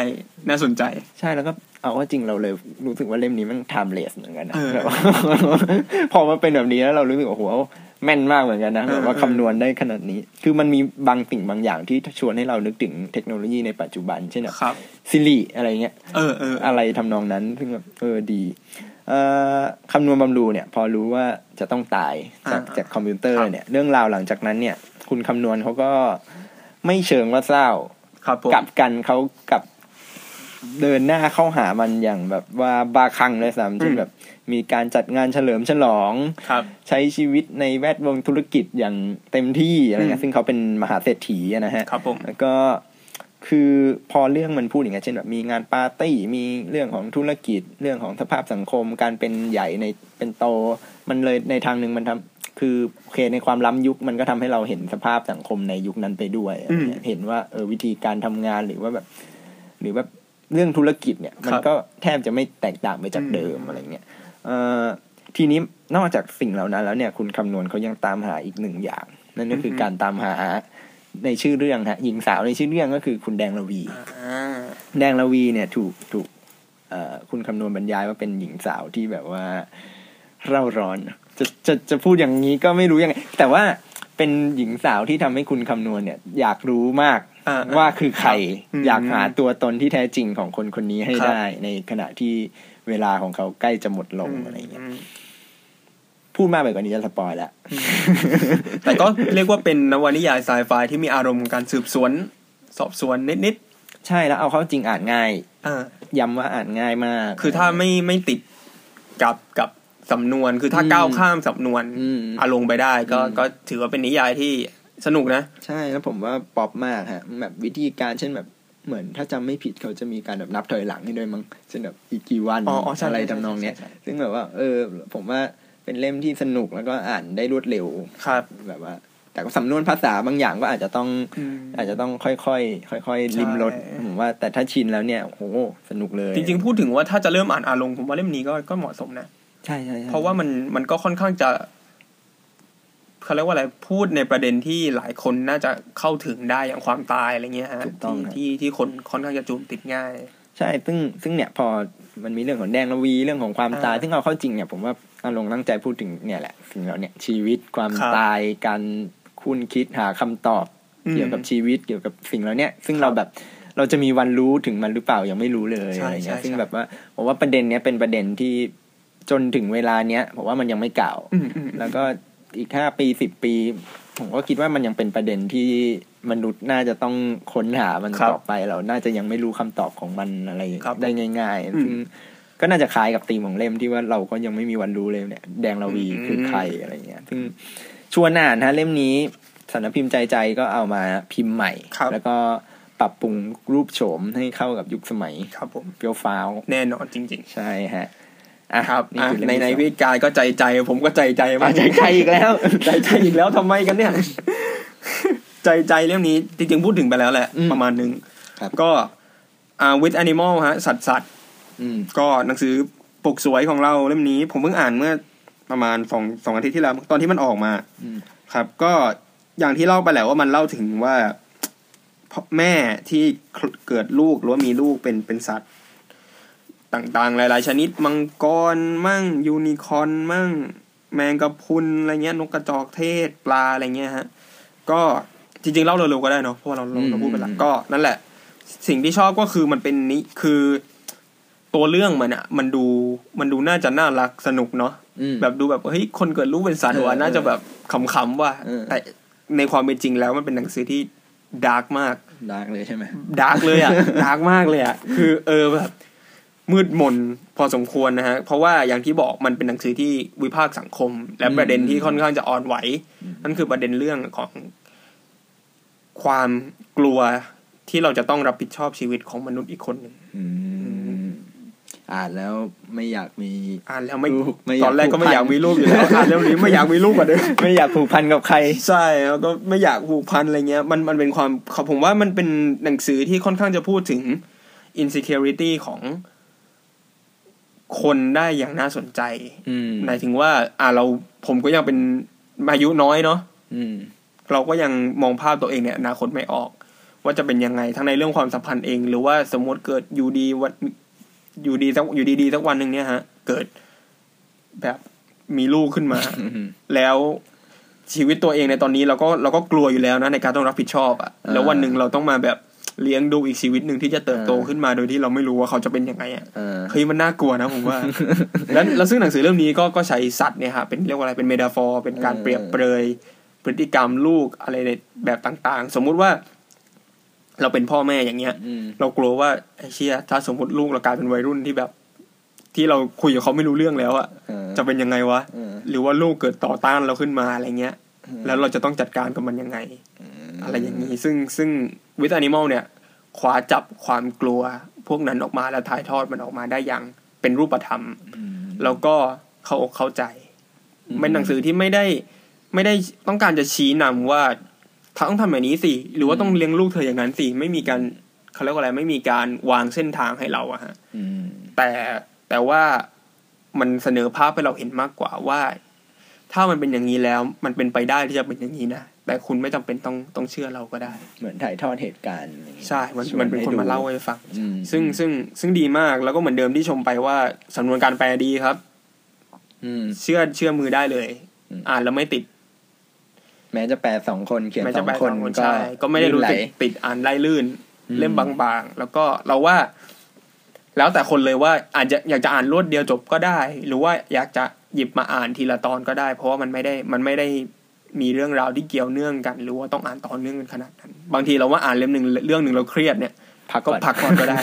น่าสนใจ ใช่แล้วก็เอาว่าจริงเราเลยรู้สึกว่าเล่มนี้มัน timeless เหมือนกันนะเออแบบว่าพอมาเป็นแบบนี้แล้วเรารู้สึกว่าโอ้โห แม่นมากเหมือนกันนะเออแบบว่าเออคำนวณได้ขนาดนี้ คือมันมีบางสิ่งบางอย่างที่ชวนให้เรานึกถึงเทคโนโลยีในปัจจุบัน เช่นแบบครับซิริอะไรเงี้ยเออเอออะไรทำนองนั้นซึ่งแบบเออดีเอ่อคำนวณบำรุเนี่ย พอรู้ว่าจะต้องตายจากอ่าจากคอมพิวเตอร์ครับเนี่ย เรื่องราวหลังจากนั้นเนี่ย คุณคำนวณเขาก็ไม่เชิงว่าเศร้าครับผมกลับกันเขากลับเดินหน้าเข้าหามันอย่างแบบว่าบาคลังเลยซ้ำเช่นแบบ มีการจัดงานเฉลิมฉลองครับใช้ชีวิตในแวดวงธุรกิจอย่างเต็มที่อะไรเงี้อืยมซึ่งเขาเป็นมหาเศรษฐีอะนะฮะครับผมแล้วก็คือพอเรื่องมันพูดอย่างเงี้ยเช่นแบบมีงานปาร์ตี้มีเรื่องของธุรกิจเรื่องของสภาพสังคม การเป็นใหญ่ในเป็นโต มันเลยในทางหนึ่งมันทำคือโอเคในความล้ำยุคมันก็ทำให้เราเห็นสภาพสังคมในยุคนั้นไปด้วยอะไรเงี้ยเห็นว่าเออวิธีการทำงานหรือว่าแบบ หรือว่าเรื่องธุรกิจเนี่ย มันก็แทบจะไม่แตกต่างไปจากเดิมอะไรเงี้ยเอ่อ ทีนี้นอกจากสิ่งเหล่านั้นแล้วเนี่ยคุณคำนวณเขายังตามหาอีกหนึ่งอย่าง นั่นก็คือการตามหาในชื่อเรื่องฮะหญิงสาวในชื่อเรื่องก็คือคุณแดงระวีอ่าแดงระวีเนี่ยถูกถูกเอ่อคุณคำนวณบรรยายว่าเป็นหญิงสาวที่แบบว่าเร่าร้อนจะจะจะพูดอย่างนี้ก็ไม่รู้ยังไง แต่ว่าเป็นหญิงสาวที่ทำให้คุณคำนวณเนี่ย อยากรู้มากอ่าว่าคือใครอืมอยากหาตัวตนที่แท้จริงของคนคนนี้ให้ครับได้ ในขณะที่ เวลาของเขาใกล้จะหมดลงอะไรเงี้ยมพูดมากไปกว่านี้จะสปอยแล้ว แต่ก็เรียกว่าเป็นนวนิยายไซไฟที่มีอารมณ์ของการสืบสวน สอบสวนนิดใช่แล้วเอาเข้าจริงอ่านง่ายๆอ่าย้ำว่าอ่านง่ายมาก คือถ้าไม่ไม่ติดกับกับสำนวน คือถ้าอืมก้าวข้ามสำนวนอืมอารมณ์ไปได้ ก็อืมก็ถือว่าเป็นนิยายที่สนุกนะ ใช่แล้วผมว่าป๊อปมากฮะ แบบวิธีการเช่นแบบ เหมือนถ้าจำไม่ผิดเขาจะมีการแบบนับถอยหลังให้ด้วยมั้งเช่นแบบอีกกี่วันอ๋ออ๋อใช่อะไรใช่ทำนองเนี้ยใช่ใช่ซึ่งแบบว่า เออ ผมว่าเป็นเล่มที่สนุกแล้วก็อ่านได้รวดเร็วครับ แบบว่า แต่ก็สำนวนภาษาบางอย่างก็อาจจะต้อง อาจจะต้องค่อยๆค่อยๆริมรสใช่ผมว่า แต่ถ้าชินแล้วเนี่ยโหสนุกเลย จริงๆพูดถึงว่าถ้าจะเริ่มอ่านอาลงผมว่าเล่มนี้ก็ก็เหมาะสมนะใช่ใช่ใช่เพราะว่ามันมันก็ค่อนข้างจะ เขาเรียกว่าอะไรพูดในประเด็นที่หลายคนน่าจะเข้าถึงได้อย่างความตายอะไรเงี้ยฮะที่ที่ที่คนค่อนข้างจะจูนติดง่าย ใช่ ซึ่งซึ่งเนี่ยพอมันมีเรื่องของแดงระวีเรื่องของความตายอ่าซึ่งเอาเข้าจริงเนี่ยผมว่าอาลงตั้งใจพูดถึงเนี่ยแหละสิ่งเหล่าเนี่ยชีวิตความครับตายการคุณคิดหาคำตอบอืมเกี่ยวกับชีวิตเกี่ยวกับสิ่งเหล่าเนี้ยซึ่งเราแบบเราจะมีวันรู้ถึงมันหรือเปล่ายังไม่รู้เลยใช่อะไรเงี้ยใช่ซึ่งใช่แบบว่าผมว่าประเด็นเนี้ยเป็นประเด็นที่จนถึงเวลาเนี้ยผมว่ามันยังไม่เก่าอืมอืมแล้วก็ อีกห้าปีสิบปี ผมก็คิดว่ามันยังเป็นประเด็นที่มนุษย์น่าจะต้องค้นหามันครับต่อไปเราน่าจะยังไม่รู้คำตอบของมันอะไรครับได้ง่ายอืมๆซึ่งก็น่าจะคล้ายกับธีมของเล่มที่ว่าเราก็ยังไม่มีวันรู้เลยเนี่ย แดงระวีอืมคือใครอะไรเงี้ย ซึ่งชวนอ่านฮะเล่มนี้สำนักพิมพ์ใจใจก็เอามาพิมพ์ใหม่ครับแล้วก็ปรับปรุงรูปโฉมให้เข้ากับยุคสมัย ครับผมเปรียวฟ้าว แน่นอนจริงใช่ฮะอะๆ ครับนี่อะคือเล่มในที่ในสองวิกายก็ใจใจผมก็ใจใจอะมากใจใจอีกแล้ว ใจใจอีกแล้วทำไมกันเนี่ย ใจใจเรื่องนี้จริงๆพูดถึงไปแล้วแหละอืมประมาณหนึงครับก็อ่า with animal ฮะ สัตว์สัตว์อืมก็หนังสือปกสวยของเราเล่มนี้ ผมเพิ่งอ่านเมื่อประมาณสองสองอาทิตย์ที่แล้วตอนที่มันออกมาอืมครับ ก็อย่างที่เล่าไปแหละว่ามันเล่าถึงว่าพ่อแม่ที่เกิดลูกหรือว่ามีลูกเป็นเป็นสัตว์ ต่างๆ หลาย ๆ ชนิดมังกรมั่งยูนิคอร์นมั่ง แมงกะพรุนอะไรเงี้ยนกกระจอกเทศปลาอะไรเงี้ยฮะก็จริงๆเล่าเร็วๆก็ได้เนาะเพราะว่าเราเราเราพูดไปแล้วอืมก็นั่นแหละ สิ่งที่ชอบก็คือมันเป็นนี้คือตัวเรื่องมันอะมันดูมันดูน่าจะน่ารักสนุกเนาะอืมแบบดูแบบเฮ้ยคนเกิดลูกเป็นสัตว์เออว่ะน่าจะเออแบบขำๆว่ะเออแต่ในความเป็นจริงแล้วมันเป็นหนังสือที่ dark มาก dark เลยใช่ไหม dark เลยอะ dark มากเลยอะคือเออแบบ มืดมนพอสมควรนะฮะ เพราะว่าอย่างที่บอกมันเป็นหนังสือที่วิพากษ์สังคม และประเด็นที่ค่อนข้างจะอ่อนไหวนั่นคือประเด็นเรื่องของความกลัวที่เราจะต้องรับผิดชอบชีวิตของมนุษย์อีกคนหนึ่งอืมอ่านแล้วไม่อยากมี อ่านแล้วไม่ลูกไม่อยากตอนแรกก็ไม่ผูกพันอยากมีลูกอยู่แล้วอ่านเรื่องนี้ไม่อยากมีลูกกว่าเดิมไม่อยากผูกพันกับใคร ใช่แล้วก็ไม่อยากผูกพันอะไรเงี้ย มันมันเป็นความผมว่ามันเป็นหนังสือที่ค่อนข้างจะพูดถึง insecurity ของ คนได้อย่างน่าสนใจอืมหมายถึงว่า อ่าเราผมก็ยังเป็นอายุน้อยเนาะอืมเราก็ยังมองภาพตัวเองเนี่ยอนาคตไม่ออก ว่าจะเป็นยังไงทั้งในเรื่องความสัมพันธ์เอง หรือว่าสมมติเกิดอยู่ดีวันอยู่ดีสักอยู่ดีๆสักวันหนึ่งเนี่ยฮะ เกิดแบบมีลูกขึ้นมาอืมแล้วชีวิตตัวเองในตอนนี้เราก็เราก็กลัวอยู่แล้วนะในการต้องรับผิดชอบอะอ่าแล้ววันหนึ่งเราต้องมาแบบ เลี้ยงดูอีกชีวิตหนึ่งที่จะเติบโตอ่าขึ้นมาโดยที่เราไม่รู้ว่าเขาจะเป็นยังไงอะเออเฮ้ยมันน่ากลัวนะผมว่า แล้วแล้วซึ่งหนังสือเล่มนี้ก็ก็ใช้สัตว์เนี่ยฮะเป็นเรียกว่าอะไรเป็นเมตาฟอร์เป็นการเออเปรียบเปรยพฤติกรรมลูกอะไรในแบบต่างๆ สมมุติว่า เราเป็นพ่อแม่อย่างเงี้ยอืมเรากลัวว่าไอ้เชี่ยถ้าสมมติลูกเรากลายเป็นวัยรุ่นที่แบบ ที่เราคุยกับเขาไม่รู้เรื่องแล้วอะเออจะเป็นยังไงวะเออหรือว่าลูกเกิดต่อต้านเราขึ้นมาอะไรเงี้ยอืมแล้วเราจะต้องจัดการกับมันยังไง อะไรอย่างนี้ ซึ่งซึ่งวิทแอนิมอลเนี่ยคว้าจับความกลัว พวกนั้นออกมาแล้วถ่ายทอดมันออกมาได้อย่างเป็นรูปธรรมอืมแล้วก็เข้าอกเข้าใจเป็นหนังสือที่ไม่ได้ไม่ได้ต้องการจะชี้นำว่าเธอต้องทำแบบนี้สิ หรือว่าต้องเลี้ยงลูกเธออย่างนั้นสิ ไม่มีการเขาเรียกว่าอะไรไม่มีการวางเส้นทางให้เราอะฮะอืมแต่แต่ว่ามันเสนอภาพให้เราเห็นมากกว่าว่า ถ้ามันเป็นอย่างนี้แล้ว มันเป็นไปได้ที่จะเป็นอย่างนี้นะ แต่คุณไม่จำเป็นต้องต้องเชื่อเราก็ได้ เหมือนถ่ายทอดเหตุการณ์อะไรอย่างเงี้ยใช่มันชวนมันเป็นคนให้ดูมาเล่าให้ฟังอืมซึ่งซึ่งซึ่งดีมากแล้วก็เหมือนเดิมที่ชมไปว่าสำนวนการแปลดีครับอืมเชื่อเชื่อมือได้เลยอืมอ่านแล้วไม่ติด แม้จะแปลสองคนเขียนแม้สจะองแปลคนสองคนก็ใช่ก็ไม่ได้รู้สึกลื่นหลติดอ่านไล่ลื่นอืมเล่มบางๆ แล้วก็เราว่า แล้วแต่คนเลยว่าอาจจะอยากจะอ่านรวดเดียวจบก็ได้ หรือว่าอยากจะหยิบมาอ่านทีละตอนก็ได้ เพราะว่ามันไม่ได้มันไม่ได้ มีเรื่องราวที่เกี่ยวเนื่องกันหรือว่าต้องอ่านต่อเนื่องกันขนาดนั้น บางทีเราว่าอ่านเล่มหนึ่งเรื่องหนึ่งเราเครียดเนี่ยพักก็ก่อนพักก่อนก็ได้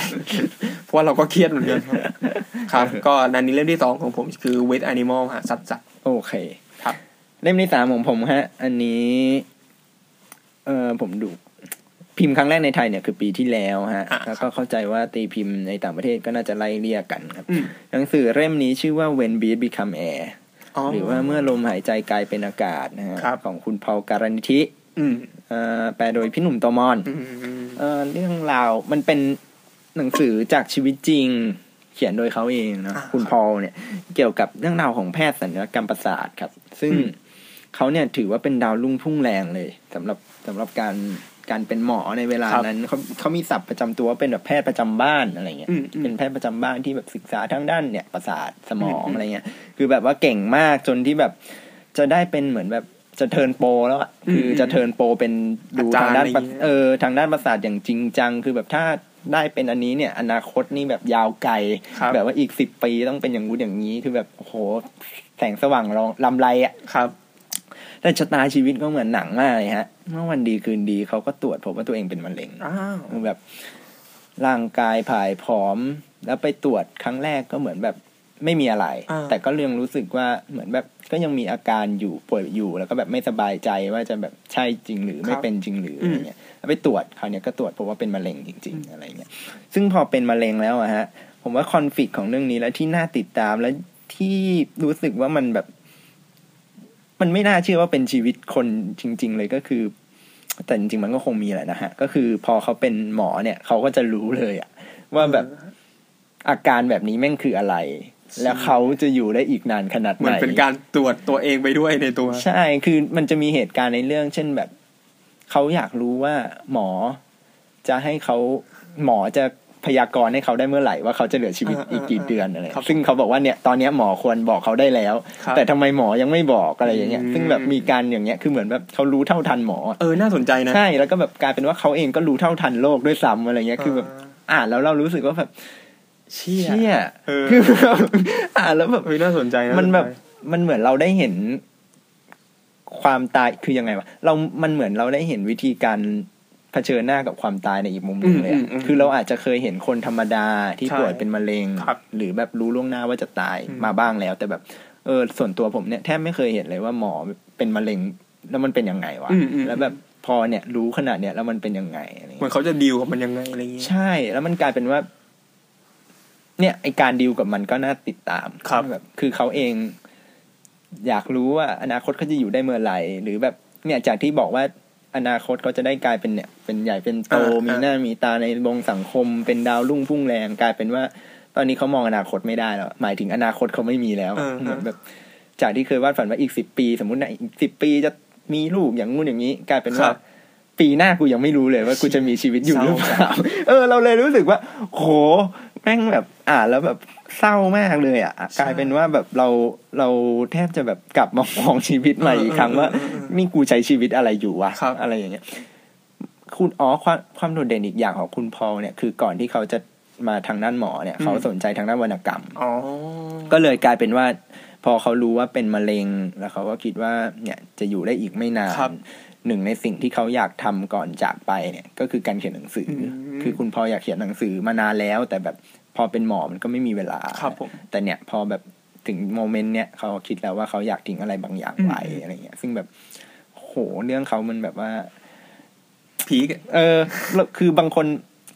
เพราะว่าเราก็เครียดเหมือนกันครับครับ ก็นันนี้เล่มที่สองของผมคือ with animal ฮะสัตว์สัตว์โอเค ครับ เล่มที่สามของผมฮะ อันนี้ เออผมดู พิมพ์ครั้งแรกในไทยเนี่ยคือปีที่แล้วฮะอะแล้วก็เข้าใจว่าตีพิมพ์ในต่างประเทศก็น่าจะไล่เรียกกันครับอืมหนังสือเล่มนี้ชื่อว่า When Beat Become Air หรือว่าเมื่อลมหายใจกลายเป็นอากาศนะฮะครับของคุณพอลการนิธิอืมเอ่อแปลโดยพี่หนุ่มโตมอนอืมเอ่อเรื่องราวมันเป็นหนังสือจากชีวิตจริง เขียนโดยเขาเองนะอ่าคุณพอลเนี่ย เกี่ยวกับเรื่องราวของแพทย์สัญญกรรมประสาทครับ ซึ่งอืมเขาเนี่ยถือว่าเป็นดาวรุ่งพุ่งแรงเลยสำหรับสำหรับการ การเป็นหมอในเวลานั้นเขาเขามีศัพท์ประจำตัวว่าเป็นแบบแพทย์ประจำบ้านอะไรเงี้ยอืมอืมเป็นแพทย์ประจำบ้านที่แบบศึกษาทางด้านเนี่ยประสาทสมองอืมอะไรเงี้ย คือแบบว่าเก่งมากจนที่แบบจะได้เป็นเหมือนแบบจะเทิร์นโปรแล้วอะคือจะเทิร์นโปรเป็นดูอาจารย์ทางด้านประอะไรเงี้ยเออทางด้านประสาทอย่างจริงจัง คือแบบถ้าได้เป็นอันนี้เนี่ย อนาคตนี่แบบยาวไกลครับแบบว่าอีกสิบปีต้องเป็นอย่างงู้นอย่างนี้คือแบบโอ้โหแสงสว่างรองลำไรอะครับ แต่ชะตาชีวิตก็เหมือนหนังมากเลยฮะ เมื่อวันดีคืนดีเขาก็ตรวจพบว่าตัวเองเป็นมะเร็งอ้าวคือแบบร่างกายผายผอม แล้วไปตรวจครั้งแรกก็เหมือนแบบไม่มีอะไรอ่าแต่ก็เรื่องรู้สึกว่าเหมือนแบบก็ยังมีอาการอยู่ป่วยอยู่แล้วก็แบบไม่สบายใจว่าจะแบบใช่จริงหรือไม่เป็นจริงหรืออะไรเงี้ยแล้วไปตรวจคราวเนี้ยก็ตรวจพบว่าเป็นมะเร็งจริง ๆ อะไรเงี้ยซึ่งพอเป็นมะเร็งแล้วอะฮะ ผมว่าคอนฟ lict ของเรื่องนี้และที่น่าติดตามและที่รู้สึกว่ามันแบบ มันไม่น่าเชื่อว่าเป็นชีวิตคนจริง ๆ เลยก็คือ แต่จริงๆมันก็คงมีแหละนะฮะ ก็คือพอเขาเป็นหมอเนี่ยเขาก็จะรู้เลยอะว่าแบบอาการแบบนี้แม่งคืออะไร แล้วเขาจะอยู่ได้อีกนานขนาดเหไหมือนนเป็นการตรวจตัวเองไปด้วยในตัว ใช่ คือมันจะมีเหตุการณ์ในเรื่อง เช่นแบบเขาอยากรู้ว่าหมอจะให้เขาหมอจะ พยากรณ์ให้เขาได้เมื่อไหร่ว่าเขาจะเหลือชีวิตอ่าอีกกี่เดือนอะไรครับซึ่งเขาบอกว่าเนี่ยตอนเนี้ยหมอควรบอกเขาได้แล้วครับแต่ทำไมหมอยังไม่บอกอะไรอย่างเงี้ยอืมซึ่งแบบมีการอย่างเงี้ยคือเหมือนแบบเขารู้เท่าทันหมอเออน่าสนใจนะใช่แล้วก็แบบกลายเป็นว่าเขาเองก็รู้เท่าทันโลกด้วยซ้ำอะไรเงี้ยคือแบบอ่านแล้วเรารู้สึกว่าแบบเชี่ยเชี่ยเออคือแบบอ่านแล้วแบบเฮ้ยน่าสนใจนะมันแบบมันเหมือนเราได้เห็นความตายคือยังไงวะเรา มันเหมือนเราได้เห็นวิธีการ เผชิญหน้ากับความตายในอีกมุมหนึงเลยอะคือเราอาจจะเคยเห็นคนธรรมดาที่ป่วยเป็นมะเร็งครับหรือแบบรู้ล่วงหน้าว่าจะตายอืมมาบ้างแล้ว แต่แบบเออส่วนตัวผมเนี่ยแทบไม่เคยเห็นเลยว่าหมอเป็นมะเร็งแล้วมันเป็นยังไงวะอืมอืมแล้วแบบพอเนี่ยรู้ขนาดเนี้ยแล้วมันเป็นยังไงอะไรเหมือเงี้ยนเขาจะดีลกับมันยังไงอะไรอย่างเงี้ยใช่ แล้วมันกลายเป็นว่า เนี่ยไอการดีลกับมันก็น่าติดตามครับแบบ คือเขาเอง อยากรู้ว่าอนาคตเขาจะอยู่ได้เมื่อไหร่หรือแบบเนี่ยจากที่บอกว่า อนาคตเขาจะได้กลายเป็นเนี่ย เป็นใหญ่เป็นโตอ่ามีมีหน้ามีตาในวงสังคม เป็นดาวรุ่งพุ่งแรงกลายเป็นว่า ตอนนี้เขามองอนาคตไม่ได้แล้วหมายถึงอนาคตเขาไม่มีแล้วอ่าเหมือนแบบ จากที่เคยวาดฝันว่าอีกสิบปี สมมตินะอีกสิบปีจะมีลูกอย่างงู้นอย่างนี้ กลายเป็นว่าครับปีหน้ากูยังไม่รู้เลยว่ากูจะมีชีวิตอยู่หรือเปล่าเออ เราเลยรู้สึกว่า โหแม่งแบบอ่านแล้วแบบ เศร้ามากเลยอะ กลายเป็นว่าแบบเราเราแทบจะแบบกลับมามองชีวิตใหม่อีกครั้งว่านี่กูใช้ชีวิตอะไรอยู่วะครับอะไรอย่างเงี้ยคุณอ๋อความความโดดเด่นอีกอย่างของคุณพอลเนี่ยคือก่อนที่เขาจะมาทางด้านหมอเนี่ย เขาสนใจทางด้านวรรณกรรมอ๋อก็เลยกลายเป็นว่า พอเขารู้ว่าเป็นมะเร็งแล้วเขาก็คิดว่าเนี่ยจะอยู่ได้อีกไม่นานครับหนึ่งในสิ่งที่เขาอยากทำก่อนจากไปเนี่ย ก็คือการเขียนหนังสืออมคือคุณพออยากเขียนหนังสือมานานแล้ว แต่แบบ พอเป็นหมอมันก็ไม่มีเวลาครับผมแต่เนี่ยพอแบบถึงโมเมนต์เนี่ยเขาคิดแล้วว่าเขาอยากทิ้งอะไรบางอย่างไว้อืมอะไรเงี้ย ซึ่งแบบโหเรื่องเขามันแบบว่าพีกเออแล้วคือบางคน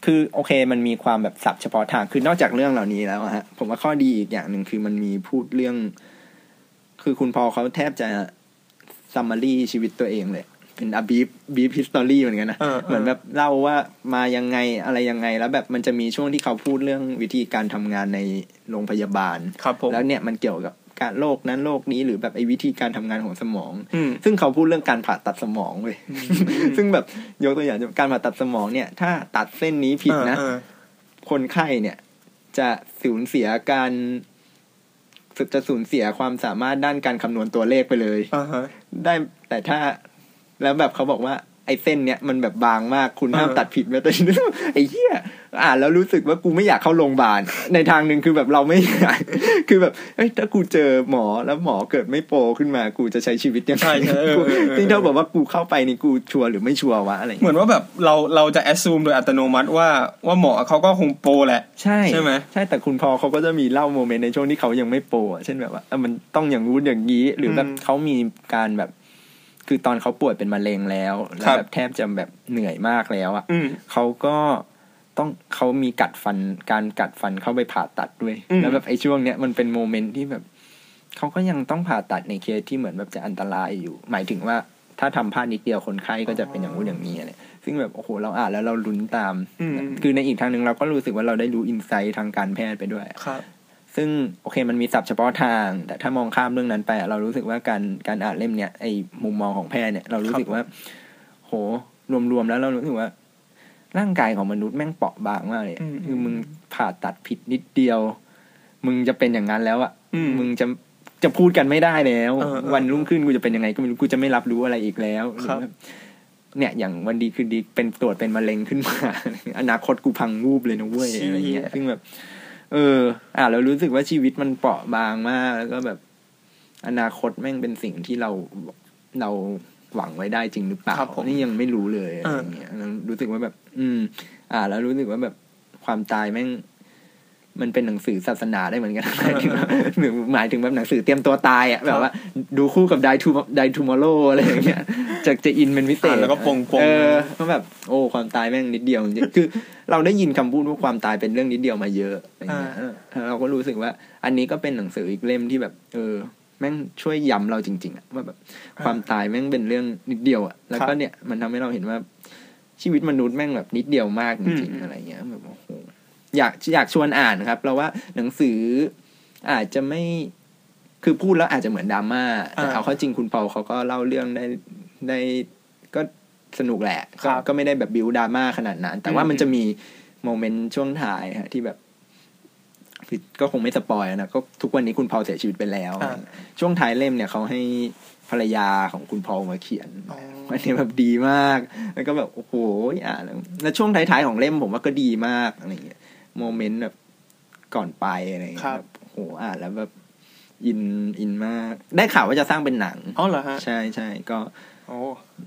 คือโอเค มันมีความแบบศัพท์เฉพาะทางคือนอกจากเรื่องเหล่านี้แล้วอะฮะผมว่าข้อดีอีกอย่างหนึ่งคือมันมีพูดเรื่อง คือคุณพอลเขาแทบจะ summary ชีวิตตัวเองเลย เป็น a brief brief history เหมือนกันนะเออเออเหมือนแบบเล่าว่ามายังไงอะไรยังไง แล้วแบบมันจะมีช่วงที่เขาพูดเรื่องวิธีการทำงานในโรงพยาบาลครับผมแล้วเนี่ยมันเกี่ยวกับการโรคนั้นโรคนี้หรือแบบไอ้วิธีการทำงานของสมองอืมซึ่งเขาพูดเรื่องการผ่าตัดสมองเว้ยซึ่งแบบยกตัวอย่างการผ่าตัดสมองเนี่ย ถ้าตัดเส้นนี้ผิดนะเออคนไข้เนี่ย จะสูญเสียการจะสูญเสียความสามารถด้านการคำนวณตัวเลขไปเลยเอออ่าฮะได้แต่ถ้า แล้วแบบเขาบอกว่าไอ้เส้นเนี้ยมันแบบบางมากคุณห้ามเออตัดผิดแม้แต่นิดไอ้เหี้ยอ่านแล้วรู้สึกว่ากูไม่อยากเข้าโรงพยาบาล ในทางหนึ่งคือแบบเราไม่อยากคือแบบเอ้ยถ้ากูเจอหมอแล้วหมอเกิดไม่โปรขึ้นมากูจะใช้ชีวิตยังไงใช่ใช่เออกูเออเออนี่เท่ากับว่ากูเข้าไปนี่กูชัวร์หรือไม่ชัวร์วะอะไรอย่างเหมืเงี้ยอนว่าแบบเราเราจะแอ s ซูมโดยอัตโนมัติว่าว่าหมอเขาก็คง pro แหละ ใช่ใช่ไหมใช่แต่คุณพอลเขาก็จะมีเล่า moment ในช่วงที่เขายังไม่ pro อะเช่นแบบว่าเออมันต้องอย่างงู้นอย่างนี้หรือแบบอืมเขามีการแบบ คือตอนเขาป่วยเป็นมะเร็งแล้วแล้วครับแบบแทบจะแบบเหนื่อยมากแล้วอะอืมเขาก็ต้องเขามีกัดฟันการกัดฟันเข้าไปผ่าตัดด้วยอืมแล้วแบบไอ้ช่วงเนี้ยมันเป็น moment ที่แบบเขาก็ยังต้องผ่าตัดในเคสที่เหมือนแบบจะอันตรายอยู่ หมายถึงว่าถ้าทำพลาดนิดเดียวคนไข้ก็จะเป็นอย่างนู้นอย่างนี้อะไรซึ่งแบบโอ้โหเราอ่านแล้วเราลุ้นตามอืมคือในอีกทางหนึ่งเราก็รู้สึกว่าเราได้รู้อินไซต์ทางการแพทย์ไปด้วยครับ ซึ่งโอเคมันมีศัพท์เฉพาะทาง แต่ถ้ามองข้ามเรื่องนั้นไปอะเรารู้สึกว่าการการอ่านเล่มเนี้ยไอ้มุมมองของแพทย์เนี่ยเรารู้สึกว่า โหรวมๆแล้วเรารู้สึกว่า ร่างกายของมนุษย์แม่งเปราะบางมากเลยอืมคือมึงผ่าตัดผิดนิดเดียว มึงจะเป็นอย่างนั้นแล้วอะอืมมึงจะจะพูดกันไม่ได้แล้วเออเออวันรุ่งขึ้นกูจะเป็นยังไงก็ไม่รู้กูจะไม่รับรู้อะไรอีกแล้วครับหอว่าเนี่ยอย่างวันดีคือดีเป็นตรวจเป็นมะเร็งขึ้นมา อนาคตกูพังวูบเลยนะเว้ยอะไรเงี้ยซึ่งแบบ เออ อ่าเรารู้สึกว่าชีวิตมันเปราะบางมาก แล้วก็แบบ อนาคตแม่งเป็นสิ่งที่เราเราหวังไว้ได้จริงหรือเปล่าครับผมนี่ยังไม่รู้เลยอะไรเออเงี้ยแล้วรู้สึกว่าแบบ อืม อ่า แล้วรู้สึกว่าแบบความตายแม่ง มันเป็นหนังสือศาสนาได้เหมือนกันหมายถึงว่าหรือหมายถึงแบบหนังสือเตรียมตัวตายอะแบบว่า ดูคู่กับ Die to Die Tomorrow อะไรอย่างเงี้ยจะจะอินเป็นพิเศษอ่านแล้วก็ปงๆเออก็แบบ โอ้ความตายแม่งนิดเดียวจริงๆคือ เราได้ยินคำพูดว่าความตายเป็นเรื่องนิดเดียวมาเยอะอะไรเงี้ยเออเราก็รู้สึกว่า อันนี้ก็เป็นหนังสืออีกเล่มที่แบบ เออ แม่งช่วยย้ำเราจริง ๆอะว่าแบบความตายแม่งเป็นเรื่องนิดเดียวอะแล้วก็เนี่ยมันทำให้เราเห็นว่าชีวิตมนุษย์แม่งแบบนิดเดียวมากจริงอืมๆอะไรเงี้ยแบบโอ้โห อยากอยากชวนอ่านครับ เราว่าหนังสืออาจจะไม่คือพูดแล้วอาจจะเหมือนดราม่าแต่เอาเข้าจริงคุณเปาเขาก็เล่าเรื่องได้ได้ก็สนุกแหละครัก็บก็ไม่ได้แบบบิวดราม่าขนาดนั้น แต่ว่าอืมมันจะมีโมเมนต์ช่วงท้ายฮะที่แบบคือก็คงไม่สปอยนะก็ทุกวันนี้คุณเปาเสียชีวิตไปแล้วอ่าช่วงท้ายเล่มเนี่ยเขาให้ภรรยาของคุณพอลมาเขียนอ๋ออันนี้แบบดีมาก แล้วก็แบบโอ้โหอ่านแล้วแล้วช่วงท้ายๆของเล่มผมว่าก็ดีมากอะไรเงี้ย โมเมนต์แบบก่อนไปอะไรเงี้ครัยบแบบโอ้โหอ่านแล้วแบบอินอินมาก ได้ข่าวว่าจะสร้างเป็นหนังอ๋อเหรอฮะใช่ใช่ก็โอ้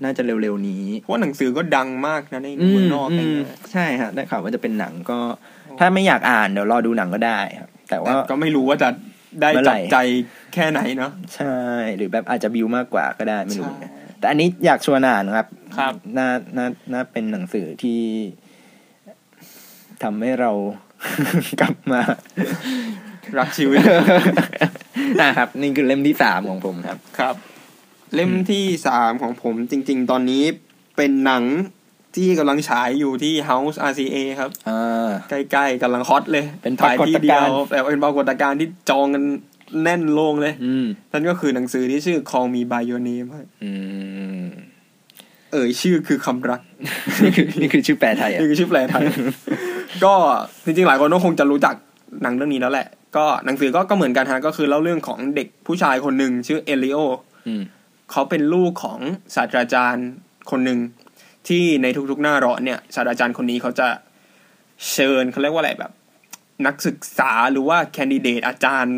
น่าจะเร็วๆนี้ เพราะว่าหนังสือก็ดังมากนะในเมืองนอกอือะไรมเงี้ยใช่ฮะได้ข่าวว่าจะเป็นหนังก็ ถ้าไม่อยากอ่านเดี๋ยวรอดูหนังก็ได้ครับ แต่แต่ว่าก็ไม่รู้ว่าจะได้เมื่อไหร่จับใจแค่ไหนเนาะใช่ หรือแบบอาจจะบิวมากกว่าก็ได้ไม่รู้ใช่เหมือนกันแต่อันนี้อยากชวนอ่านครับ ครับน่าน่าน่าเป็นหนังสือที่ ทำให้เรากลับมา รักชีวิตนะครับ นี่คือเล่มที่สามของผมครับ ครับ เล่มที่สามของผมจริง ๆ ตอนนี้เป็นหนังที่กำลังฉายอยู่ที่ House RCA ครับอ่าใกล้ๆกำลังฮอตเลย เป็นถ่ายที่เดียวปรากฏการณ์แต่เป็นปรากฏการณ์ที่จองกันแน่นโลงเลยอืมนั่นก็คือหนังสือที่ชื่อ Call Me by Your Name ครับอืม เอ่ยชื่อคือคำรัก นี่คือนี่คือชื่อแปลไทยอะนี่คือชื่อแปลไทย ก็จริงๆหลายคนก็คงจะรู้จักหนังเรื่องนี้แล้วแหละ ก็หนังสือก็ก็เหมือนกันฮะก็คือเล่าเรื่องของเด็กผู้ชายคนหนึ่งชื่อเอลิโออืมเขาเป็นลูกของศาสตราจารย์คนหนึ่งที่ในทุกๆหน้าร้อนเนี่ยศาสตราจารย์คนนี้เขาจะเชิญเขาเรียกว่าอะไรแบบ นักศึกษาหรือว่า candidate อาจารย์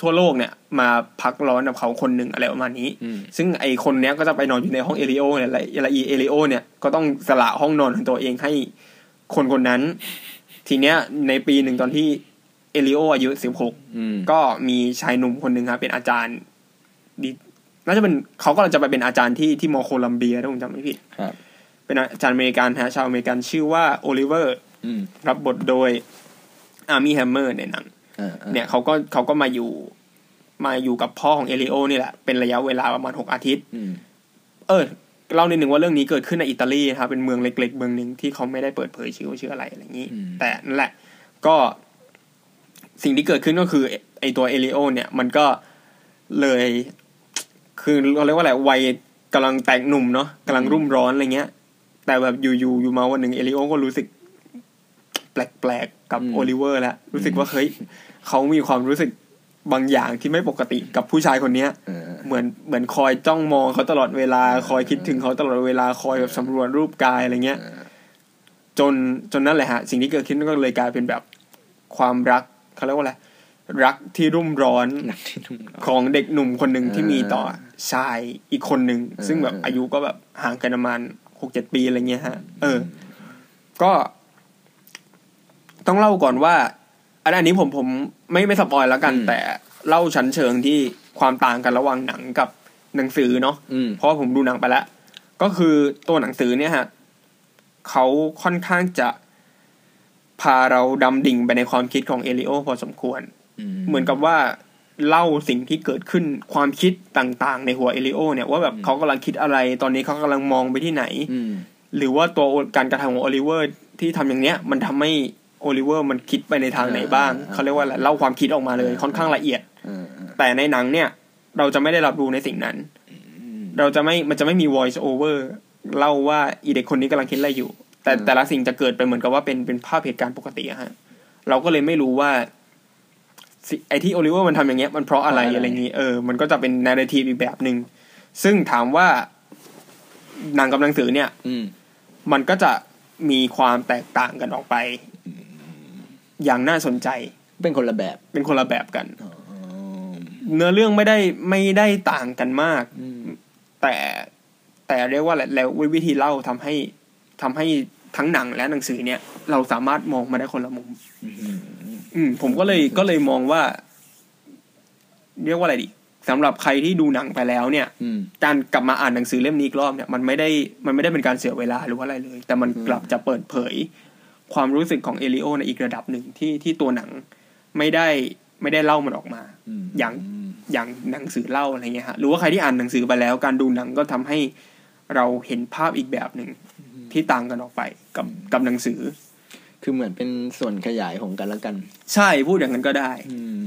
ทั่วโลกเนี่ยมาพักร้อนกับเขาคนหนึ่งอะไรประมาณนี้อืมซึ่งไอคนเนี้ยก็จะไปนอนอยู่ในห้องเอลิโอเนี่ยแหละละอีเอลิโอเนี่ยก็ต้องสละห้องนอนของตัวเองให้คนคนนั้น ทีเนี้ยในปีหนึ่งตอนที่เอลิโออายุสิบหกอืมก็มีชายหนุ่มคนหนึ่งครับเป็นอาจารย์ดีน่าจะเป็นเขาก็จะไปเป็นอาจารย์ที่ที่มอโคลัมเบียถ้าผมจำไม่ผิดครับเป็นอาจารย์อเมริกันฮะชาวอเมริกันชื่อว่าโอลิเวอร์อืมรับบทโดยอาร์มี่แฮมเมอร์ในหนังอ่าอ่า เนี่ยเขาก็เขาก็มาอยู่มาอยู่กับพ่อของเอลิโอนี่แหละ เป็นระยะเวลาประมาณหกอาทิตย์อืมเออเล่านิดหนึ่งว่าเรื่องนี้เกิดขึ้นในอิตาลีนะครับเป็นเมืองเล็ก ๆ เมืองหนึ่งที่เขาไม่ได้เปิดเผยชื่อว่าชื่ออะไรอะไรอย่างนี้อืมแต่นั่นแหละ ก็สิ่งที่เกิดขึ้นก็คือไอ้ไอตัวเอลิโอ เนี่ย มันก็เลย คือเราเรียกว่าอะไรวัยกำลังแตกหนุ่มเนาะกำลังรุ่มร้อนอะไรเงี้ย แต่แบบอยู่ๆอยู่มาวันหนึ่งเอลิโอก็รู้สึก แปลกๆกับอืมโอลิเวอร์แล้วรู้สึกว่าเฮ้ย เขามีความรู้สึกบางอย่างที่ไม่ปกติกับผู้ชายคนเนี้ยเออเหมือนเหมือนคอยจ้องมองเขาตลอดเวลาคอยคิดถึงเขาตลอดเวลาคอยแบบสำรวจรูปกายอะไรเงี้ย จนจนนั่นแหละฮะ สิ่งที่เกิดขึ้นก็เลยกลายเป็นแบบความรักเขาเรียกว่าอะไรรักที่รุ่มร้อนหนักที่นุ่มของเด็กหนุ่มคนหนึ่งเออที่มีต่อชายอีกคนหนึ่งเออซึ่งแบบเออออายุก็แบบห่างกันประมาณหกเจ็ดปีอะไรเงี้ยฮะ เออ ก็ต้องเล่าก่อนว่า อันอันนี้ผมผมไม่ไม่สปอยแล้วกันอืมแต่เล่าชั้นเชิงที่ความต่างกันระหว่างหนังกับหนังสือเนาะอืมเพราะว่าผมดูหนังไปแล้ว ก็คือตัวหนังสือเนี่ยฮะเขาค่อนข้างจะพาเราดำดิ่งไปในความคิดของเอลิโอพอสมควร เหมือนกับว่าเล่าสิ่งที่เกิดขึ้นความคิดต่างๆ ในหัวเอลิโอ เนี่ยว่าแบบเขากำลังคิดอะไร ตอนนี้เขากำลังมองไปที่ไหนอืมหรือว่าตัวการกระทำของโอลิเวอร์ที่ทำอย่างเนี้ย มันทำให้ โอลิเวอร์มันคิดไปในทางไหนบ้างอ่าเขาเรียกว่าอะไรเล่าความคิดออกมาเลยค่อนข้างละเอียดเออเออแต่ในหนังเนี่ย เราจะไม่ได้รับรู้ในสิ่งนั้น เราจะไม่มันจะไม่มี voice over เล่าว่าอีเด็กคนนี้กำลังคิดอะไรอยู่ แต่แต่ละสิ่งจะเกิดไปเหมือนกับว่าเป็นเป็นภาพเหตุการณ์ปกติอะฮะเราก็เลยไม่รู้ว่าสิไอ้ที่โอลิเวอร์มันทำอย่างเงี้ยมันเพราะอะไรอะไรอย่างงี้เออมันก็จะเป็น narrative อีกแบบหนึ่งซึ่งถามว่าหนังกับหนังสือเนี่ย อืมมันก็จะมีความแตกต่างกันออกไป อย่างน่าสนใจ เป็นคนละแบบ เป็นคนละแบบกันอ๋อเนื้อเรื่องไม่ได้ไม่ได้ต่างกันมากอืมแต่แต่เรียกว่าอะไรแล้ววิธีเล่าทำให้ทำให้ทั้งหนังและหนังสือเนี่ย เราสามารถมองมาได้คนละมุม อืมอืมผมก็เลยก็เลยมองว่า เรียกว่าอะไรดีสำหรับใครที่ดูหนังไปแล้วเนี่ยอืมการกลับมาอ่านหนังสือเล่มนี้อีกรอบเนี่ยมันไม่ได้มันไม่ได้เป็นการเสียเวลาหรือว่าอะไรเลย แต่มันกลับจะเปิดเผย ความรู้สึกของเอลิโอในอีกระดับหนึ่งที่ที่ตัวหนังไม่ได้ไม่ได้เล่ามันออกมาอืมอย่างอย่างหนังสือเล่าอะไรเงี้ยฮะหรือว่าใครที่อ่านหนังสือไปแล้ว การดูหนังก็ทำให้เราเห็นภาพอีกแบบหนึ่งที่ต่างกันออกไปกับกับหนังสือ คือเหมือนเป็นส่วนขยายของกันและกัน ใช่พูดอย่างนั้นก็ได้ อืม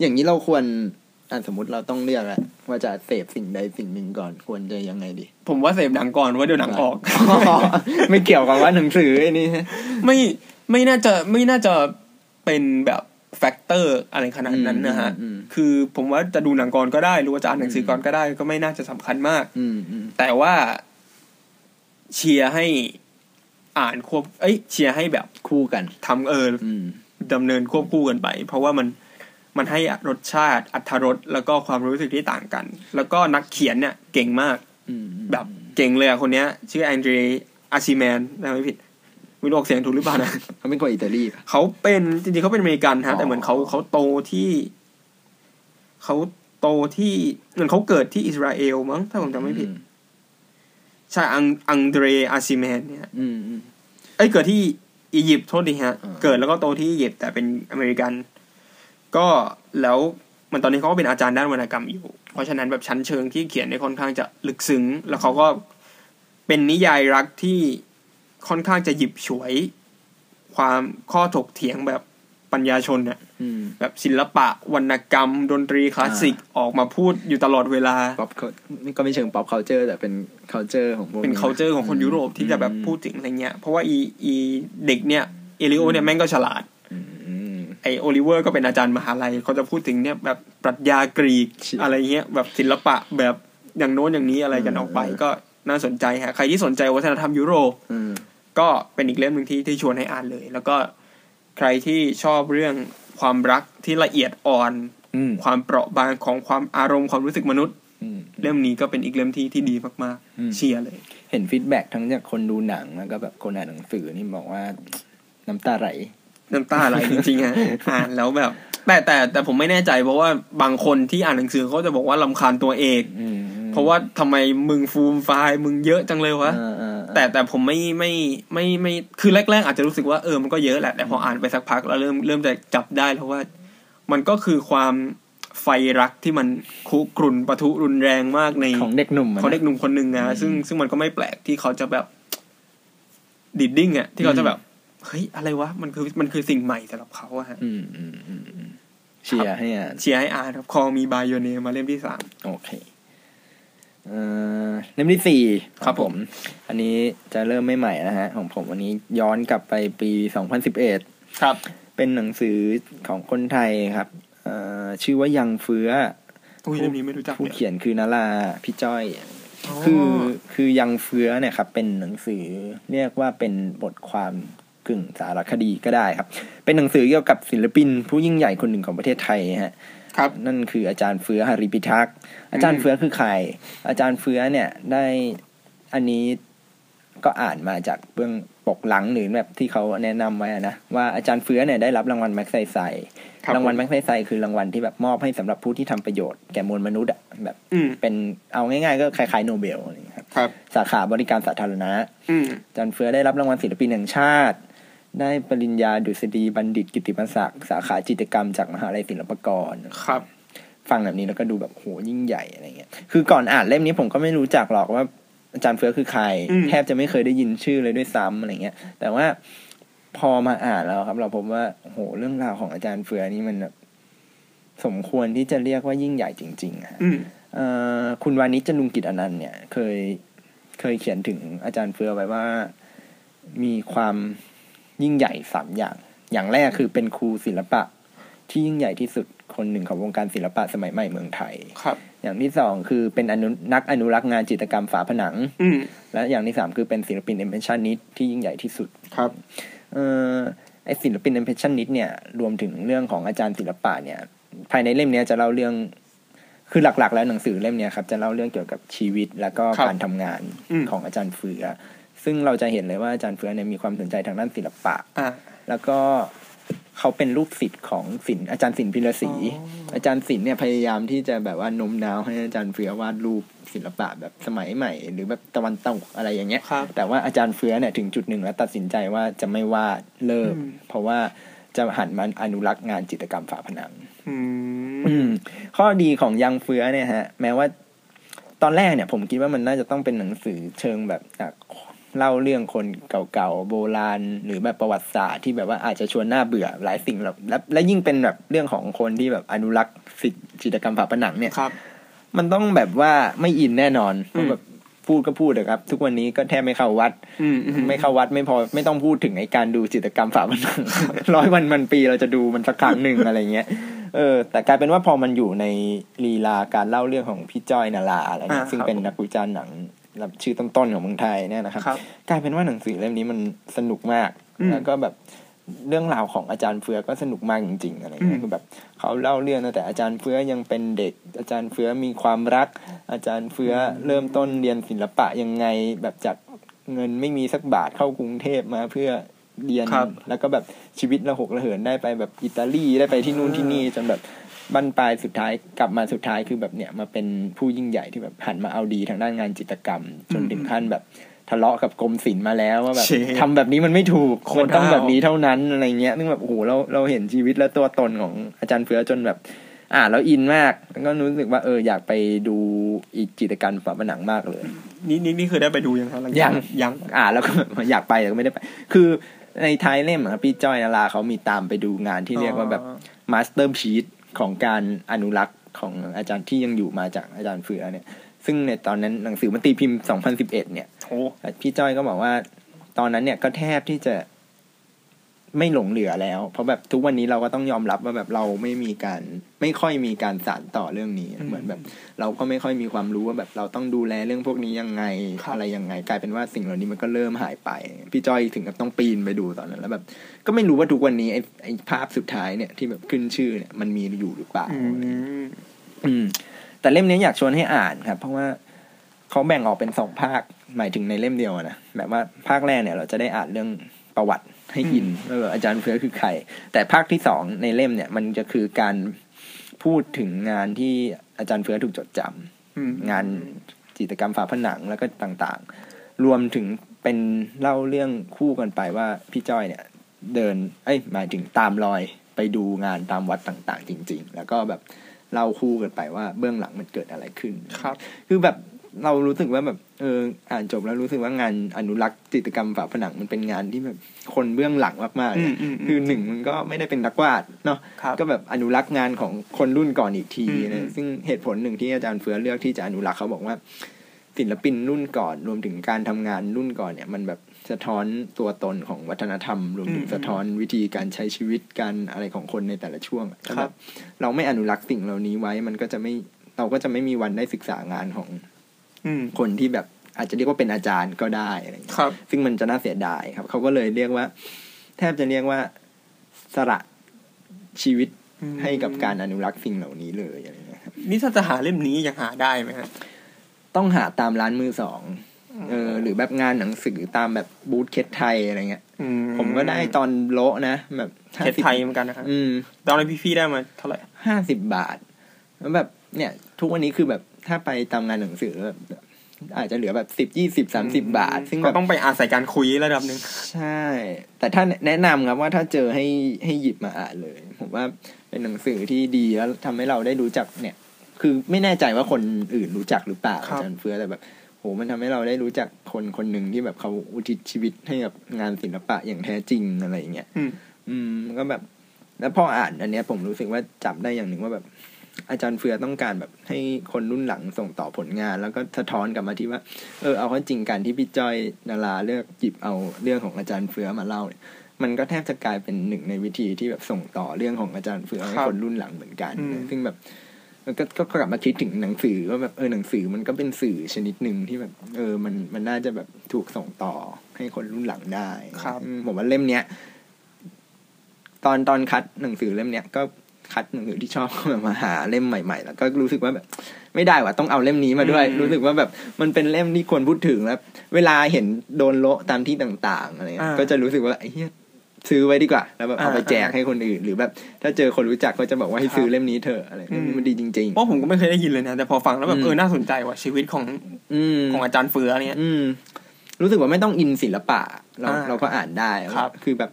อย่างนี้เราควร อะสมมติเราต้องเลือกอะว่าจะเสพสิ่งใดสิ่งหนึ่งก่อนควรจะยังไงดี ผมว่าเสพหนังก่อนว่าเดี๋ยวหนังออก ไม่เกี่ยวกับว่าหนังสือไอ้นี่ไม่ไม่น่าจะไม่น่าจะเป็นแบบ factor อะไรขนาดนั้นนะฮะอืมอืมคือผมว่าจะดูหนังก่อนก็ได้ หรือว่าจะอ่านหนังสือก่อนก็ได้ ก็ไม่น่าจะสำคัญมาก อืมอืมแต่ว่า เชียร์ให้อ่านควบ เอ้ย เชียร์ให้แบบคู่กันทำเอออืมดำเนินควบคู่กันไป เพราะว่ามัน มันให้รสชาติอรรถรสแล้วก็ความรู้สึกที่ต่างกัน แล้วก็นักเขียนเนี่ยเก่งมากอืมแบบเก่งเลยอะคนเนี้ย ชื่อแอนเดรอาชิแมนนะไม่ผิดไม่รู้ออกเสียงถูกหรือเปล่านะเขาเป็นคนอิตาลีปะเขาเป็นจริงๆเขาเป็นอเมริกันฮะอ๋อแต่เหมือนเขาเขาโตที่เขาโตที่เหมือนเขาเกิดที่อิสราเอลมั้งถ้าผมจำไม่ผิดใช่อังอังเดรอาชิแมนเนี่ยอืมอืมเอ้ยเกิดที่อียิปต์โทษดีฮะอ่าเกิดแล้วก็โตที่อียิปต์แต่เป็นอเมริกัน ก็แล้วมันตอนนี้เขาก็เป็นอาจารย์ด้านวรรณกรรมอยู่ เพราะฉะนั้นแบบชั้นเชิงที่เขียนเนี่ยค่อนข้างจะลึกซึ้ง แล้วเขาก็เป็นนิยายรักที่ค่อนข้างจะหยิบฉวย ความข้อถกเถียงแบบปัญญาชนเนี่ยอืมแบบศิลปะวรรณกรรม ดนตรีคลาสสิกออกมาพูดอยู่ตลอดเวลาป๊อปก็ไม่เชิง pop culture แต่เป็น culture ของพวกเป็น culture ของคนยุโรปที่จะแบบพูดถึงอะไรเงี้ย เพราะว่าอีอีเด็กเนี่ยเอลิโอเนี่ยแม่งก็ฉลาดอืมไอ โอลิเวอร์ก็เป็นอาจารย์มหาลัยเขาจะพูดถึงเนี่ยแบบปรัชญากรีกเชี่ยอะไรเงี้ยแบบศิลปะแบบอย่างโน้นอย่างนี้อะไรกันเออออกไปก็น่าสนใจฮะใครที่สนใจวัฒนธรรมยุโรปอืมก็เป็นอีกเล่มหนึ่งที่ที่ชวนให้อ่านเลย แล้วก็ใครที่ชอบเรื่องความรักที่ละเอียดอ่อนอืมความเปราะบางของความอารมณ์ความรู้สึกมนุษย์อืมเล่มนี้ก็เป็นอีกเล่มที่ที่ดีมากอืมๆเชียร์เลย เห็น feedback ทั้งจากคนดูหนังแล้วก็แบบคนอ่านหนังสือนี่บอกว่า น้ำตาไหล น้ำตาไหลจริงๆฮะอ่านแล้วแบบ แต่แต่แต่ผมไม่แน่ใจเพราะว่าบางคนที่อ่านหนังสือเขาจะบอกว่ารำคาญตัวเอกอืมเพราะว่าทำไมมึงฟูมฟายมึงเยอะจังเลยวะเออเออเออแต่แต่ผมไม่ไม่ไม่ไม่คือแรก ๆ อาจจะรู้สึกว่าเออมันก็เยอะแหละแต่พออ่านไปสักพักแล้วเริ่มเริ่มจะจับได้แล้วว่า มันก็คือความไฟรักที่มันคุกรุ่นปะทุรุนแรงมากในของเด็กหนุ่มอะนะเขาเด็กหนุ่มคนหนึ่งนะซึ่งซึ่งมันก็ไม่แปลกที่เขาจะแบบดีดดิ้นอะที่เขาจะแบบ เฮ้ยอะไรวะ มันคือมันคือสิ่งใหม่สำหรับเขาอะฮะอืมอืมอืมอืมเชียร์ให้อ่านเชียร์ให้อ่านครับ Call Me by Your Name มาเล่มที่สามโอเคเอ่อเล่มที่สี่ครับของผม อันนี้จะเริ่มไม่ใหม่นะฮะ ของผมวันนี้ย้อนกลับไปปีสองพันสิบเอ็ดครับ เป็นหนังสือของคนไทยครับเอ่อชื่อว่ายังเฟื้ออุ้ยเล่มนี้ไม่รู้จักผู้เลยเขียนคือนาราพี่จ้อย คือคือยังเฟื้อเนี่ยครับ เป็นหนังสือเรียกว่าเป็นบทความ กึ่งสารคดีก็ได้ครับ เป็นหนังสือเกี่ยวกับศิลปิน ผู้ยิ่งใหญ่คนหนึ่งของประเทศไทยฮะครับนั่นคืออาจารย์เฟื้อหาริพิทักษ์อาจารย์เฟื้อคือใคร อาจารย์เฟื้อเนี่ยได้อันนี้ก็อ่านมาจากเบื้องปกหลังหรือแบบที่เขาแนะนำไว้อะนะว่าอาจารย์เฟื้อเนี่ยได้รับรางวัลแม็กไซไซครับรางวัลแม็กไซไซคือรางวัลที่แบบมอบให้สำหรับผู้ที่ทำประโยชน์แก่มวลมนุษย์อะแบบอืมเป็นเอาง่ายๆ ก็คล้ายๆโนเบลอะไรอย่างเงี้ยครับครับสาขาบริการสาธารณะอืมอาจารย์เฟื้อได้รับรางวัลศิลปินแห่งชาติ ได้ปริญญาดุษฎีบัณฑิตกิตติมศักดิ์สาขาจิตรกรรมจากมหาลัยศิลปากรครับ ฟังแบบนี้แล้วก็ดูแบบโหยิ่งใหญ่อะไรเงี้ยคือก่อนอ่านเล่มนี้ผมก็ไม่รู้จักหรอกว่าอาจารย์เฟื้อคือใครอืมแทบจะไม่เคยได้ยินชื่อเลยด้วยซ้ำอะไรเงี้ย แต่ว่าพอมาอ่านแล้วครับ เราพบว่าโหเรื่องราวของอาจารย์เฟื้อนี่มันแบบสมควรที่จะเรียกว่ายิ่งใหญ่จริงๆอะอืมเอ่อคุณวานิชจนุงกิจอนันต์เนี่ย เคยเคยเขียนถึงอาจารย์เฟื้อไว้ว่ามีความ ยิ่งใหญ่สามอย่าง อย่างแรกคือเป็นครูศิลปะ ที่ยิ่งใหญ่ที่สุดคนหนึ่งของวงการศิลปะสมัยใหม่เมืองไทย ครับ อย่างที่สองคือเป็นอนุนักอนุรักษ์งานจิตรกรรมฝาผนัง อืมและอย่างที่สามคือเป็นศิลปินเอมเพรสชันนิสที่ยิ่งใหญ่ที่สุด ครับ เอ่อไอศิลปินเอมเพรสชันนิสเนี่ยรวมถึงเรื่องของอาจารย์ศิลปะเนี่ย ภายในเล่มเนี้ยจะเล่าเรื่อง คือหลักๆ แล้วหนังสือเล่มเนี้ยครับจะเล่าเรื่องเกี่ยวกับชีวิตแล้วก็ครับการทำงานอืม ของอาจารย์เฟือ ซึ่งเราจะเห็นเลยว่าอาจารย์เฟือเนี่ยมีความสนใจทางด้านศิลปะอ่าแล้วก็เขาเป็นลูกศิษย์ของศิลป์อาจารย์ศิลป์พิรศรีอ๋ออาจารย์ศิลป์เนี่ยพยายามที่จะแบบว่าโน้มน้าวให้อาจารย์เฟือวาดรูปศิลปะแบบสมัยใหม่ หรือแบบตะวันตกอะไรอย่างเงี้ยครับแต่ว่าอาจารย์เฟือเนี่ยถึงจุดหนึ่งแล้วตัดสินใจว่าจะไม่วาดเลิกอืมเพราะว่าจะหันมาอนุรักษ์งานจิตรกรรมฝาผนังอือืมมข้อดีของยังเฟือเนี่ยฮะ แม้ว่าตอนแรกเนี่ยผมคิดว่ามันน่าจะต้องเป็นหนังสือเชิงแบบอะ เล่าเรื่องคนเก่าๆโบราณ หรือแบบประวัติศาสตร์ที่แบบว่าอาจจะชวนหน้าเบื่อหลายสิ่งแล้วและและยิ่งเป็นแบบเรื่องของคนที่แบบอนุรักษ์ศิลป์จิตรกรรมฝาผนังเนี่ยครับ มันต้องแบบว่าไม่อินแน่นอนเพอืราะมแบบพูดก็พูดนะครับ ทุกวันนี้ก็แทบไม่เข้าวัดอืมอืมไม่เข้าวัดไม่พอไม่ต้องพูดถึงไอ้การดูจิตรกรรมฝาผนังร้อยวันมันปีเราจะดูมันสักครั้งหนึ่งอะไรเงี้ยเออ แต่กลายเป็นว่าพอมันอยู่ในลีลาการเล่าเรื่องของพี่จ้อยนาราอะไรเงี้ยอ่าซึ่งครับเป็นนักวิจารณ์หนัง รับชื่อต้นๆของเมืองไทยเนี่ยนะครับครับกลายเป็นว่าหนังสือเล่มนี้มันสนุกมากอืมแล้วก็แบบเรื่องราวของอาจารย์เฟือก็สนุกมากจริงๆอะไรเงี้อืยมคือแบบเขาเล่าเรื่องตั้งแต่อาจารย์เฟือยังเป็นเด็ก อาจารย์เฟือมีความรัก อาจารย์เฟือเริ่มต้นเรียนศิลปะยังไงแบบจากเงินไม่มีสักบาทเข้ากรุงเทพมาเพื่อเรียนครับแล้วก็แบบชีวิตระหกระเหินได้ไปแบบอิตาลีได้ไปที่นู่นที่นี่จนแบบ บั้นปลายสุดท้ายกลับมาสุดท้ายคือแบบเนี่ยมาเป็นผู้ยิ่งใหญ่ที่แบบหันมาเอาดีทางด้านงานจิตรกรรม จนถึงขั้นแบบทะเลาะกับกรมศิลป์มาแล้วว่าแบบเชทำแบบนี้มันไม่ถูกโคมัตรนต้องห้าวแบบนี้เท่านั้นอะไรเงี้ยซึ่งแบบโอ้โหเราเราเห็นชีวิตและตัวตนของอาจารย์เฟือจนแบบ อ่านแล้วอินมากแล้วก็รู้สึกว่าเอออยากไปดูอีกจิตรกรรมฝาผนังมากเลย นี่นี่นี่คือได้ไปดูยังครับหลัจากยังยังอ่านแล้วก็อยากไปแต่ก็ไม่ได้ไป คือในท้ายเล่มอะครับพี่จ้อยนาราเขามีตามไปดูงานที่เรียกว่าแบบmasterpiece ของการอนุรักษ์ของอาจารย์ที่ยังอยู่มาจากอาจารย์เฟื้อเนี่ย ซึ่งในตอนนั้นหนังสือมันตีพิมพ์ 2011 เนี่ยโอ้พี่จ้อยก็บอกว่า ตอนนั้นเนี่ยก็แทบที่จะ ไม่หลงเหลือแล้ว เพราะแบบทุกวันนี้เราก็ต้องยอมรับว่าแบบเราไม่มีการไม่ค่อยมีการสานต่อเรื่องนี้ เหมือนแบบ เราก็ไม่ค่อยมีความรู้ว่าแบบเราต้องดูแลเรื่องพวกนี้ยังไงครับอะไรยังไง กลายเป็นว่าสิ่งเหล่านี้มันก็เริ่มหายไป พี่จ้อยถึงกับต้องปีนไปดูตอนนั้น แล้วแบบ ก็ไม่รู้ว่าทุกวันนี้ไอ้ไอ้ภาพสุดท้ายเนี่ยที่แบบขึ้นชื่อเนี่ยมันมีอยู่หรือเปล่าอืมอืม แต่เล่มนี้อยากชวนให้อ่านครับ เพราะว่าเขาแบ่งออกเป็นสองภาคหมายถึงในเล่มเดียวอะนะแบบว่าภาคแรกเนี่ย เราจะได้อ่านเรื่องประวัติ ให้อินว่าแบบอาจารย์เฟือคือใคร แต่ภาคที่สองในเล่มเนี่ย มันจะคือการพูดถึงงานที่อาจารย์เฟือถูกจดจำอืมงานจิตรกรรมฝาผนังแล้วก็ต่างๆ รวมถึงเป็นเล่าเรื่องคู่กันไปว่าพี่จ้อยเนี่ย เดิน เอ้ยหมายถึงตามรอยไปดูงานตามวัดต่าง ๆ จริง ๆ แล้วก็แบบเล่าคู่กันไปว่าเบื้องหลังมันเกิดอะไรขึ้นครับ คือแบบ เรารู้สึกว่าแบบเอออ่านจบแล้วรู้สึกว่างานอนุรักษ์จิตรกรรมฝาผนังมันเป็นงานที่แบบคนเบื้องหลังมากๆอืเลยมอืมอืมคือหนึ่งมันก็ไม่ได้เป็นนักวาดเนาะครับก็แบบอนุรักษ์งานของคนรุ่นก่อนอีกทีอืมอืนะมซึ่งเหตุผลหนึ่งที่อาจารย์เฟือเลือกที่จะอนุรักษ์เขาบอกว่า ศิลปินรุ่นก่อนรวมถึงการทำงานรุ่นก่อนเนี่ยมันแบบสะท้อนตัวตนของวัฒนธรรม รวมถึงอืมสะท้อนวิธีการใช้ชีวิตการอะไรของคนในแต่ละช่วงถ้าครัแบบบเราไม่อนุรักษ์สิ่งเหล่านี้ไว้มันก็จะไม่เราก็จะไม่มีวันได้ศึกษางานของอืม คนที่แบบอาจจะเรียกว่าเป็นอาจารย์ก็ได้อะไรอย่างเงี้ยครับซึ่งมันจะน่าเสียดายครับ เขาก็เลยเรียกว่า แทบจะเรียกว่าสละชีวิตอืมให้กับการอนุรักษ์สิ่งเหล่านี้เลยอะไรอย่างเงี้ยครับนี่ถ้าจะหาเล่มนี้ยังหาได้ไหมฮะต้องหาตามร้านมือสองอืเออ หรือแบบงานหนังสือตามแบบบูธเคสไทยอะไรเงี้ยอืผมก็ได้ตอนโละนะแบบเคสไทยเหมือนกันนะครับอืมตอนนั้นพี่ๆได้มาเท่าไหร่ห้าสิบบาทแล้วแบบเนี่ย ทุกวันนี้คือแบบ ถ้าไปตามงานหนังสือแบบอาจจะเหลือแบบสิบยี่สิบสามสิบบาท ซึ่งก็แบบต้องไปอาศัยการคุยระดับหนึ่งใช่ แต่ถ้าแนะนำครับว่าถ้าเจอให้ให้หยิบมาอ่านเลย ผมว่าเป็นหนังสือที่ดีแล้วทำให้เราได้รู้จักเนี่ย คือไม่แน่ใจว่าคนอื่นรู้จักหรือเปล่าอาจารย์เฟือแต่แบบโหมันทำให้เราได้รู้จักคนคนหนึ่งที่แบบเขาอุทิศชีวิตให้กับงานศิลปะอย่างแท้จริงอะไรอย่างเงี้ยอืมอืมมันก็แบบ แล้วพออ่านอันเนี้ยผมรู้สึกว่าจับได้อย่างหนึ่งว่าแบบ อาจารย์เฟือต้องการแบบให้คนรุ่นหลังส่งต่อผลงาน แล้วก็สะท้อนกลับมาที่ว่า เออเอาเข้าจริงการที่พี่จ้อยนาราเลือกหยิบเอาเรื่องของอาจารย์เฟือมาเล่าเนี่ยมันก็แทบจะกลายเป็นหนึ่งในวิธีที่แบบส่งต่อเรื่องของอาจารย์เฟือให้ครับคนรุ่นหลังเหมือนกันอืมซึ่งแบบมันก็ก็กลับมาคิดถึงหนังสือว่าแบบเออหนังสือมันก็เป็นสื่อชนิดหนึ่งที่แบบเออมันมันน่าจะแบบถูกส่งต่อให้คนรุ่นหลังได้ครับอืมผมว่าเล่มเนี้ย ตอนตอนคัดหนังสือเล่มเนี้ยก็ คัดหนังสือที่ชอบมาหาเล่มใหม่ ๆ แล้วก็รู้สึกว่าแบบ ไม่ได้ว่ะต้องเอาเล่มนี้มาด้วยอืมรู้สึกว่าแบบมันเป็นเล่มที่ควรพูดถึงแล้วเวลาเห็นโดนโละตามที่ต่างๆอะไรเงี้ยก็จะรู้สึกว่าไอ้เหี้ยซื้อไว้ดีกว่า แล้วแบบเอาไปแจกให้คนอื่น หรือแบบ ถ้าเจอคนรู้จักก็จะบอกว่าให้ซื้อเล่มนี้เถอะอะไรเล่มนี้มันดีจริงเพราะผมก็ไม่เคยได้ยินเลยนะแต่พอฟังแล้วแบบอืมเออน่าสนใจว่ะชีวิตของๆอืมของอาจารย์เฟือเนี่ยอืมรู้สึกว่าไม่ต้องอินศิลปะ เราอ่าเราก็อ่านได้ครับคือแบบ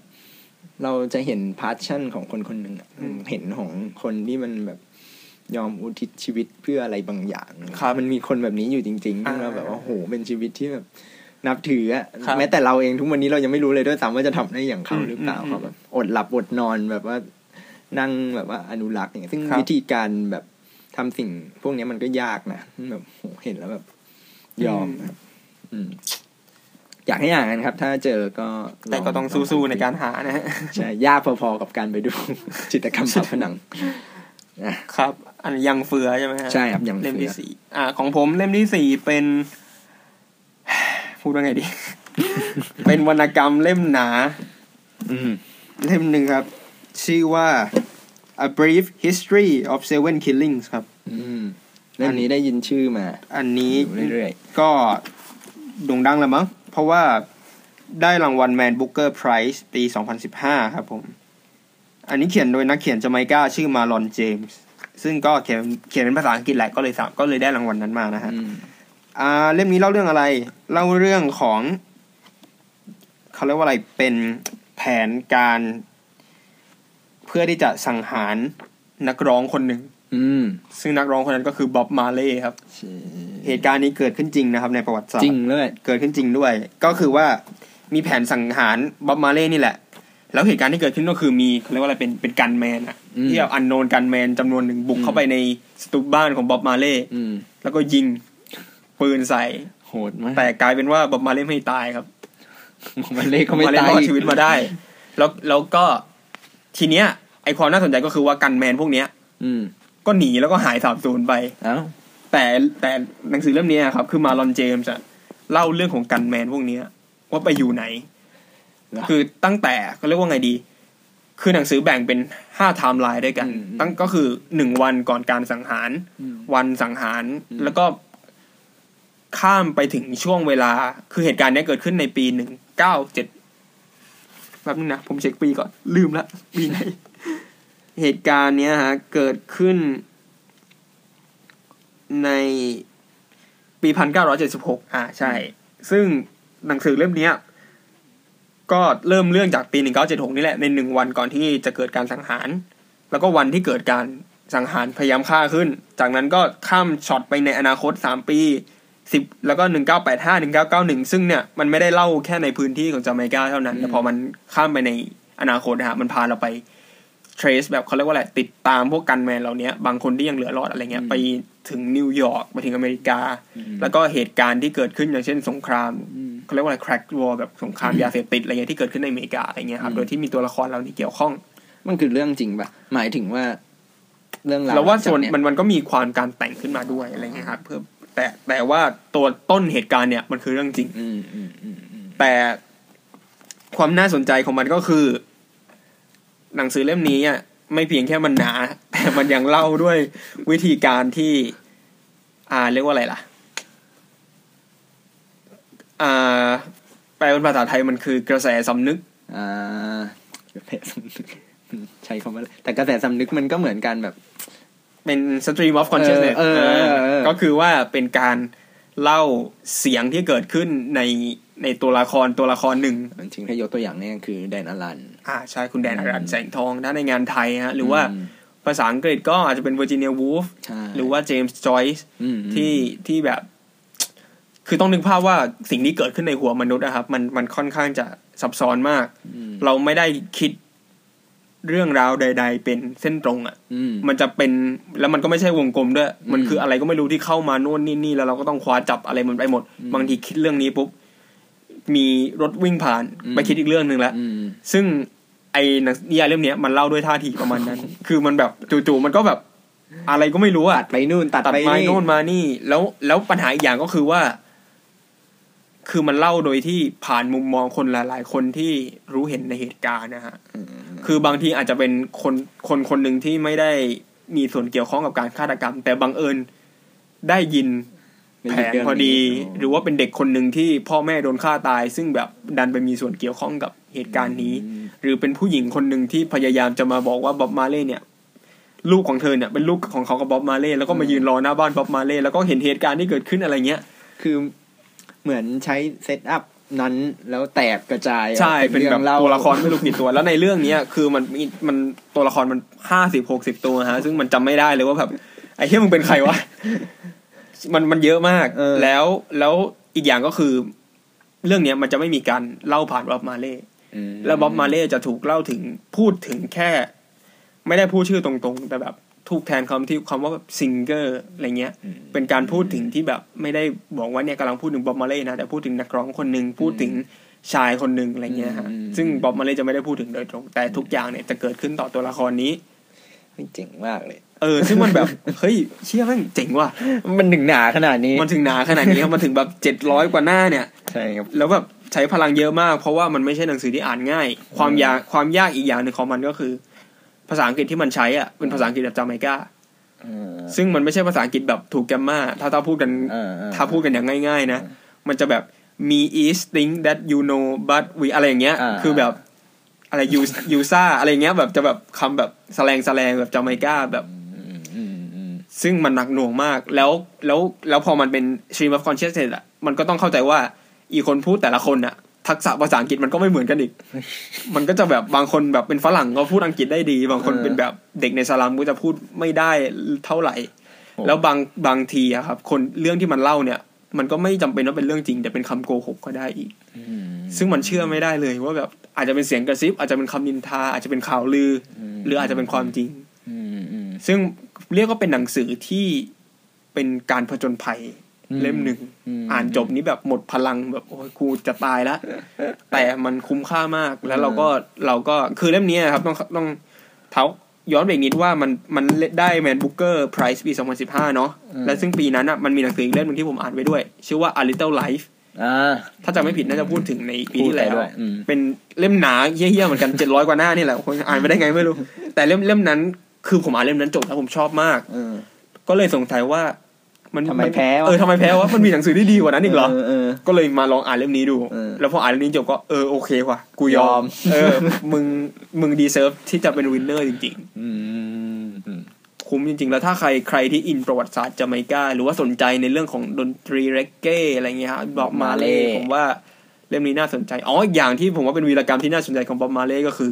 เราจะเห็นพาชั่นของคนคนหนึ่งอะอืมเห็นของคนที่มันแบบยอมอุทิศชีวิตเพื่ออะไรบางอย่างครับมันมีคนแบบนี้อยู่จริงๆอ่าที่เราแบบว่าโหเป็นชีวิตที่แบบนับถืออะครับแม้แต่เราเองทุกวันนี้เรายังไม่รู้เลยด้วยซ้ำว่าจะทำได้อย่างเขาอืมหรือเปล่าอืมเขาแบบอดหลับอดนอนแบบว่านั่งแบบว่าอนุรักษ์อย่างเงี้ยซึ่งครับวิธีการแบบทำสิ่งพวกเนี้ยมันก็ยากนะแบบโหเห็นแล้วแบบ ยอมครับ อืมอยากให้อ่านกันครับ ถ้าเจอก็ลแต่ก็ต้องสู้ๆในการหานะฮะใช่ยากพอๆกับการไปดูจิตรกรรมฝาผนังอะครับ อันยังเฟือใช่ไหมฮะใช่ครับยังเล่มเฟืที่อสี่อ่า ของผมเล่มที่สี่เป็นพูดว่าไงดี เป็นวรรณกรรมเล่มหนา อืมเล่มหนึ่งครับ ชื่อว่า A Brief History of Seven Killings ครับอืมเล่มนี้ได้ยินชื่อมา อันนี้อยู่เรื่อยก็โด่งดังแล้วมั้ง เพราะว่าได้รางวัลแมนบุ๊กเกอร์ไพรส์ปี 2015 ครับผม อันนี้เขียนโดยนักเขียนจาไมกาชื่อมาลอนเจมส์ซึ่งก็เขียนเขียนเป็นภาษาอังกฤษแหละก็เลยสามก็เลยได้รางวัลนั้นมานะๆฮะอืมอ่าเล่มนี้เล่าเรื่องอะไร เล่าเรื่องของเขาเรียกว่าอะไรเป็นแผนการ เพื่อที่จะสังหารนักร้องคนหนึ่ง อืมซึ่งนักร้องคนนั้นก็คือบ๊อบมาเล่ครับ เหตุการณ์นี้เกิดขึ้นจริงนะครับ ในประวัติศาสตจริงร์เลยเกิดขึ้นจริงด้วย ก็คือว่ามีแผนสังหารบ๊อบมาเล่นี่แหละ แล้วเหตุการณ์ที่เกิดขึ้นก็คือมีเขาเรียกว่าอะไรเป็นเป็นกันแมนอะอืมที่แบบอันโนนกันแมนจำนวนหนึ่งบุกอืมเข้าไปในสตูบ้านของบ๊อบมาเล่อืมแล้วก็ยิงปืนใส่โหดมากแต่กลายเป็นว่าบ๊อบมาเล่ไม่ตายครับมันเล่ก็ไม่มาเล่ตายรอดชีวิตมาได้ แล้วแล้วก็ทีเนี้ยไอความน่าสนใจก็คือว่ากันแมนพวกเนี้ย อืม ก็หนีแล้วก็หายสาบสูญไปเอ้าแต่แต่หนังสือเล่มเนี้ยครับ คือมาลอนเจมส์อะเล่าเรื่องของกันแมนพวกเนี้ย ว่าไปอยู่ไหนเหรอคือตั้งแต่เขาเรียกว่าไงดี คือหนังสือแบ่งเป็นห้าไทม์ไลน์ด้วยกันอืมตั้งก็คือหนึ่งวันก่อนการสังหารอืมวันสังหารอืมแล้วก็ข้ามไปถึงช่วงเวลา คือเหตุการณ์เนี้ยเกิดขึ้นในปีหนึ่งเก้าเจ็ดแป๊บนึงนะ ผมเช็คปีก่อน ลืมละปีไหน เหตุการณ์เนี้ยฮะเกิดขึ้นในปีพันเก้าร้อยเจ็ดสิบหกอ่าใช่ ซึ่งหนังสือเล่มเนี้ย ก็เริ่มเรื่องจากปีหนึ่งเก้าเจ็ดหกนี่แหละในหนึ่งวันก่อนที่จะเกิดการสังหาร แล้วก็วันที่เกิดการสังหารพยายามฆ่าขึ้น จากนั้นก็ข้ามช็อตไปในอนาคตสามปีสิบแล้วก็หนึ่งเก้าแปดห้าหนึ่งเก้าเก้าหนึ่งซึ่งเนี่ยมันไม่ได้เล่าแค่ในพื้นที่ของจาเมกาเท่านั้น แต่พอมันข้ามไปในอนาคตนะฮะมันพาเราไป trace แบบเขาเรียกว่าอะไรติดตามพวก gunman เหล่านี้บางคนที่ยังเหลือรอดอะไรเงี้ยอืมไปถึงนิวยอร์กไปถึงอเมริกาอืมแล้วก็เหตุการณ์ที่เกิดขึ้นอย่างเช่นสงครามอืมเขาเรียกว่าอะไร crack war แบบสงครามยาเสพติดอะไรเงี้ยที่เกิดขึ้นในอเมริกาอะไรเงี้ยครับอืมโดยที่มีตัวละครเหล่านี้เกี่ยวข้อง มันคือเรื่องจริงปะหมายถึงว่าเรื่องราวแล้วว่าส่วนจกเยมันมันก็มีความการแต่งขึ้นมาด้วยอะไรเงี้ยครับเพื่อแต่แต่ว่าตัวต้นเหตุการณ์เนี่ยมันคือเรื่องจริงอืมอืมอืมอืมแต่ความน่าสนใจของมันก็คือ หนังสือเล่มนี้อะไม่เพียงแค่มันหนา แต่มันยังเล่าด้วยวิธีการที่ อ่าเรียกว่าอะไรล่ะ อ่าแปลเป็นภาษาไทยมันคือกระแสสำนึก อ่ากระแสสำนึกใช้คำว่าอะไรแต่กระแสสำนึกมันก็เหมือนกันแบบ เป็น stream of consciousness เออเออเออเออก็คือว่าเป็นการเล่าเสียงที่เกิดขึ้นใน ในตัวละครตัวละครหนึ่งจริงๆถ้ายกตัวอย่างเนี่ยคือแดนอลัน อ่าใช่คุณแดนอารันแสงทองถ้าในงานไทยฮะหรือว่าอืมภาษาอังกฤษก็อาจจะเป็นเวอร์จิเนียวูฟใช่หรือว่าเจมส์จอยส์อืมที่ที่แบบ คือต้องนึกภาพว่าสิ่งที่เกิดขึ้นในหัวมนุษย์นะครับ มันมันค่อนข้างจะซับซ้อนมากอืมเราไม่ได้คิดเรื่องราวใด ๆ เป็นเส้นตรงอะอืมมันจะเป็นแล้วมันก็ไม่ใช่วงกลมด้วยอืมมันคืออะไรก็ไม่รู้ที่เข้ามาโน่นนี่นี่แล้วเราก็ต้องคว้าจับอะไรมันไปหมดอืมบางทีคิดเรื่องนี้ปุ๊บ มีรถวิ่งผ่านอืมไปคิดอีกเรื่องหนึ่งแล้วอืมซึ่งไอ้หนังนิยายเล่มเนี้ยมันเล่าด้วยท่าทีประมาณนั้น คือมันแบบจู่ๆมันก็แบบอะไรก็ไม่รู้อะไปนู่นตัดตัดไปไม้นี่โน่นมานี่ แล้วแล้วปัญหาอีกอย่างก็คือว่า คือมันเล่าโดยที่ผ่านมุมมองคนหลาย ๆ คนที่รู้เห็นในเหตุการณ์นะฮะอืมคือบางทีอาจจะเป็นคนคนคนหนึ่งที่ไม่ได้มีส่วนเกี่ยวข้องกับการฆาตกรรม แต่บังเอิญได้ยิน แผนพอดี หรือว่าเป็นเด็กคนหนึ่งที่พ่อแม่โดนฆ่าตาย ซึ่งแบบดันไปมีส่วนเกี่ยวข้องกับเหตุการณ์นี้อืมหรือเป็นผู้หญิงคนหนึ่งที่พยายามจะมาบอกว่าบ๊อบมาเล่เนี่ย ลูกของเธอเนี่ยเป็นลูกของเขากับบ๊อบมาเล่แล้วก็มายืนรอหน้าบ้านบ๊อบมาเล่แล้วก็เห็นเหตุการณ์ที่เกิดขึ้นอะไรเงี้ย คือเหมือนใช้เซตอัพนั้นแล้วแตกกระจายใช่เป็นแบบเล่าตัวละครไม่รู้กี่ตัว แล้วในเรื่องเนี้ยคือมันมีมันตัวละครมันห้าสิบหกสิบตัวฮะ ซึ่งมันจำไม่ได้เลยว่าแบบไอ้เหี้ยมึงเป็นใครวะ มันมันเยอะมากเออแล้วแล้วอีกอย่างก็คือ เรื่องเนี้ยมันจะไม่มีการเล่าผ่านบ๊อบมาเล่อืมแล้วบ๊อบมาเล่จะถูกเล่าถึงพูดถึงแค่ ไม่ได้พูดชื่อตรงๆ แต่แบบถูกแทนคำที่คำว่าแบบซิงเกอร์อะไรเงี้ยอืมเป็นการพูดถึงที่แบบ ไม่ได้บอกว่าเนี่ยกำลังพูดถึงบ๊อบมาเล่นะแต่พูดถึงนักร้องคนหนึ่งพูดถึงชายคนหนึ่งอะไรเงี้ยฮะอืมซึ่งบ๊อบมาเล่จะไม่ได้พูดถึงโดยตรง แต่ทุกอย่างเนี่ยจะเกิดขึ้นต่อตัวละครนี้เจ๋งมากเลย เออ ซึ่งมันแบบ เฮ้ยเชี่ยแม่งเจ๋งว่ะ มันหนึ่งหนาขนาดนี้ มันถึงหนาขนาดนี้ครับมันถึงแบบเจ็ดร้อยกว่าหน้าเนี่ย ใช่ครับ แล้วแบบใช้พลังเยอะมาก เพราะว่ามันไม่ใช่หนังสือที่อ่านง่าย ความยากความยากอีกอย่างหนึ่งของมันก็คือ ภาษาอังกฤษที่มันใช้อะเป็นภาษาอังกฤษแบบจาไมกาเออซึ่งมันไม่ใช่ภาษาอังกฤษแบบถูกแกรมมาถ้าถ้าพูดกันเออเออถ้าพูดกันอย่างง่าย ๆ นะ มันจะแบบ me is think that you know but we อะไรอย่างเงี้ยอ่าคือแบบอะไร you you ซ่าอะไรอย่างเงี้ยแบบจะแบบคำแบบแสลงแสลงแบบจาไมกาแบบอืมอืมอืม ซึ่งมันหนักหน่วงมากแล้วแล้วแล้วพอมันเป็น stream of consciousness อะมันก็ต้องเข้าใจว่าอีคนพูดแต่ละคนอะทักษะภาษาอังกฤษมันก็ไม่เหมือนกันอีก มันก็จะแบบบางคนแบบเป็นฝรั่งก็พูดอังกฤษได้ดี บางคนเออเป็นแบบเด็กในสลัมก็จะพูดไม่ได้เท่าไหร่โอ้แล้วบางบางทีอะครับ คนเรื่องที่มันเล่าเนี่ย มันก็ไม่จำเป็นว่าเป็นเรื่องจริง แต่เป็นคำโกหกก็ได้อีกอืมซึ่งมันเชื่อไม่ได้เลย ว่าแบบอาจจะเป็นเสียงกระซิบอาจจะเป็นคำนินทา อาจจะเป็นข่าวลืออมหรืออาจจะเป็นความจริงอืมอืมซึ่ง เรียกว่าเป็นหนังสือที่เป็นการผจญภัยอืมเล่มหนึ่งอืมอ่านจบนี้แบบหมดพลังแบบโอ้ยกูจะตายแล้ว แต่มันคุ้มค่ามากแล้วเราก็เราก็คือเล่มนี้ครับ ต้องต้องเท้าย้อนไปอีกนิดว่ามันมันได้แมนบุ๊กเกอร์ไพรส์ปี 2015 เนาะและซึ่งปีนั้นอะมันมีหนังสืออีกเล่มหนึงที่ผมอ่านไว้ด้วย ชื่อว่า A Little Life อ่าถ้าจำไม่ผิดน่าจะพูดถึงในปีที่แล้วพูดไปด้วยอืมเป็นเล่มหนาเฮี้ยๆเหมือนกัน700กว่าหน้านี่แหละคนอ่านไปได้ไงไม่รู้ แต่เล่มเล่มนั้น คือผมอ่านเล่มนั้นจบแล้วผมชอบมากเออก็เลยสงสัยว่า มันทำไมแพ้วะเออทำไมแพ้วะมันมีหนังสือที่ดีกว่านั้นอีกเหรอเออเออก็เลยมาลองอ่านเล่มนี้ดูเออแล้วพออ่านเล่มนี้จบก็เออโอเคว่ะกูยอมยอม เออ มึงมึง deserve ที่จะเป็น winner จริงอืมอืมๆคุ้มจริง ๆ แล้วถ้าใครใครที่อินประวัติศาสตร์จาไมกาหรือว่าสนใจในเรื่องของดนตรีเรกเก้อะไรเงี้ยฮะ Bob Marley ผมว่าเล่มนี้น่าสนใจอ๋ออีกอย่างที่ผมว่าเป็นวีรกรรมที่น่าสนใจของบ๊อบมาเล่ก็คือ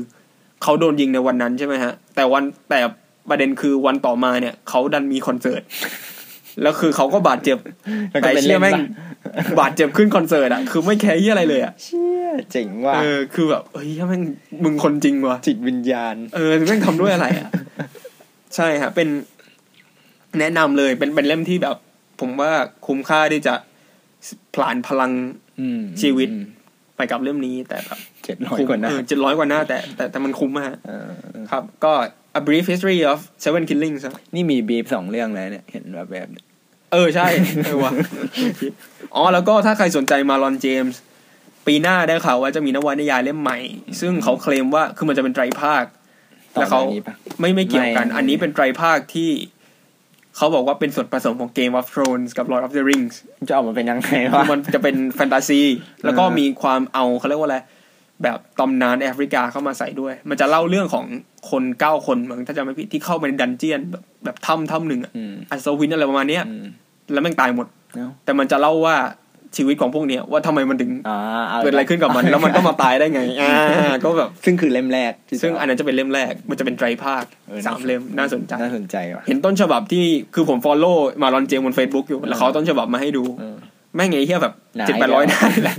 เขาโดนยิงในวันนั้นใช่ไหมฮะ แต่วันแต่ ประเด็นคือวันต่อมาเนี่ยเขาดันมีคอนเสิร์ตแล้วคือเขาก็บาดเจ็บแล้วก็แต่เป็นเชื่เล่อมแม่งซะบาดเจ็บขึ้นคอนเสิร์ตอะคือไม่แคร์ยี่อะไรเลยอะเชี่ยเจ๋งว่ะเออคือแบบเฮ้ยแม่งมึงคนจริงว่ะจิตวิญญาณ เออแม่งทำด้วยอะไรอะใช่ฮะเป็นแนะนำเลยเป็นเป็นเล่มที่แบบ ผมว่าคุ้มค่าที่จะผลานพลังอืมชีวิตไปกับเล่มนี้แต่แบบเจ็ดร้อยกว่าหน้าเจ็ดร้อยกว่าหน้าแต่แต่แต่มันคุ้มมากเออเออครับ ก็ a brief history of seven killings ครับนี่มีบีฟสองเรื่องแล้วเนี่ย เห็นแบบแบบเนี่ยเออ ใช่เออวะอ๋อ แล้วก็ถ้าใครสนใจมาลอนเจมส์ปีหน้าได้ข่าวว่าจะมีนวนิยายเล่มใหม่ ซึ่งเขาเคลมว่าคือมันจะเป็นไตรภาค ต่อแล้วเขาจากนี้ปะ ไม่ไม่เกี่ยวกัน ไม่ อันนี้เป็นไตรภาคที่ เขาบอกว่าเป็นส่วนผสมของ Game of Thrones กับ Lord of the Rings จะออกมาเป็นยังไงคืวะอมันจะเป็นแฟนตาซี แล้วก็มีความเอาเขาเรียกว่าอะไร แบบตำนานแอฟริกาเข้ามาใส่ด้วย มันจะเล่าเรื่องของคนเก้าคนมั้งถ้าจำไม่ผิดที่เข้าไปในดันเจียน แบบแบบถ้ำถ้ำหนึ่งอะอืมอัศวินอะไรประมาณเนี้ยอืมแล้วแม่งตายหมดเนาะแต่มันจะเล่าว่าชีวิตของพวกเนี้ยว่าทำไมมันถึงอ่าาเกิดอะไรขึ้นกับมัน แล้วมันก็มาตายได้ไงอ่าก็แบบซึ่งคือเล่มแรกที่ซึ่งอันนั้นจะเป็นเล่มแรก มันจะเป็นไตรภาคออสามเล่มน่าสนใจน่าสนใจว่ะเห็นต้นฉบับที่คือผมฟอลโล่มาลอนเจมบน Facebook อยู่แล้วเขาเอาต้นฉบับมาให้ดูเออ แม่งไงเฮียแบบหนาเจ็ดแปดร้อยได้แหละ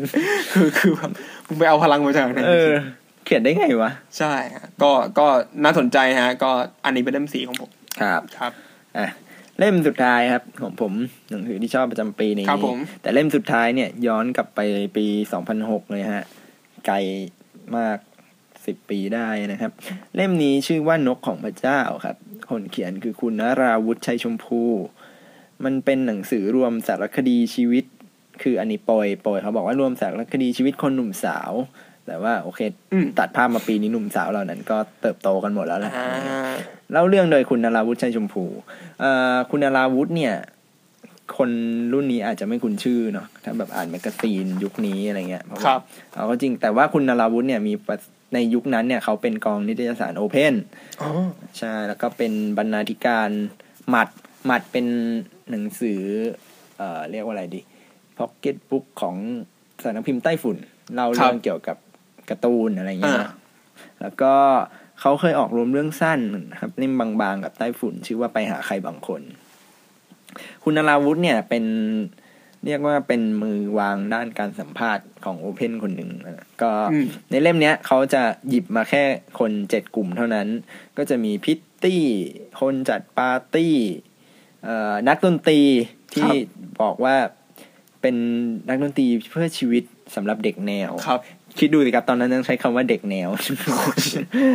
คือคือแบบมึงไปเอาพลังมาจากไหนเออเขียนได้ไงวะ ใช่ฮะก็ก็น่าสนใจฮะ ก็อันนี้เป็นเล่มสีของผม ครับครับอะเล่มสุดท้ายครับ ของผมหนังสือที่ชอบประจำปีนี้ครับผมแต่เล่มสุดท้ายเนี่ย ย้อนกลับไปปี2006เลยฮะ ไกลมากสิบปีได้นะครับ เล่มนี้ชื่อว่านกของพระเจ้าครับคนเขียนคือคุณนราวุฒิชัยชมพู มันเป็นหนังสือรวมสารคดีชีวิต คืออันนี้ปอยปอยเขาบอกว่ารวมสารคดีชีวิตคนหนุ่มสาว แต่ว่าโอเคอืมตัดภาพมาปีนี้หนุ่มสาวเหล่านั้นก็เติบโตกันหมดแล้วแหละอ่าเล่าเรื่องโดยคุณนาราวุฒิชัยชมพูเอ่อคุณนาราวุฒิเนี่ย คนรุ่นนี้อาจจะไม่คุ้นชื่อเนาะถ้าแบบอ่านแมกกาซีนยุคนี้อะไรเงี้ยเพราะว่าครับเอาก็จริงแต่ว่าคุณนาราวุฒิเนี่ยมีประในยุคนั้นเนี่ยเขาเป็นกองนิตยสาร open อ๋อใช่แล้วก็เป็นบรรณาธิการหมัดหมัดเป็นหนังสือเอ่อเรียกว่าอะไรดี พ็อกเก็ตบุ๊กของสำนักพิมพ์ใต้ฝุ่นเล่าเรื่องเกี่ยวกับการ์ตูนอะไรเงี้ยอ่านะแล้วก็เขาเคยออกรวมเรื่องสั้นนะครับเล่มบางๆกับใต้ฝุ่น ชื่อว่าไปหาใครบางคน คุณนราวุธเนี่ยเป็นเรียกว่าเป็นมือวางด้านการสัมภาษณ์ของโอเพนคนหนึ่งนะก็อืมในเล่มเนี้ยเขาจะหยิบมาแค่คนเจ็ดกลุ่มเท่านั้น ก็จะมีพิตตี้ คนจัดปาร์ตี้เอ่อนักดนตรีที่บอกว่า เป็นนักดนตรีเพื่อชีวิตสำหรับเด็กแนวครับ คิดดูสิครับตอนนั้นยังใช้คำว่าเด็กแนว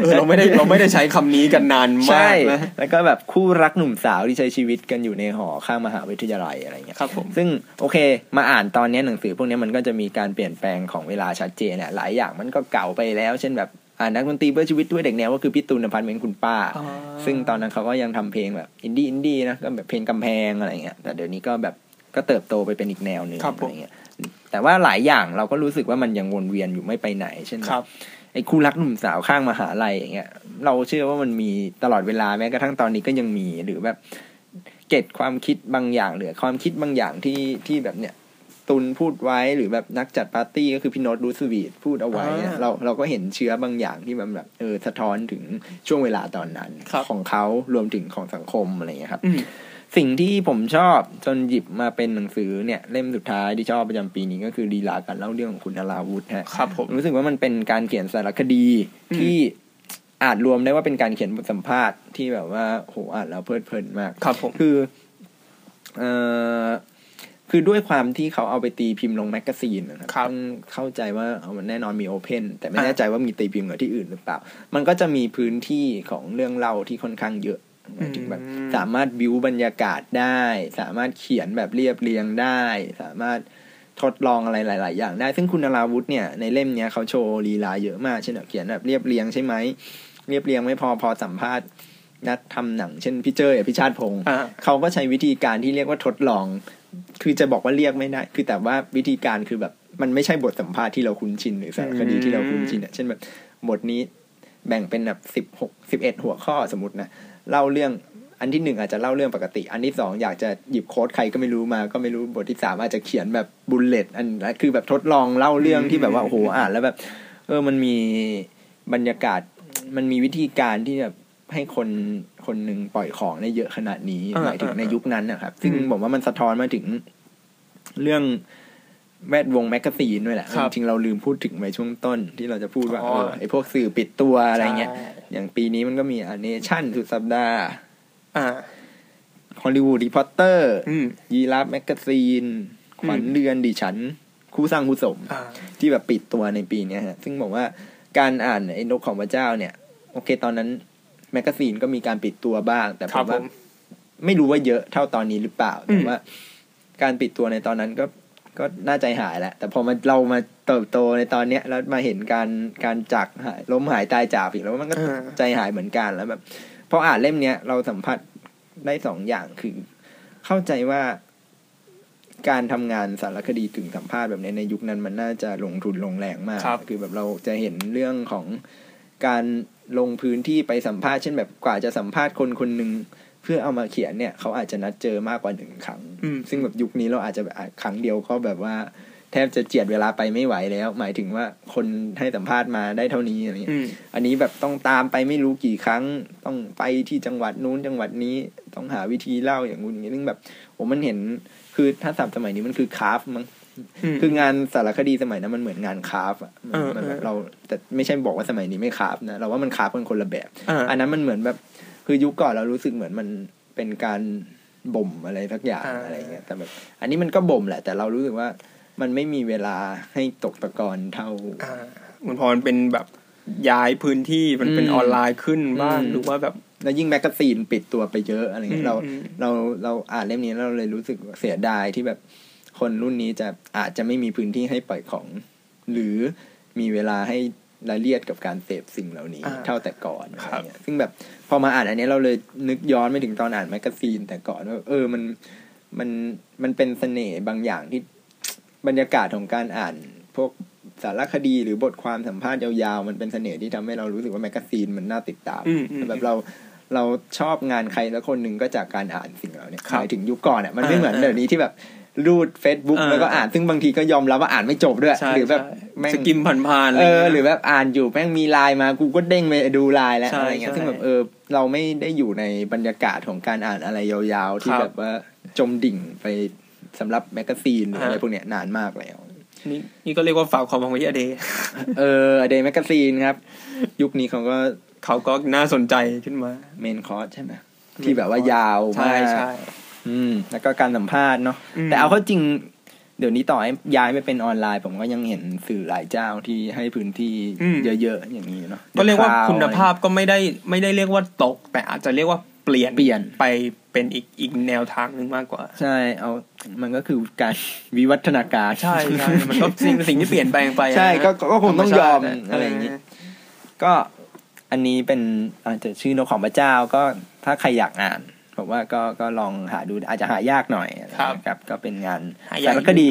เออเราไม่ได้เราไม่ได้ใช้คำนี้กันนานมาใช่กนะแล้วก็แบบคู่รักหนุ่มสาวที่ใช้ชีวิตกันอยู่ในหอข้างมหาวิทยาลัยอะไรเงี้ยครับผมซึ่งโอเค มาอ่านตอนนี้หนังสือพวกนี้มันก็จะมีการเปลี่ยนแปลงของเวลาชัดเจนเนี่ยหลายอย่างมันก็เก่าไปแล้ว เช่นแบบอ่านนักดนตรีเพื่อชีวิตด้วยเด็กแนวก็คือพี่ตูนอพันธ์เป็นคุณป้าอ๋อซึ่งตอนนั้นเขาก็ยังทำเพลงแบบอินดี้อินดี้นะก็แบบเพลงกำแพงอะไรเงี้ยแต่เดี๋ยวนี้ก็แบบ ก็เติบโตไปเป็นอีกแนวหนึ่งครับผมอะไรเงี้ยแต่ว่าหลายอย่างเราก็รู้สึกว่ามันยังวนเวียนอยู่ไม่ไปไหน เช่นครับไอ้คู่รักหนุ่มสาวข้างมหาลัยอย่างเงี้ยเราเชื่อว่ามันมีตลอดเวลาแม้กระทั่งตอนนี้ก็ยังมีหรือแบบเก็ตความคิดบางอย่างหรือความคิดบางอย่างที่ที่แบบเนี้ยตุนพูดไว้หรือแบบนักจัดปาร์ตี้ก็คือพี่โน้ตรูสวีทพูดเอาไว้เนี่ยอ่าเราเราก็เห็นเชื้อบางอย่างที่มันแบบเออสะท้อนถึงช่วงเวลาตอนนั้นครับของเขารวมถึงของสังคมอะไรอย่างเงี้ยครับอืม สิ่งที่ผมชอบจนหยิบมาเป็นหนังสือเนี่ยเล่มสุดท้ายที่ชอบประจำปีนี้ก็คือลีลาการเล่าเรื่องของคุณนาราวุธฮะครับผมรู้สึกว่ามันเป็นการเขียนสารคดีอืมที่อาจรวมได้ว่าเป็นการเขียนบทสัมภาษณ์ที่แบบว่าโหอ่านแล้วเพลิดเพลินมากครับผมคือเอ่อคือด้วยความที่เขาเอาไปตีพิมพ์ลงแมกกาซีนนะครับครับต้องเข้าใจว่าเอามันแน่นอนมี open แต่ไม่อ่าแน่ใจว่ามีตีพิมพ์กับที่อื่นหรือเปล่า มันก็จะมีพื้นที่ของเรื่องเล่าที่ค่อนข้างเยอะ หมายถึงแบบสามารถบิวบรรยากาศได้ สามารถเขียนแบบเรียบเรียงได้ สามารถทดลองอะไรหลาย ๆ อย่างได้ ซึ่งคุณนาราวุธเนี่ยในเล่มเนี้ยเขาโชว์ลีลาเยอะมากเช่นแบบเขียนแบบเรียบเรียงใช่ไหมเรียบเรียงไม่พอพอสัมภาษณ์นักทำหนังเช่นพี่เจ้ยอภิชาติพงศ์อ่าเขาก็ใช้วิธีการที่เรียกว่าทดลอง คือจะบอกว่าเรียกไม่ได้ คือแต่ว่าวิธีการคือแบบมันไม่ใช่บทสัมภาษณ์ที่เราคุ้นชินหรือสารคดีที่เราคุ้นชินอะเช่นแบบบทนี้แบ่งเป็นแบบสิบหกสิบเอ็ดหัวข้อสมมตินะ เล่าเรื่องอันที่หนึ่งอาจจะเล่าเรื่องปกติ อันที่สองอยากจะหยิบ quote ใครก็ไม่รู้มา ก็ไม่รู้บทที่สามอาจจะเขียนแบบ bullet อันนั้นคือแบบทดลองเล่าเรื่องที่แบบว่าโอ้โหอ่านแล้วแบบ เออมันมีบรรยากาศมันมีวิธีการที่แบบให้คนคนหนึ่งปล่อยของได้เยอะขนาดนี้อ่าหมายถึงในอ่ายุคนั้นนะครับ ซึ่งอืมผมว่ามันสะท้อนมาถึงเรื่องแวดวงแมกกาซีนด้วยแหละครับจริงๆเราลืมพูดถึงไปช่วงต้นที่เราจะพูดว่าอ๋อเออไอพวกสื่อปิดตัวอะไรเงี้ยใช่ อย่างปีนี้มันก็มีเนชั่นสุดสัปดาห์อ่า Hollywood Reporter อืม Giraffe แมกกาซีน ขวัญอืมเรือนดิฉัน คู่สร้างคู่สมอ่าที่แบบปิดตัวในปีเนี้ยฮะ ซึ่งบอกว่าการอ่านไอ้นกของพระเจ้าเนี่ย โอเคตอนนั้น แมกกาซีนก็มีการปิดตัวบ้าง แต่ครับผมว่าผมไม่รู้ว่าเยอะเท่าตอนนี้หรือเปล่าอืมแต่ว่า การปิดตัวในตอนนั้นก็ ก็น่าใจหายแหละ แต่พอมาเรามาเติบโตในตอนเนี้ยแล้วมาเห็นการการจากหายล้มหายตายจากอีกแล้วมันก็อ่าใจหายเหมือนกันแล้วแบบพออ่านเล่มเนี้ยเราสัมผัสได้สองอย่างคือ เข้าใจว่าการทำงานสารคดีกึ่งสัมภาษณ์แบบนี้ในยุคนั้นมันน่าจะลงทุนลงแรงมากครับคือแบบเราจะเห็นเรื่องของการลงพื้นที่ไปสัมภาษณ์เช่นแบบกว่าจะสัมภาษณ์คนคนหนึ่งเพื่อเอามาเขียนเนี่ยเขาอาจจะนัดเจอมากกว่าหนึ่งครั้งอืมซึ่งแบบยุคนี้เราอาจจะแบบอะครั้งเดียวก็แบบว่า แทบจะเจียดเวลาไปไม่ไหวแล้ว หมายถึงว่าคนให้สัมภาษณ์มาได้เท่านี้อะไรเงี้ยอืมอันนี้แบบต้องตามไปไม่รู้กี่ครั้ง ต้องไปที่จังหวัดนู้นจังหวัดนี้ต้องหาวิธีเล่าอย่างงู้นอย่างนี้ซึ่งแบบผมมันเห็นคือถ้าสับสมัยนี้มันคือคราฟมั้งอืมคืองานสารคดีสมัยนั้นมันเหมือนงานคราฟอะมันเออมันแบบเออเราแต่ไม่ใช่บอกว่าสมัยนี้ไม่คราฟนะเราว่ามันคราฟกันคนละแบบอ่าอันนั้นมันเหมือนแบบ คือยุคก่อนเรารู้สึกเหมือนมันเป็นการบ่มอะไรสักอย่างอะไรเงี้ยแต่แบบอันนี้มันก็บ่มแหละ แต่เรารู้สึกว่ามันไม่มีเวลาให้ตกตะกอนเท่าอ่ามันพอมันเป็นแบบย้ายพื้นที่มันเป็นอืมออนไลน์ขึ้นบ้างอืมหรือว่าแบบแล้วยิ่งแมกกาซีนปิดตัวไปเยอะอะไรเงี้ยเราอืมเราเราอ่านเล่มนี้แล้วเราเลยรู้สึกเสียดายที่แบบคนรุ่นนี้จะอาจจะไม่มีพื้นที่ให้ปล่อยของ หรือมีเวลาให้รายละเอียดกับการเสพสิ่งเหล่านี้อ่าเท่าแต่ก่อนครับอะรัไรบเงี้ยซึ่งแบบ พอมาอ่านอันนี้เราเลยนึกย้อนไปถึงตอนอ่านแมกกาซีนแต่ก่อนว่าเออมันมันมันเป็นเสน่ห์บางอย่างที่บรรยากาศของการอ่าน พวกสารคดีหรือบทความสัมภาษณ์ยาวๆ มันเป็นเสน่ห์ที่ทำให้เรารู้สึกว่าแมกกาซีนมันน่าติดตามอืมอืมแบบเราเราชอบงานใครสักคนหนึ่งก็จากการอ่านสิ่งเหล่านี้ครับหมายถึงยุคก่อนอะมันไม่อ่าเหมือนอ่าเดี๋ยวนี้ที่แบบ รูด Facebook อ่าแล้วก็อ่านซึ่งบางทีก็ยอมรับว่าอ่านไม่จบด้วยใช่หรือแบบใช่แม่ง skimผ่านๆอะเอไรองี้ยเออหรือแบบอ่านอยู่แม่งมีไลน์มากูก็เด้งไปดูไลน์แล้วใช่อะไรเงี้ยใช่ซึ่งแบบเออเราไม่ได้อยู่ในบรรยากาศของการอ่านอะไรยาวๆ ที่ครับแบบว่าจมดิ่งไปสำหรับแมกกาซีนหรืออะไรอ่าพวกเนี้ยนานมากแล้วนี่นี่ก็เรียกว่าฝากความหวังไว้ที่ a day เออ a day แมกกาซีนครับ ยุคนี้เขาก็เขาก็น่าสนใจขึ้นมา Main Course ใช่ไหมที่แบบว่ายาวใช่มากใช่ อืม แล้วก็การสัมภาษณ์เนาะอืมแต่เอาเข้าจริง เดี๋ยวนี้ต่อให้ย้ายไปเป็นออนไลน์ ผมก็ยังเห็นสื่อหลายเจ้าที่ให้พื้นที่เยอะๆอย่างนี้เนาะก็เรียกว่า The Cloud คุณภาพก็ไม่ได้ไม่ได้เรียกว่าตก แต่อาจจะเรียกว่าเปลี่ยนเปลี่ยนไปเป็นอีกอีกแนวทางหนึ่งมากกว่า ใช่เอามันก็คือการวิวัฒนาการใช่ใช่มันก็สิ่งสิ่งที่เปลี่ยนแปลงไปอะใช่ก็ก็คงต้องยอมธรรชาติอะไรอย่างนี้ก็อันนี้เป็นอาจจะชื่อนกของพระเจ้าก็ถ้าใครอยากอ่าน ผมว่าก็ก็ลองหาดูอาจจะหายากหน่อยครับนะครับ ก็เป็นงานหายากสารคดี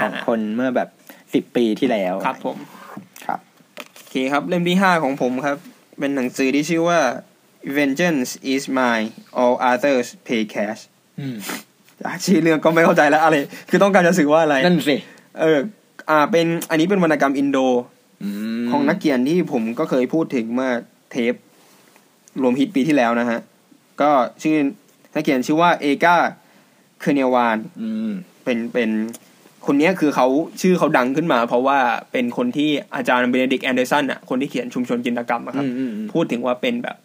ของอ่าคนเมื่อแบบสิบปีที่แล้ว ครับผมครับโอเคครับเล่มที่ห้าของผมครับ เป็นหนังสือที่ชื่อว่า Vengeance is mine all others pay cash อืมอะชื่อเรื่องก็ไม่เข้าใจแล้วอะไร คือต้องการจะสื่อว่าอะไร นั่นสิ เออ อ่า เป็น อันนี้เป็นวรรณกรรมอินโดมของนักเขียนที่ผมก็เคยพูดถึงเมื่อเทป รวมฮิตปีที่แล้วนะฮะ ก็ชื่อ นักเขียนชื่อว่าเอกาเคอร์เนียวานอืมเป็นเป็นคนเนี้ยคือเขาชื่อเขาดังขึ้นมา เพราะว่าเป็นคนที่อาจารย์เบเนดิกต์ แอนเดอร์สันอะคนที่เขียนชุมชนจินตกรรมอะครับอืมอืมอืมพูดถึงว่าเป็นแบบ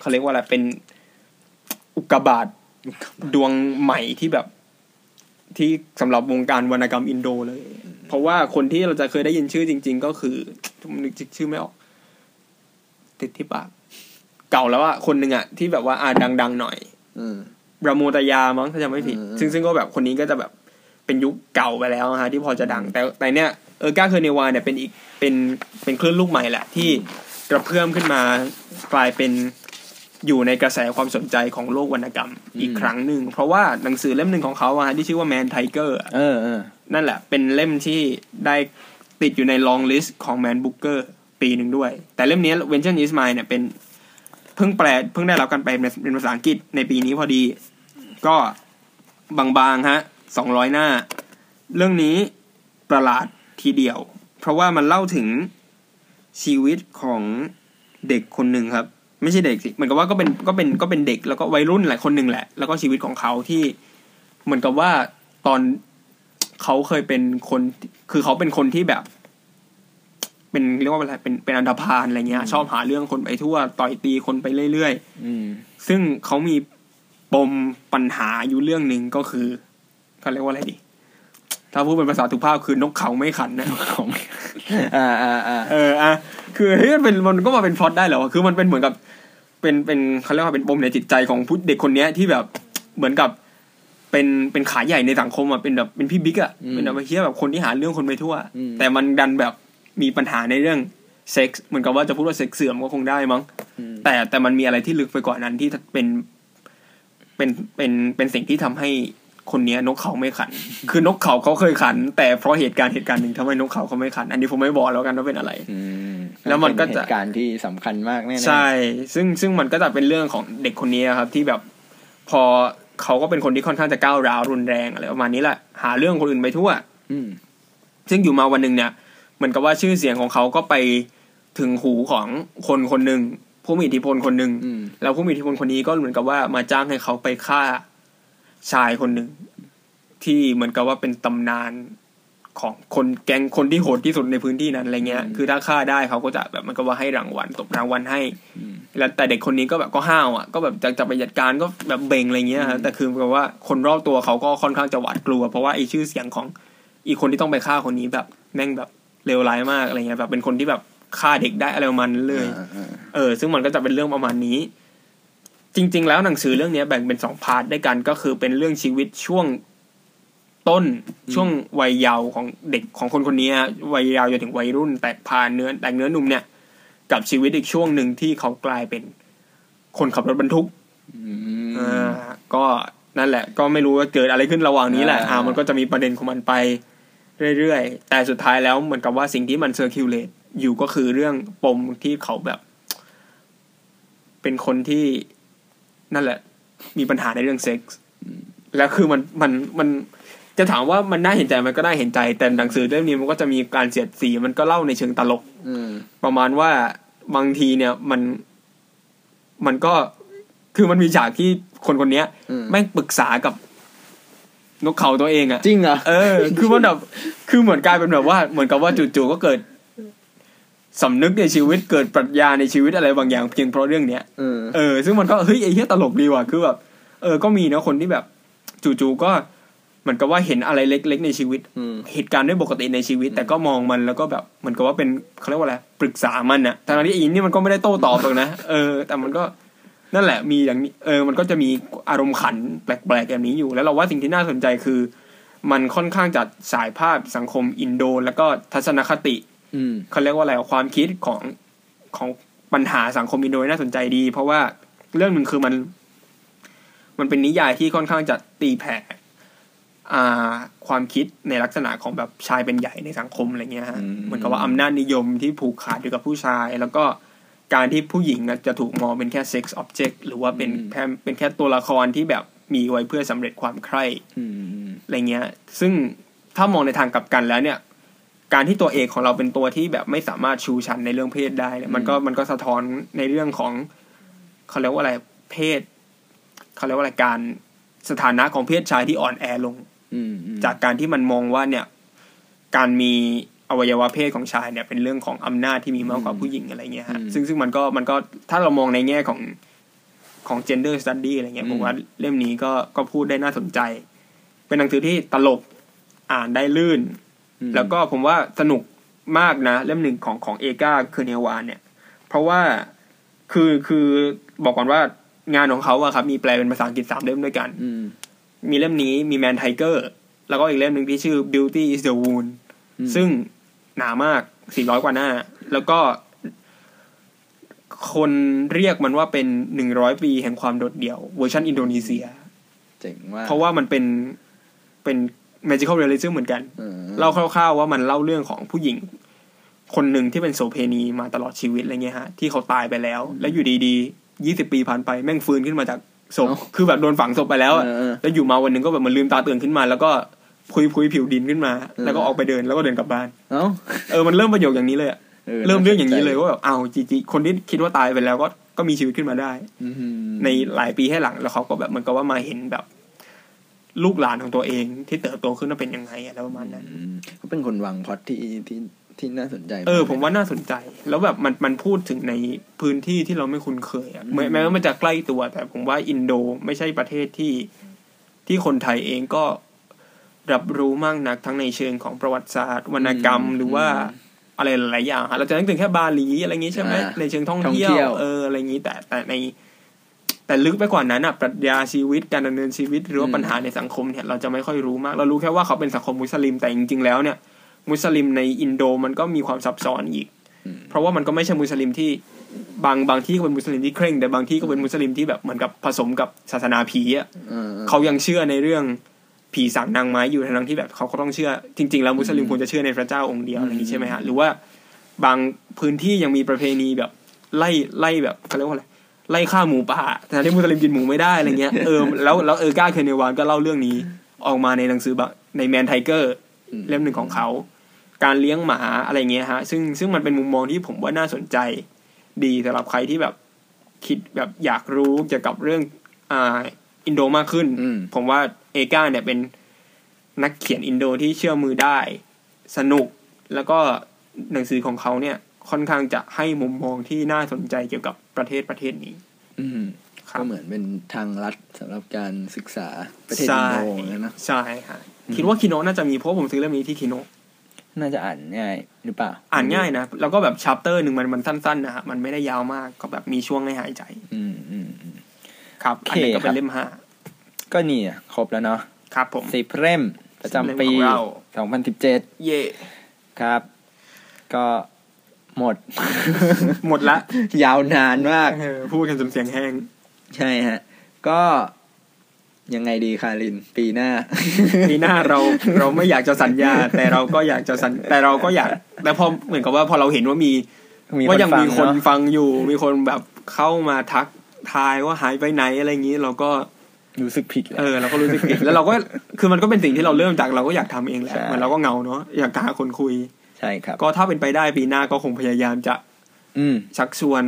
เขาเรียกว่าอะไรเป็นอุกกาบาตดวงใหม่ที่แบบที่สำหรับวงการวรรณกรรมอินโดเลย เพราะว่าคนที่เราจะเคยได้ยินชื่อจริง ๆ ก็คือผมนึกชื่อไม่ออก ติดที่ปากเก่าแล้วอะคนหนึ่งอะที่แบบว่าอ่าดัง ๆ หน่อยอืม ปราโมทยามั้งถ้าจำไม่ผิดอืมซึ่งซึ่งก็แบบคนนี้ก็จะแบบเป็นยุคเก่าไปแล้วนะฮะที่พอจะดัง แต่แต่เนี้ยเอกาเคอร์เนียวานเนี่ยเป็นอีกเป็นเป็นคลื่นลูกใหม่แหละที่กระเพื่อมขึ้นมากลายเป็นอยู่ในกระแสความสนใจของโลกวรรณกรรมอีกครั้งหนึ่ง เพราะว่าหนังสือเล่มหนึ่งของเขาอะฮะที่ชื่อว่า Man Tiger เออเออนั่นแหละ เป็นเล่มที่ได้ติดอยู่ใน longlist ของ Man Booker ปีหนึ่งด้วย แต่เล่มนี้ Vengeance is mine เนี่ยเป็นเพิ่งแปลเพิ่งได้รับการแปลเป็นภาษาอังกฤษในปีนี้พอดี ก็บางๆฮะสองร้อยหน้า เรื่องนี้ประหลาดทีเดียว เพราะว่ามันเล่าถึงชีวิตของเด็กคนหนึ่งครับ ไม่ใช่เด็กสิเหมือนกับว่าก็เป็นก็เป็นก็เป็นเด็กแล้วก็วัยรุ่นหลายคนหนึ่งแหละ แล้วก็ชีวิตของเขาที่เหมือนกับว่าตอนเขาเคยเป็นคน คือเขาเป็นคนที่แบบ เป็นเรียกว่าอะไรเป็นเป็นอันธพาลอะไรเงี้ย ชอบหาเรื่องคนไปทั่ว ต่อยตีคนไปเรื่อยๆอืมซึ่งเขามีปมปัญหาอยู่เรื่องหนึ่งก็คือเขาเรียกว่าอะไรดี ถ้าพูดเป็นภาษาทุกภาพคือนกเขาไม่ขันนะของอ่าอ่าอ่าเอออะคือเฮ้ยมันเป็นมันก็มาเป็นพล็อตได้เหรอวะคือมันเป็นเหมือนกับ เป็นเป็นเขาเรียกว่าเป็นปมในจิตใจของผู้เด็กคนเนี้ยที่แบบเหมือนกับเป็นเป็นขาใหญ่ในสังคมอะเป็นแบบเป็นพี่บิ๊กอะเป็นแบบไอ้เฮียแบบคนที่หาเรื่องคนไปทั่ว แต่มันดันแบบ มีปัญหาในเรื่องเซ็กส์เหมือนกับว่าจะพูดว่าเซ็กส์เสื่อมก็คงได้มั้งอืมแต่แต่มันมีอะไรที่ลึกไปกว่านั้นที่เป็นเป็นเป็นเป็นสิ่งที่ทำให้คนเนี้ยนกเขาไม่ขัน คือนกเขาเขาเคยขัน แต่เพราะเหตุการณ์เหตุการณ์หนึ่งทำให้นกเขาเขาไม่ขัน อันนี้ผมไม่บอกแล้วกันว่าเป็นอะไรอืมแล้วมันก็เป็จะเหตุการณ์ที่สำคัญมากแน่ๆใช่ ซึ่งซึ่งมันก็จะเป็นเรื่องของเด็กคนนี้ครับ ที่แบบพอเขาก็เป็นคนที่ค่อนข้างจะก้าวร้าวรุนแรงอะไรประมาณนี้แหละหาเรื่องคนอื่นไปทั่วอืมซึ่งอยู่มาวันหนึ่งเนี่ย เหมือนกับว่าชื่อเสียงของเขาก็ไปถึงหูของคนคนหนึ่งผู้มีอิทธิพลคนหนึ่งอืมแล้วผู้มีอิทธิพลคนนี้ก็เหมือนกับว่ามาจ้างให้เขาไปฆ่าชายคนหนึ่งที่เหมือนกับว่าเป็นตำนานของคนแก๊งคนที่โหดที่สุดในพื้นที่นั้นอะไรเงี้ย คือถ้าฆ่าได้เขาก็จะแบบเหมันก็ว่าให้รางวัลตบรางวัลให้อืมแล้วแต่เด็กคนนี้ก็แบบก็ห้าวอะ ก็แบบจะจะไปจัดการก็แบบเบ่งอะไรเงี้ยฮะแต่คือแบบว่าคนรอบตัวเขาก็ค่อนข้างจะหวาดกลัว เพราะว่าไอ้ชื่อเสียงของอีกคนที่ต้องไปฆ่าคนนี้แบบแม่งแบบ เลวร้ายมากอะไรเงี้ยแบบเป็นคนที่แบบฆ่าเด็กได้อะไรประมาณนั้นเลยอ่าอ่าเออ ซึ่งมันก็จะเป็นเรื่องประมาณนี้ จริง ๆ แล้วหนังสือเรื่องนี้แบ่งเป็นสองพาร์ทด้วยกันก็คือเป็นเรื่องชีวิตช่วงต้นช่วงวัยเยาว์ของเด็กของคนคนนี้ฮะวัยเยาว์จนถึงวัยรุ่น แตกพานเนื้อแตกเนื้อหนุ่มเนี่ย กับชีวิตอีกช่วงหนึ่งที่เขากลายเป็นคนขับรถบรรทุกอืมอ่าก็นั่นแหละ ก็ไม่รู้ว่าเกิดอะไรขึ้นระหว่างนี้แหละอ่าอ่ามันก็จะมีประเด็นของมันไป เรื่อยๆ แต่สุดท้ายแล้วเหมือนกับว่าสิ่งที่มัน circulate อยู่ก็คือเรื่องปมที่เขาแบบ เป็นคนที่นั่นแหละ มีปัญหาในเรื่องเซ็กส์แล้วคือมันมันมันจะถามว่ามันน่าเห็นใจมันก็น่าเห็นใจ แต่หนังสือเล่มนี้มันก็จะมีการเสียดสีมันก็เล่าในเชิงตลกอืมประมาณว่าบางทีเนี่ยมันมันก็คือมันมีฉากที่คนคนเนี้ยอืมแม่งปรึกษากับ นกเขาตัวเองอะจริงเหรอเออ คือมันแบบคือเหมือนกลายเป็นแบบว่า เหมือนกับว่าจู่ๆก็เกิดสำนึกในชีวิตเกิดปรัชญาในชีวิตอะไรบางอย่างเพียงเพราะเรื่องเนี้ยเออเออซึ่งมันก็เฮ้ยไอ้เหี้ยตลกดีว่ะคือแบบเออก็มีนะคนที่แบบ จู่ๆก็เหมือนกับว่าเห็นอะไรเล็ก ๆ ในชีวิตอืมเหตุการณ์ไม่ปกติในชีวิต แต่ก็มองมันแล้วก็แบบเหมือนกับว่าเป็นเขาเรียกว่าอะไรปรึกษามันอะทั้งที่อีนี่มันก็ไม่ได้โต้ตอบหรอกนะเออ แต่มันก็ นั่นแหละมีอย่างนี้เออมันก็จะมีอารมณ์ขันแปลกๆแบบนี้อยู่ แล้วเราว่าสิ่งที่น่าสนใจคือ มันค่อนข้างจะฉายภาพสังคมอินโด แล้วก็ทัศนคติ อืมเขาเรียกว่าอะไรความคิดของของปัญหาสังคมอินโดน่าสนใจดี เพราะว่าเรื่องหนึ่งคือมัน มันเป็นนิยายที่ค่อนข้างจะตีแผ่อ่าความคิดในลักษณะของแบบชายเป็นใหญ่ในสังคมอะไรเงี้ยฮะอืมเหมือนกับว่าอำนาจนิยมที่ผูกขาดอยู่กับผู้ชาย แล้วก็ การที่ผู้หญิงน่ะจะถูกมองเป็นแค่เซ็กซ์ออบเจกต์หรือว่าเป็นแค่เป็นแค่ตัวละครที่แบบมีไว้เพื่อสำเร็จความใคร่อืมอืมอะไรเงี้ย ซึ่งถ้ามองในทางกลับกันแล้วเนี่ย การที่ตัวเอกของเราเป็นตัวที่แบบไม่สามารถชูชันในเรื่องเพศได้เนี่ยมันก็มันก็สะท้อนในเรื่องของเขาเรียกว่าอะไรเพศเขาเรียกว่าอะไรการสถานะของเพศชายที่อ่อนแอลงอืมอืมจากการที่มันมองว่าเนี่ย การมี อวัยวะเพศของชายเนี่ยเป็นเรื่องของอำนาจที่มีมากกว่าผู้หญิงอะไรเงี้ยฮะซึ่งซึ่งมันก็มันก็ถ้าเรามองในแง่ของของ gender study อะไรเงี้ยผมว่าเล่มนี้ก็ก็พูดได้น่าสนใจ เป็นหนังสือที่ตลกอ่านได้ลื่นอืมแล้วก็ผมว่าสนุกมากนะ เล่มหนึ่งของของเอกา เคอร์เนียวานเนี่ย เพราะว่าคือคือบอกก่อนว่างานของเขาอะครับ มีแปลเป็นภาษาอังกฤษสามเล่มด้วยกันอืมมีเล่มนี้มี Man Tiger แล้วก็อีกเล่มหนึ่งที่ชื่อ Beauty is the Wound อืมซึ่ง หนามาก400กว่าหน้า แล้วก็ คนเรียกมันว่าเป็น100ปีแห่งความโดดเดี่ยวเวอร์ชันอินโดนีเซีย เจ๋งมากเพราะว่ามันเป็นเป็น magical realism เหมือนกันออเล่าคร่าวๆว่ามันเล่าเรื่องของผู้หญิง คนหนึ่งที่เป็นโสเพณีมาตลอดชีวิตอะไรเงี้ยฮะ ที่เขาตายไปแล้ว แล้วอยู่ดีๆยี่สิบปีผ่านไปแม่งฟื้นขึ้นมาจากศพคือแบบโดนฝังศพไปแล้วอะเออเออแล้วอยู่มาวันหนึ่งก็แบบเหมันลืมตาตื่นขึ้นมา แล้วก็ พุยพุยผิวดินขึ้นมา แล้วก็ออกไปเดินแล้วก็เดินกลับบ้านเอ้าเออมันเริ่มประโยคอย่างนี้เลยอะเริ่มเรื่องอย่างนี้เลยว่าแบบอ้าวจริงๆคนที่คิดว่าตายไปแล้วก็ก็มีชีวิตขึ้นมาได้อืมในหลายปีให้หลังแล้วเขาก็แบบเหมันก็ว่ามาเห็นแบบ ลูกหลานของตัวเองที่เติบโตขึ้นว่าเป็นยังไงอะไรประมาณนั้นอืมเขาเป็นคนวางพล็อตที่ที่ที่น่าสนใจ เออ ผมว่าน่าสนใจ แล้วแบบมันมันพูดถึงในพื้นที่ที่เราไม่คุ้นเคยอะแม้แม้ว่ามันจะใกล้ตัว แต่ผมว่าอินโดไม่ใช่ประเทศที่ที่คนไทยเองก็ รับรู้มากนักทั้งในเชิงของประวัติศาสตร์ วรรณกรรมหรือว่าอะไรหลายๆอย่างอะเราจะนึกถึงแค่บาหลีอะไรอย่างงี้ใช่ไหมในเชิงท่องเที่ยวเอออะไรอย่างงี้แต่แต่ใน แต่ลึกไปกว่านั้นอะปรัชญาชีวิตการดำเนินชีวิตหรือว่าปัญหาในสังคมเนี่ยเราจะไม่ค่อยรู้มาก เรารู้แค่ว่าเขาเป็นสังคมมุสลิมแต่จริงๆแล้วเนี่ย มุสลิมในอินโดมันก็มีความซับซ้อนอีก เพราะว่ามันก็ไม่ใช่มุสลิมที่บางบางที่ก็เป็นมุสลิมที่เคร่ง แต่บางที่ก็เป็นมุสลิมที่แบบเหมือนกับผสมกับศาสนาผีอะเออเขายังเชื่อในเรื่อง ผีสางนางไม้อยู่ทั้งที่แบบเขาก็ต้องเชื่อ จริง ๆ แล้วมุสลิมควรจะเชื่อในพระเจ้าองค์เดียวอะไรอย่างนี้ใช่ไหมฮะหรือว่าบางพื้นที่ยังมีประเพณีแบบไล่ไล่แบบเขาเรียกว่าอะไรไล่ฆ่าหมูป่าแต่ที่มุสลิมกินหมูไม่ได้อะไรเงี้ยเออแล้วแล้วเออก้าเคเนวานก็เล่าเรื่องนี้ออกมาในหนังสือบะในแมนไทเกอร์เล่มหนึ่งของเขา การเลี้ยงหมาอะไรเงี้ยฮะ ซึ่งซึ่งมันเป็นมุมมองที่ผมว่าน่าสนใจ ดีสำหรับใครที่แบบคิดแบบอยากรู้เกี่ยวกับเรื่องอ่าอินโดมากขึ้นอืมผมว่า เอกาเนี่ยเป็นนักเขียนอินโดที่เชื่อมือได้ สนุก แล้วก็หนังสือของเขาเนี่ย ค่อนข้างจะให้มุมมองที่น่าสนใจเกี่ยวกับประเทศประเทศนี้ อืมครับก็เหมือนเป็นทางลัดสำหรับการศึกษาประเทศอิใช่นโดเหมือนกันนะ ใช่ฮะคิดว่าคิโนะน่าจะมีเพราะผมซื้อเล่มนี้ที่คิโนะน่าจะอ่านง่ายหรือเปล่า อ่านง่ายนะ แล้วก็แบบชัปเตอร์หนึ่งมันมันสั้นๆนะฮะมันไม่ได้ยาวมากก็แบบมีช่วงให้หายใจ อืมอืมอืมครับโอเคอันนี้ก็เป็ครันบเล่มห้า ก็นี่อะครบแล้วเนาะครับผมสิบเล่มประจำปีสิบเล่มของเราสองพันสิบเจ็ดเย่ครับ ก็หมด หมดละ ยาวนานมากเออพูดกันจนเสียงแห้ง ใช่ฮะ ก็ยังไงดีคาริน ปีหน้า ปีหน้าเราเราไม่อยากจะสัญญา แต่เราก็อยากจะสัญแต่เราก็อยาก แต่พอเหมือนกับว่าพอเราเห็นว่ามีมีว่ายังฟัมีคนเอะฟังอยู่ มีคนแบบเข้ามาทักทายว่าหายไปไหนอะไรอย่างนี้ เราก็ รู้สึกผิดแหละเออเราก็รู้สึกผิดแล้วเราก็คือมันก็เป็นสิ่งที่เราเริ่มจากเราก็อยากทำเองแหละใช่เหมือนเราก็เหงาเนาะอยากหาคนคุย ใช่ครับ ก็ถ้าเป็นไปได้ปีหน้าก็คงพยายามจะ อืมชักชวน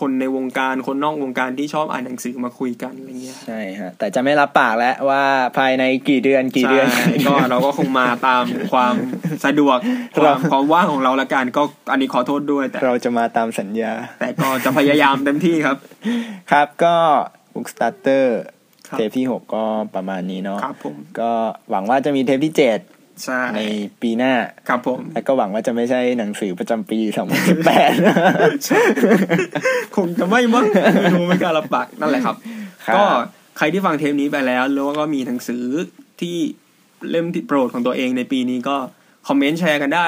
คนในวงการคนนอกวงการที่ชอบอ่านหนังสือมาคุยกันอะไรเงี้ยใช่ฮะแต่จะไม่รับปากแล้วว่าภายในกี่เดือนกี่เดือนใช่ก็เราก็คงมาตามความสะดวกคเราวามความว่างของเราละกันก็อันนี้ขอโทษด้วยแต่เราจะมาตามสัญญา แต่ก็จะพยายามเต็มที่ครับ ครับก็ บุ๊กสตาร์เตอร์ครับเทปที่หกก็ประมาณนี้เนาะครับผมก็หวังว่าจะมีเทปที่เจ็ดใช่ในปีหน้าครับผมแล้วก็หวังว่าจะไม่ใช่หนังสือประจำปี2018คงจะไม่มั้งไม่รู้ไม่กล้ารับปากนั่นแหละครับครับ ก็ใครที่ฟังเทปนี้ไปแล้วแล้วก็มีหนังสือที่เล่มที่โปรดของตัวเองในปีนี้ก็ comment แชร์กันได้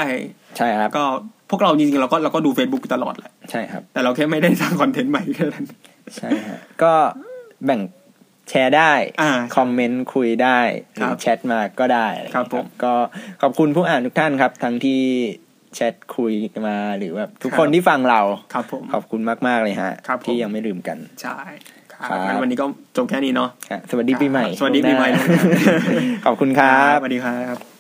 ใช่ครับก็พวกเราจริงๆเราก็เราก็ดู Facebook ตลอดแหละใช่ครับ แต่เราแค่ไม่ได้สร้าง content ใหม่แค่นั้นใช่ฮะก็ แบ่งแชร์ได้อ่า comment คุยได้ครับหรือแชทมาก็ได้อะไรอย่างเงี้ยครับผมก็ขอบคุณผู้อ่านทุกท่านครับ ทั้งที่แชทคุยมาหรือแบบทุกครับคนที่ฟังเราครับผมขอบคุณมาก ๆ เลยฮะครับผมที่ยังไม่ลืมกัน ใช่คครัรับบงั้นวันนี้ก็จบแค่นี้เนาะฮะสวัสดีปีใหม่ สวัสดีปีใหม่ล่วงน้าขอบคุณครับ สวัสดีครับ